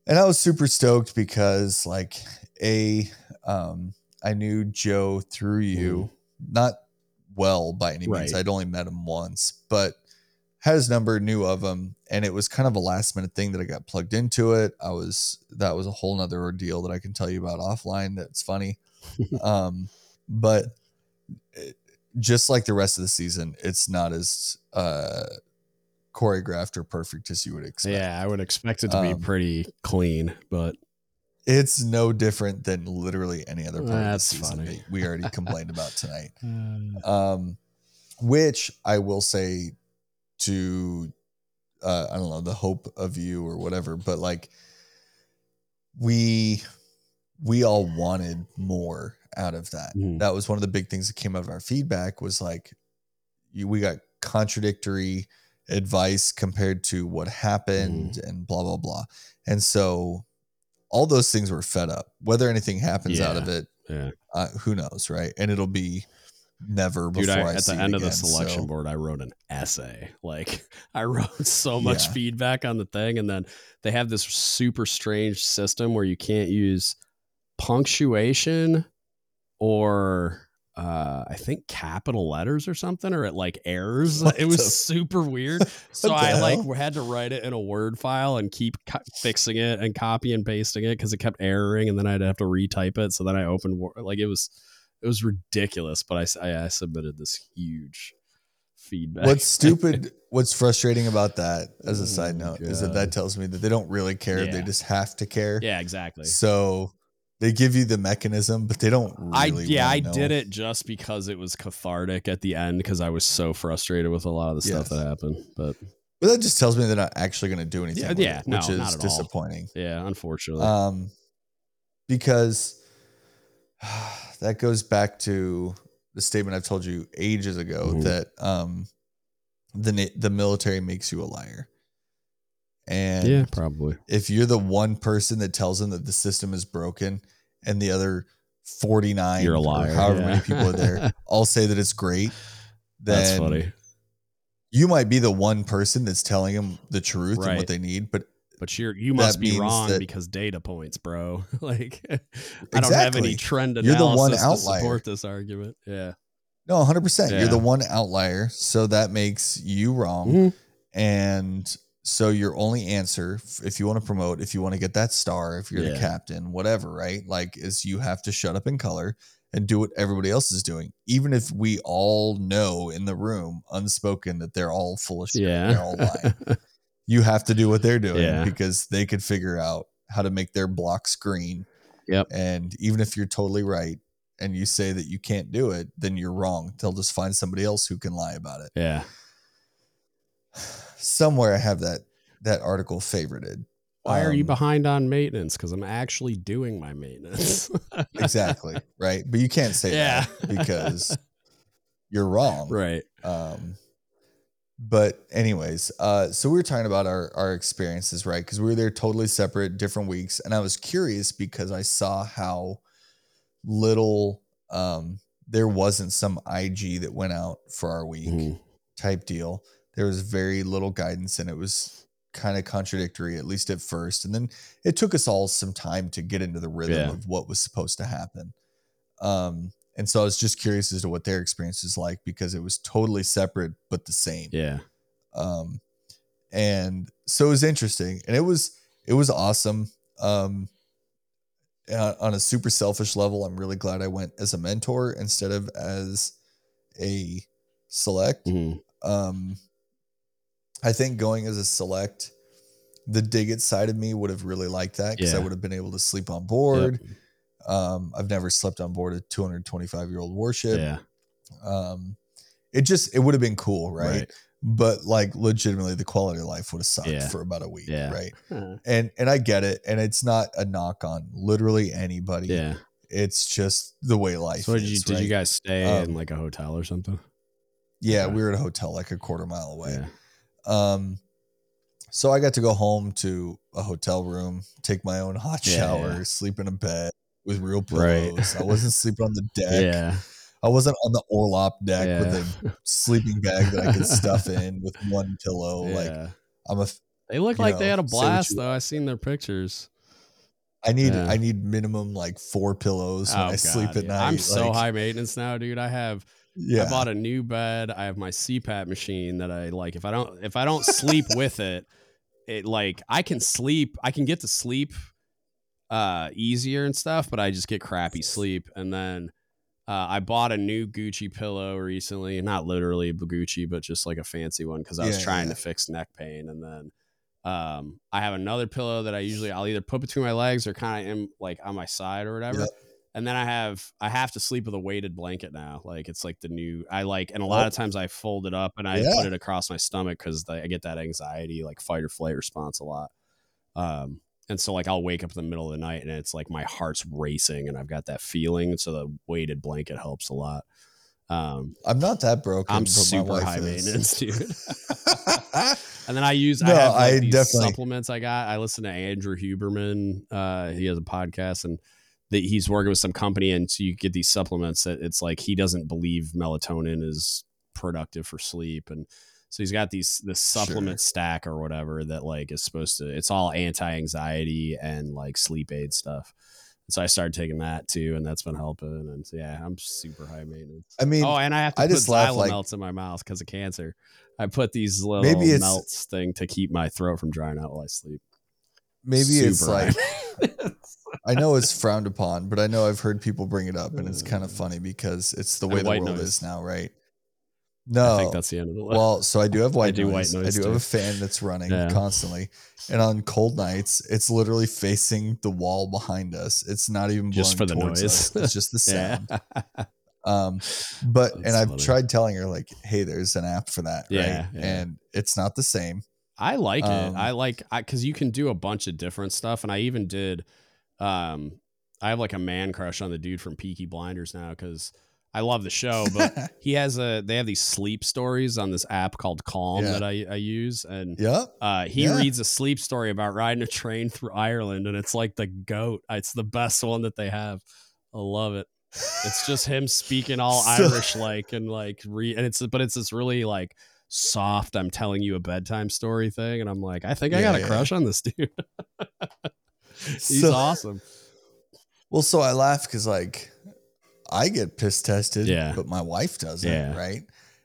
and I was super stoked because, like, a, um, I knew Joe through you, not well by any means. Right. I'd only met him once, but had his number, knew of him, and it was kind of a last minute thing that I got plugged into it. I was that was a whole nother ordeal that I can tell you about offline. That's funny. um, but it- just like the rest of the season, it's not as uh choreographed or perfect as you would expect. Yeah, I would expect it to be Um, pretty clean, but It's no different than literally any other part That's of the season funny. that we already complained about tonight. um, which I will say to uh, I don't know the hope of you or whatever, but like we we all wanted more out of that. Mhm. That was one of the big things that came out of our feedback was like you, we got contradictory advice compared to what happened Mm-hmm. and blah blah blah, and so all those things were fed up. Whether anything happens out of it, yeah. uh, who knows, right? And it'll be never Dude, before I, I, at the end of the selection so- board, I wrote an essay. Like I wrote so much Yeah. feedback on the thing, and then they have this super strange system where you can't use punctuation or uh, I think capital letters or something, or it like errors. What it was the- super weird. So I like had to write it in a Word file and keep co- fixing it and copy and pasting it because it kept erroring, and then I'd have to retype it. So then I opened. Like it was, it was ridiculous. But I I submitted this huge feedback. What's stupid, what's frustrating about that, as a Oh side my note, is that that tells me that they don't really care. They just have to care. yeah, exactly. So they give you the mechanism, but they don't I really. yeah, I wanna did it just because it was cathartic at the end because I was so frustrated with a lot of the stuff Yes. that happened. But But that just tells me they're not actually going to do anything. Yeah, yeah, it, no, which is not at all. disappointing. yeah, unfortunately. Um, because that goes back to the statement I've told you ages ago Mhm. that um, the the military makes you a liar, and yeah, probably. if you're the one person that tells them that the system is broken, and the other forty nine, You're a liar. however yeah. many people are there, all say that it's great, then That's funny. you might be the one person that's telling them the truth and what they need, but But you're you must be wrong that- because data points, bro. like I don't have any Exactly. trend You're the one analysis to outlier. support this argument. Yeah. No, 100%. You're the one outlier. So that makes you wrong. Mhm. And so your only answer, if you want to promote, if you want to get that star, if you're the captain, whatever, right? Like, is you have to shut up in color and do what everybody else is doing. Even if we all know in the room, unspoken, that they're all full of shit. They're all lying. Yeah. you have to do what they're doing Yeah. because they could figure out how to make their block screen. Yep. And even if you're totally right and you say that you can't do it, then you're wrong. They'll just find somebody else who can lie about it. yeah. Somewhere I have that that article favorited. Why are you Um, behind on maintenance? Because I'm actually doing my maintenance. Exactly. right. But you can't say Yeah. that because you're wrong. right. Um, but anyways, uh, so we were talking about our our experiences, right? Because we were there totally separate, different weeks, and I was curious because I saw how little um, there wasn't some IG that went out for our week Mhm. type deal. There was very little guidance, and it was kind of contradictory, at least at first. And then it took us all some time to get into the rhythm Yeah. of what was supposed to happen. Um, and so I was just curious as to what their experience is like because it was totally separate but the same. Yeah. Um, and so it was interesting, and it was it was awesome. Um, on a super selfish level, I'm really glad I went as a mentor instead of as a select. Mhm. Um, I think going as a select, the dig it side of me would have really liked that because I would have been able to sleep on board. Um, I've never slept on board a 225 year old warship. Yeah. Um, it just it would have been cool, right? Right. But like legitimately, the quality of life would have sucked Yeah. for about a week, Yeah. right? Uh, And and I get it, and it's not a knock on literally anybody. Yeah. It's just the way life. So did is, you did you guys stay Um, in like a hotel or something? Yeah, Okay. we were at a hotel like a quarter mile away. Yeah. Um, so I got to go home to a hotel room, take my own hot Yeah, shower, yeah. sleep in a bed with real Right. I wasn't sleeping on the deck. Yeah. I wasn't on the Orlop deck Yeah. with a sleeping bag that I could stuff in with one pillow. Like yeah. I'm a. They look you like they had a blast though. I seen their pictures. I need, Yeah. I need minimum like four pillows when oh, I sleep at Oh, yeah. night. I'm so high maintenance now, dude. I have Yeah. I bought a new bed. I have my CPAP machine that I like. If I don't if I don't sleep with it, it like I can sleep. I can get to sleep uh easier and stuff, but I just get crappy sleep. And then uh, I bought a new Gucci pillow recently, not literally Gucci, but just like a fancy one because I was Yeah, trying yeah. to fix neck pain. And then um, I have another pillow that I usually I'll either put between my legs or kind of in like on my side or whatever. Yep. And then I have I have to sleep with a weighted blanket now. Like it's like the new I like and a lot Oh. of times I fold it up and I Yeah. put it across my stomach because I get that anxiety like fight or flight response a lot. Um and so like I'll wake up in the middle of the night and it's like my heart's racing and I've got that feeling. So the weighted blanket helps a lot. Um I'm not that broken. I'm super high is. maintenance, dude. And then I use No, I have like I these definitely- supplements I got. I listen to Andrew Huberman. Uh, he has a podcast and the, he's working with some company, and so you get these supplements that it's like he doesn't believe melatonin is productive for sleep, and so he's got these this supplement stack or whatever that like is supposed to. It's all anti anxiety and like sleep aid stuff. So I started taking that too, and that's been helping. And so, yeah, I'm super high maintenance. I mean, oh, and I have to I put just like- melts in my mouth because of cancer. I put these little Maybe it's- melts thing to keep my throat from drying out while I sleep. maybe it's like. I know it's frowned upon, but I know I've heard people bring it up, and it's mm. kind of funny because it's the And way the white world noise. is now, right? No, I think that's the end of the list. well, so I do have white I noise. do white noise. I do too. have a fan that's running Yeah. constantly, and on cold nights, it's literally facing the wall behind us. It's not even Just for the noise. us. It's just the yeah. sound. Um, but and I've funny. tried telling her like, hey, there's an app for that, Yeah, right? yeah. And it's not the same. I like Um, it. I like because you can do a bunch of different stuff, and I even did. Um, I have like a man crush on the dude from Peaky Blinders now because I love the show, but he has a. They have these sleep stories on this app called Calm Yeah. that I, I use, and Yep. uh, he Yeah. reads a sleep story about riding a train through Ireland, and it's like the goat. It's the best one that they have. I love it. It's just him speaking all So- Irish like and like re and it's but it's this really like soft I'm telling you a bedtime story thing and I'm like I think I Yeah, got a crush on this dude. He's So- awesome. Well, so I laugh because like I get piss tested, Yeah. but my wife doesn't, Yeah. right?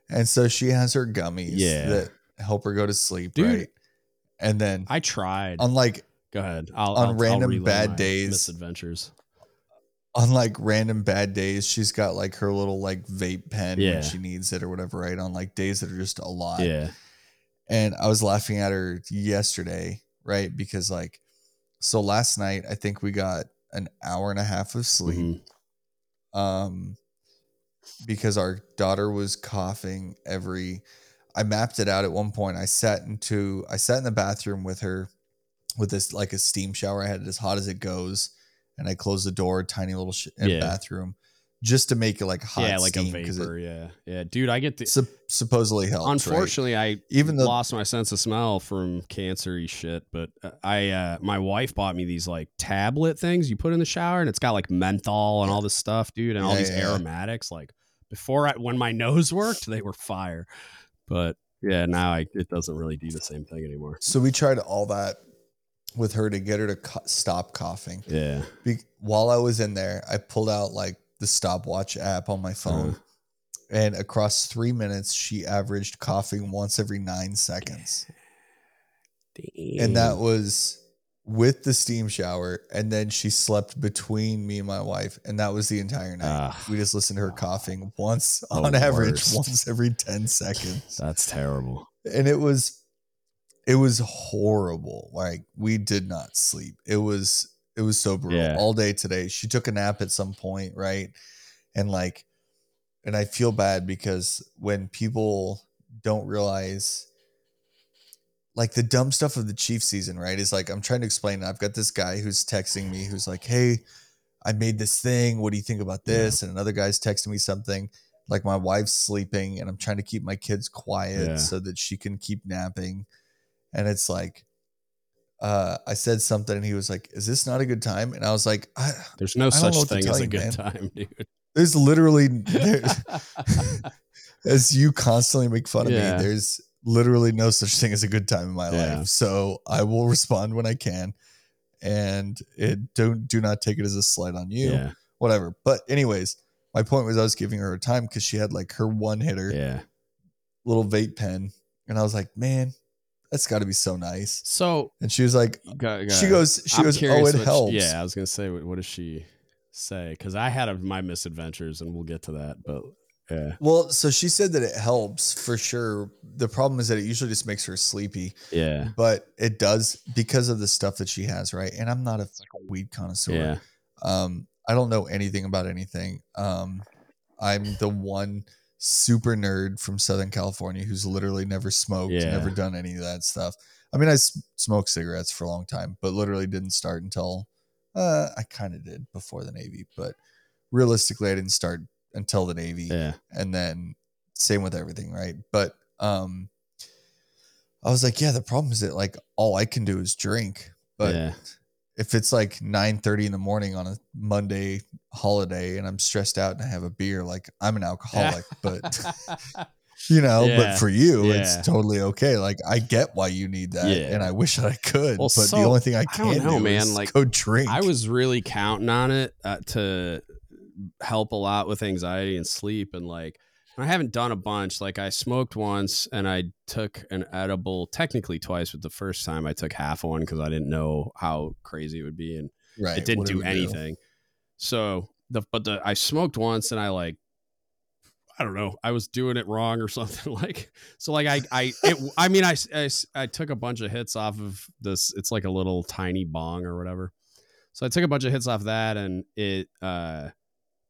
And so she has her gummies Yeah. that help her go to sleep, Dude. right? And then I tried. on like Go ahead. I'll, on I'll- I'll random bad my days- misadventures. on like random bad days, she's got like her little like vape pen Yeah. when she needs it or whatever, right? On like days that are just a lot. Yeah. And I was laughing at her yesterday, right? Because like so last night I think we got an hour and a half of sleep. Mhm. Um because our daughter was coughing every i mapped it out at one point. I sat into i sat in the bathroom with her with this like a steam shower. I had it as hot as it goes and i closed the door tiny little sh- Yeah. bathroom just to make it like hot yeah, like steam, a vapor. it yeah. Yeah. Dude, I get the sup- supposedly helps right? Unfortunately, I even though lost my sense of smell from cancery shit. But uh, I, uh, my wife bought me these like tablet things you put in the shower, and it's got like menthol and all this stuff, dude, and all Yeah, these yeah, yeah. aromatics. Like before, I, when my nose worked, they were fire. But yeah, now I, it doesn't really do the same thing anymore. so we tried all that with her to get her to co- stop coughing Yeah, Be- while I was in there, I pulled out like the stopwatch app on my phone. And across three minutes, she averaged coughing once every nine seconds. And that was with the steam shower. And then she slept between me and my wife. And that was the entire night. Ah. we just listened to her coughing once The on average, worst. once every 10 seconds. that's terrible. And it was, it was horrible. Like we did not sleep. It was, it was so brutal Yeah. all day today. She took a nap at some point, right? And like, and I feel bad because when people don't realize like the dumb stuff of the Chief season, right? Is like I'm trying to explain. I've got this guy who's texting me who's like, Hey, I made this thing. What do you think about this? And another guy's texting me something like my wife's sleeping and I'm trying to keep my kids quiet Yeah. so that she can keep napping. And it's like, uh, I said something and he was like, Is this not a good time? And I was like, I, There's no such know what to thing as a you, good man. time, dude. there's literally, there, as you constantly make fun of me, there's literally no such thing as a good time in my Yeah. life. So I will respond when I can. And it don't do not take it as a slight on you. yeah, Whatever. But anyways, my point was I was giving her a time because she had like her one hitter yeah. little vape pen. And I was like, man, that's gotta be so nice. So And she was like, go- go she goes, she I'm goes, oh, it she- helps. yeah, I was gonna say, what, what does she say? Because I had a, my misadventures, and we'll get to that. But yeah, Well, so she said that it helps for sure. The problem is that it usually just makes her sleepy, yeah, but it does because of the stuff that she has, right? And I'm not a weed connoisseur. yeah, Um, I don't know anything about anything. Um, I'm the one super nerd from Southern California who's literally never smoked, Yeah. never done any of that stuff. I mean, I s- smoked cigarettes for a long time, but literally didn't start until uh, I kind of did before the Navy, but realistically, I didn't start until the Navy yeah, and then same with everything right but um i was like yeah the problem is that like all i can do is drink but yeah. If it's like 9 30 in the morning on a monday holiday and i'm stressed out and i have a beer like i'm an alcoholic but you know, Yeah. but for you, Yeah. it's totally okay. Like I get why you need that, Yeah. and I wish I could, Well, but so, the only thing I I can know, do man, is like, go drink. I was really counting on it uh, to help a lot with anxiety and sleep. And like, I haven't done a bunch. Like, I smoked once and I took an edible technically twice, but the first time I took half one because I didn't know how crazy it would be. And right. it didn't what do anything. So the but the I smoked once and I like I don't know I was doing it wrong or something like so like I I it I mean i i took a bunch of hits off of this it's like a little tiny bong or whatever so I took a bunch of hits off that and it uh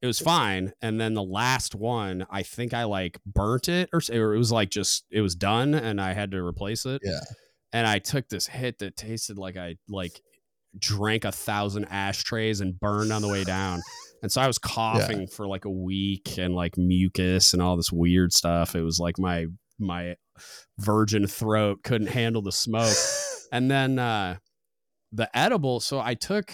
it was fine and then the last one I think I like burnt it or, or it was like just it was done and I had to replace it Yeah. and I took this hit that tasted like I like drank a thousand ashtrays and burned on the way down. And so I was coughing for like a week and like mucus and all this weird stuff. It was like my my virgin throat couldn't handle the smoke. And then uh the edible, so I took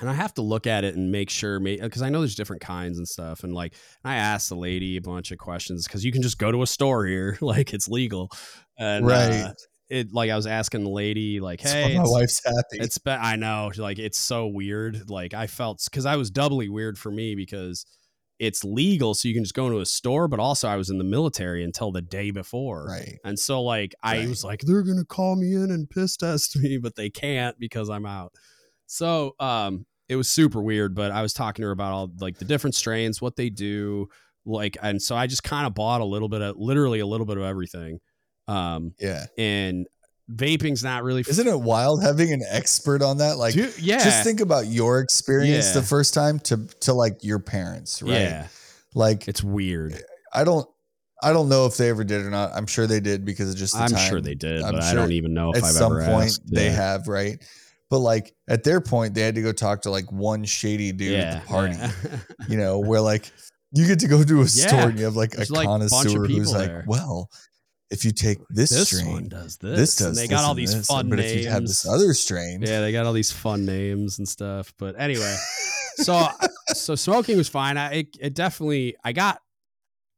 and I have to look at it and make sure because I know there's different kinds and stuff. And like I asked the lady a bunch of questions because you can just go to a store here, like it's legal. And Right. uh, it like I was asking the lady, like, hey, my wife's happy. it's been, I know, like it's so weird. Like I felt because I was doubly weird for me because it's legal, so you can just go into a store. But also, I was in the military until the day before, right. and so like I Right. was like, they're gonna call me in and piss test me, but they can't because I'm out. So um, it was super weird. But I was talking to her about all like the different strains, what they do, like, and so I just kind of bought a little bit of, literally a little bit of everything. Um, Yeah. and vaping's not really Isn't it wild having an expert on that? Like, Dude, yeah, just think about your experience Yeah. the first time to to like your parents, right? yeah, Like, it's weird. I don't, I don't know if they ever did or not. I'm sure they did because of just the I'm time. sure they did, I'm but I don't even know if At I've some ever point, asked. they Yeah. have, right? But like at their point, they had to go talk to like one shady dude at the party, yeah. you know, where like you get to go to a Yeah. store and you have like There's, a like, connoisseur who's people like, well, if you take this, this strain, one does this. this does and they got all these this, fun but names. if you have this other strain, yeah, they got all these fun names and stuff. But anyway, so so smoking was fine. I it, it definitely I got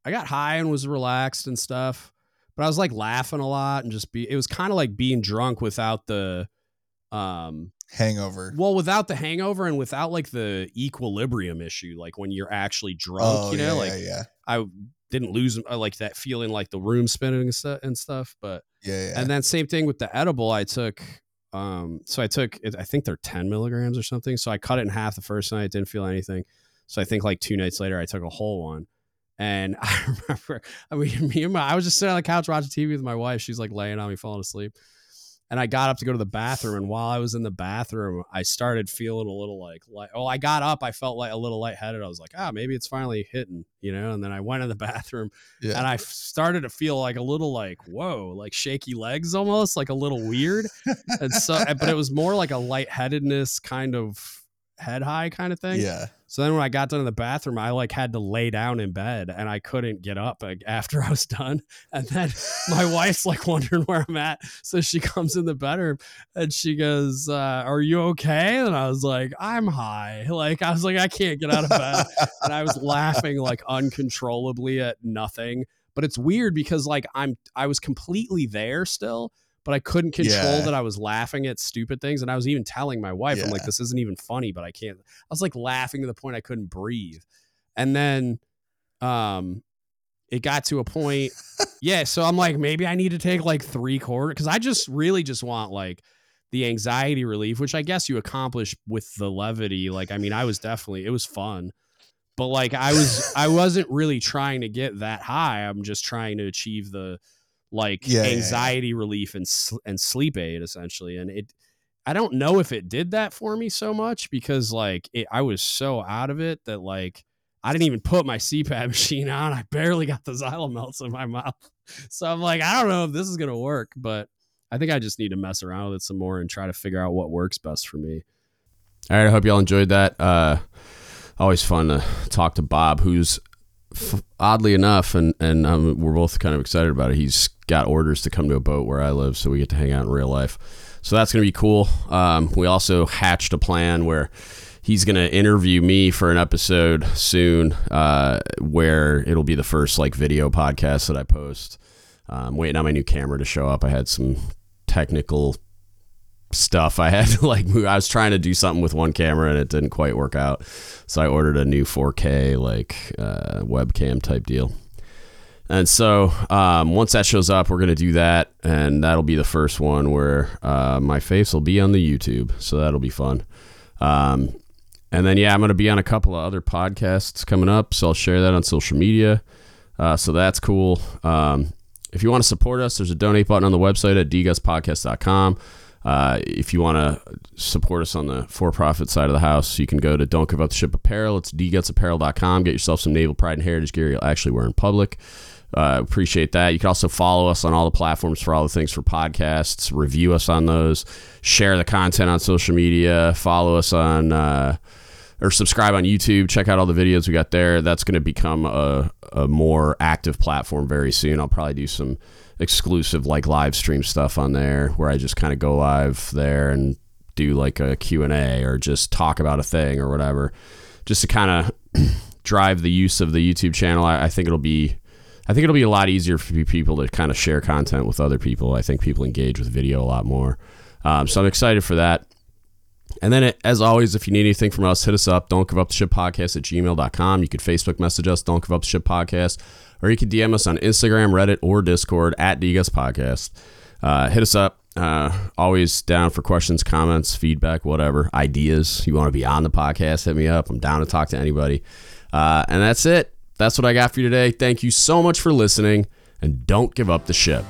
I got high and was relaxed and stuff. But I was like laughing a lot and just be it was kind of like being drunk without the um hangover. well without the hangover and without like the equilibrium issue like when you're actually drunk oh, you know yeah, like yeah, yeah, I didn't lose I like that feeling like the room spinning and stuff and stuff but yeah, yeah. and then same thing with the edible I took um so I took I think they're 10 milligrams or something so I cut it in half the first night didn't feel anything so I think like two nights later I took a whole one and I remember I mean me and my I was just sitting on the couch watching TV with my wife she's like laying on me falling asleep and I got up to go to the bathroom. And while I was in the bathroom, I started feeling a little like, like, oh, I got up. I felt like a little lightheaded. I was like, ah, maybe it's finally hitting, you know. And then I went in the bathroom, yeah. and I started to feel like a little like, whoa, like shaky legs, almost like a little weird. and so, but it was more like a lightheadedness kind of head high kind of thing. yeah. So then when I got done in the bathroom, I like had to lay down in bed and I couldn't get up like, after I was done. And then my wife's like wondering where I'm at. So she comes in the bedroom and she goes, uh, Are you okay? And I was like, I'm high. Like, I was like, I can't get out of bed. and I was laughing like uncontrollably at nothing. But it's weird because like I'm, I was completely there still. But I couldn't control Yeah. that I was laughing at stupid things. And I was even telling my wife, I'm like, this isn't even funny, but I can't I was like laughing to the point I couldn't breathe. And then um it got to a point yeah, so I'm like maybe I need to take like 3 quarter cuz I just really just want like the anxiety relief, which I guess you accomplish with the levity. Like I mean, I was definitely it was fun. But like I was I wasn't really trying to get that high. I'm just trying to achieve the like Yeah, yeah, yeah. anxiety relief and and sleep aid essentially and it I don't know if it did that for me so much because like it, I was so out of it that like I didn't even put my CPAP machine on. I barely got the XyliMelts in my mouth. So I'm like, I don't know if this is gonna work, but I think I just need to mess around with it some more and try to figure out what works best for me. All right, I hope y'all enjoyed that. Uh, always fun to talk to Bob, who's f- oddly enough, and and um, we're both kind of excited about it. He's got orders to come to a boat where I live, so we get to hang out in real life. So that's gonna be cool. Um, we also hatched a plan where he's going to interview me for an episode soon uh, where it'll be the first like video podcast that I post. I'm waiting on my new camera to show up. I had some technical stuff. I had to like move. I was trying to do something with one camera and it didn't quite work out. So I ordered a new 4K like uh, webcam type deal. And so um, once that shows up, we're going to do that. And that'll be the first one where uh, my face will be on the YouTube. So that'll be fun. Um, and then, yeah, I'm going to be on a couple of other podcasts coming up. So I'll share that on social media. Uh, so that's cool. Um, if you want to support us, there's a donate button on the website at dgutspodcast.com. Uh, if you want to support us on the for-profit side of the house, you can go to Don't Give Up the Ship Apparel. It's dgutsapparel.com. Get yourself some Naval Pride and Heritage gear you'll actually wear in public. Uh, appreciate that. You can also follow us on all the platforms for all the things for podcasts. Review us on those. Share the content on social media. Follow us on uh, or subscribe on YouTube. Check out all the videos we got there. That's going to become a, a more active platform very soon. I'll probably do some exclusive like live stream stuff on there where I just kind of go live there and do like a Q&A or just talk about a thing or whatever just to kind of drive the use of the YouTube channel. I, I think it'll be I think it'll be a lot easier for people to kind of share content with other people. I think people engage with video a lot more. Um, so I'm excited for that. And then, as always, if you need anything from us, hit us up. Don't give up the ship podcast at gmail.com. You could Facebook message us, Don't Give Up the Ship podcast, or you can DM us on Instagram, Reddit, or Discord at DGUTS Podcast. Uh, hit us up. Uh, always down for questions, comments, feedback, whatever, ideas. You want to be on the podcast, hit me up. I'm down to talk to anybody. Uh, and that's it. That's what I got for you today. Thank you so much for listening, and don't give up the ship.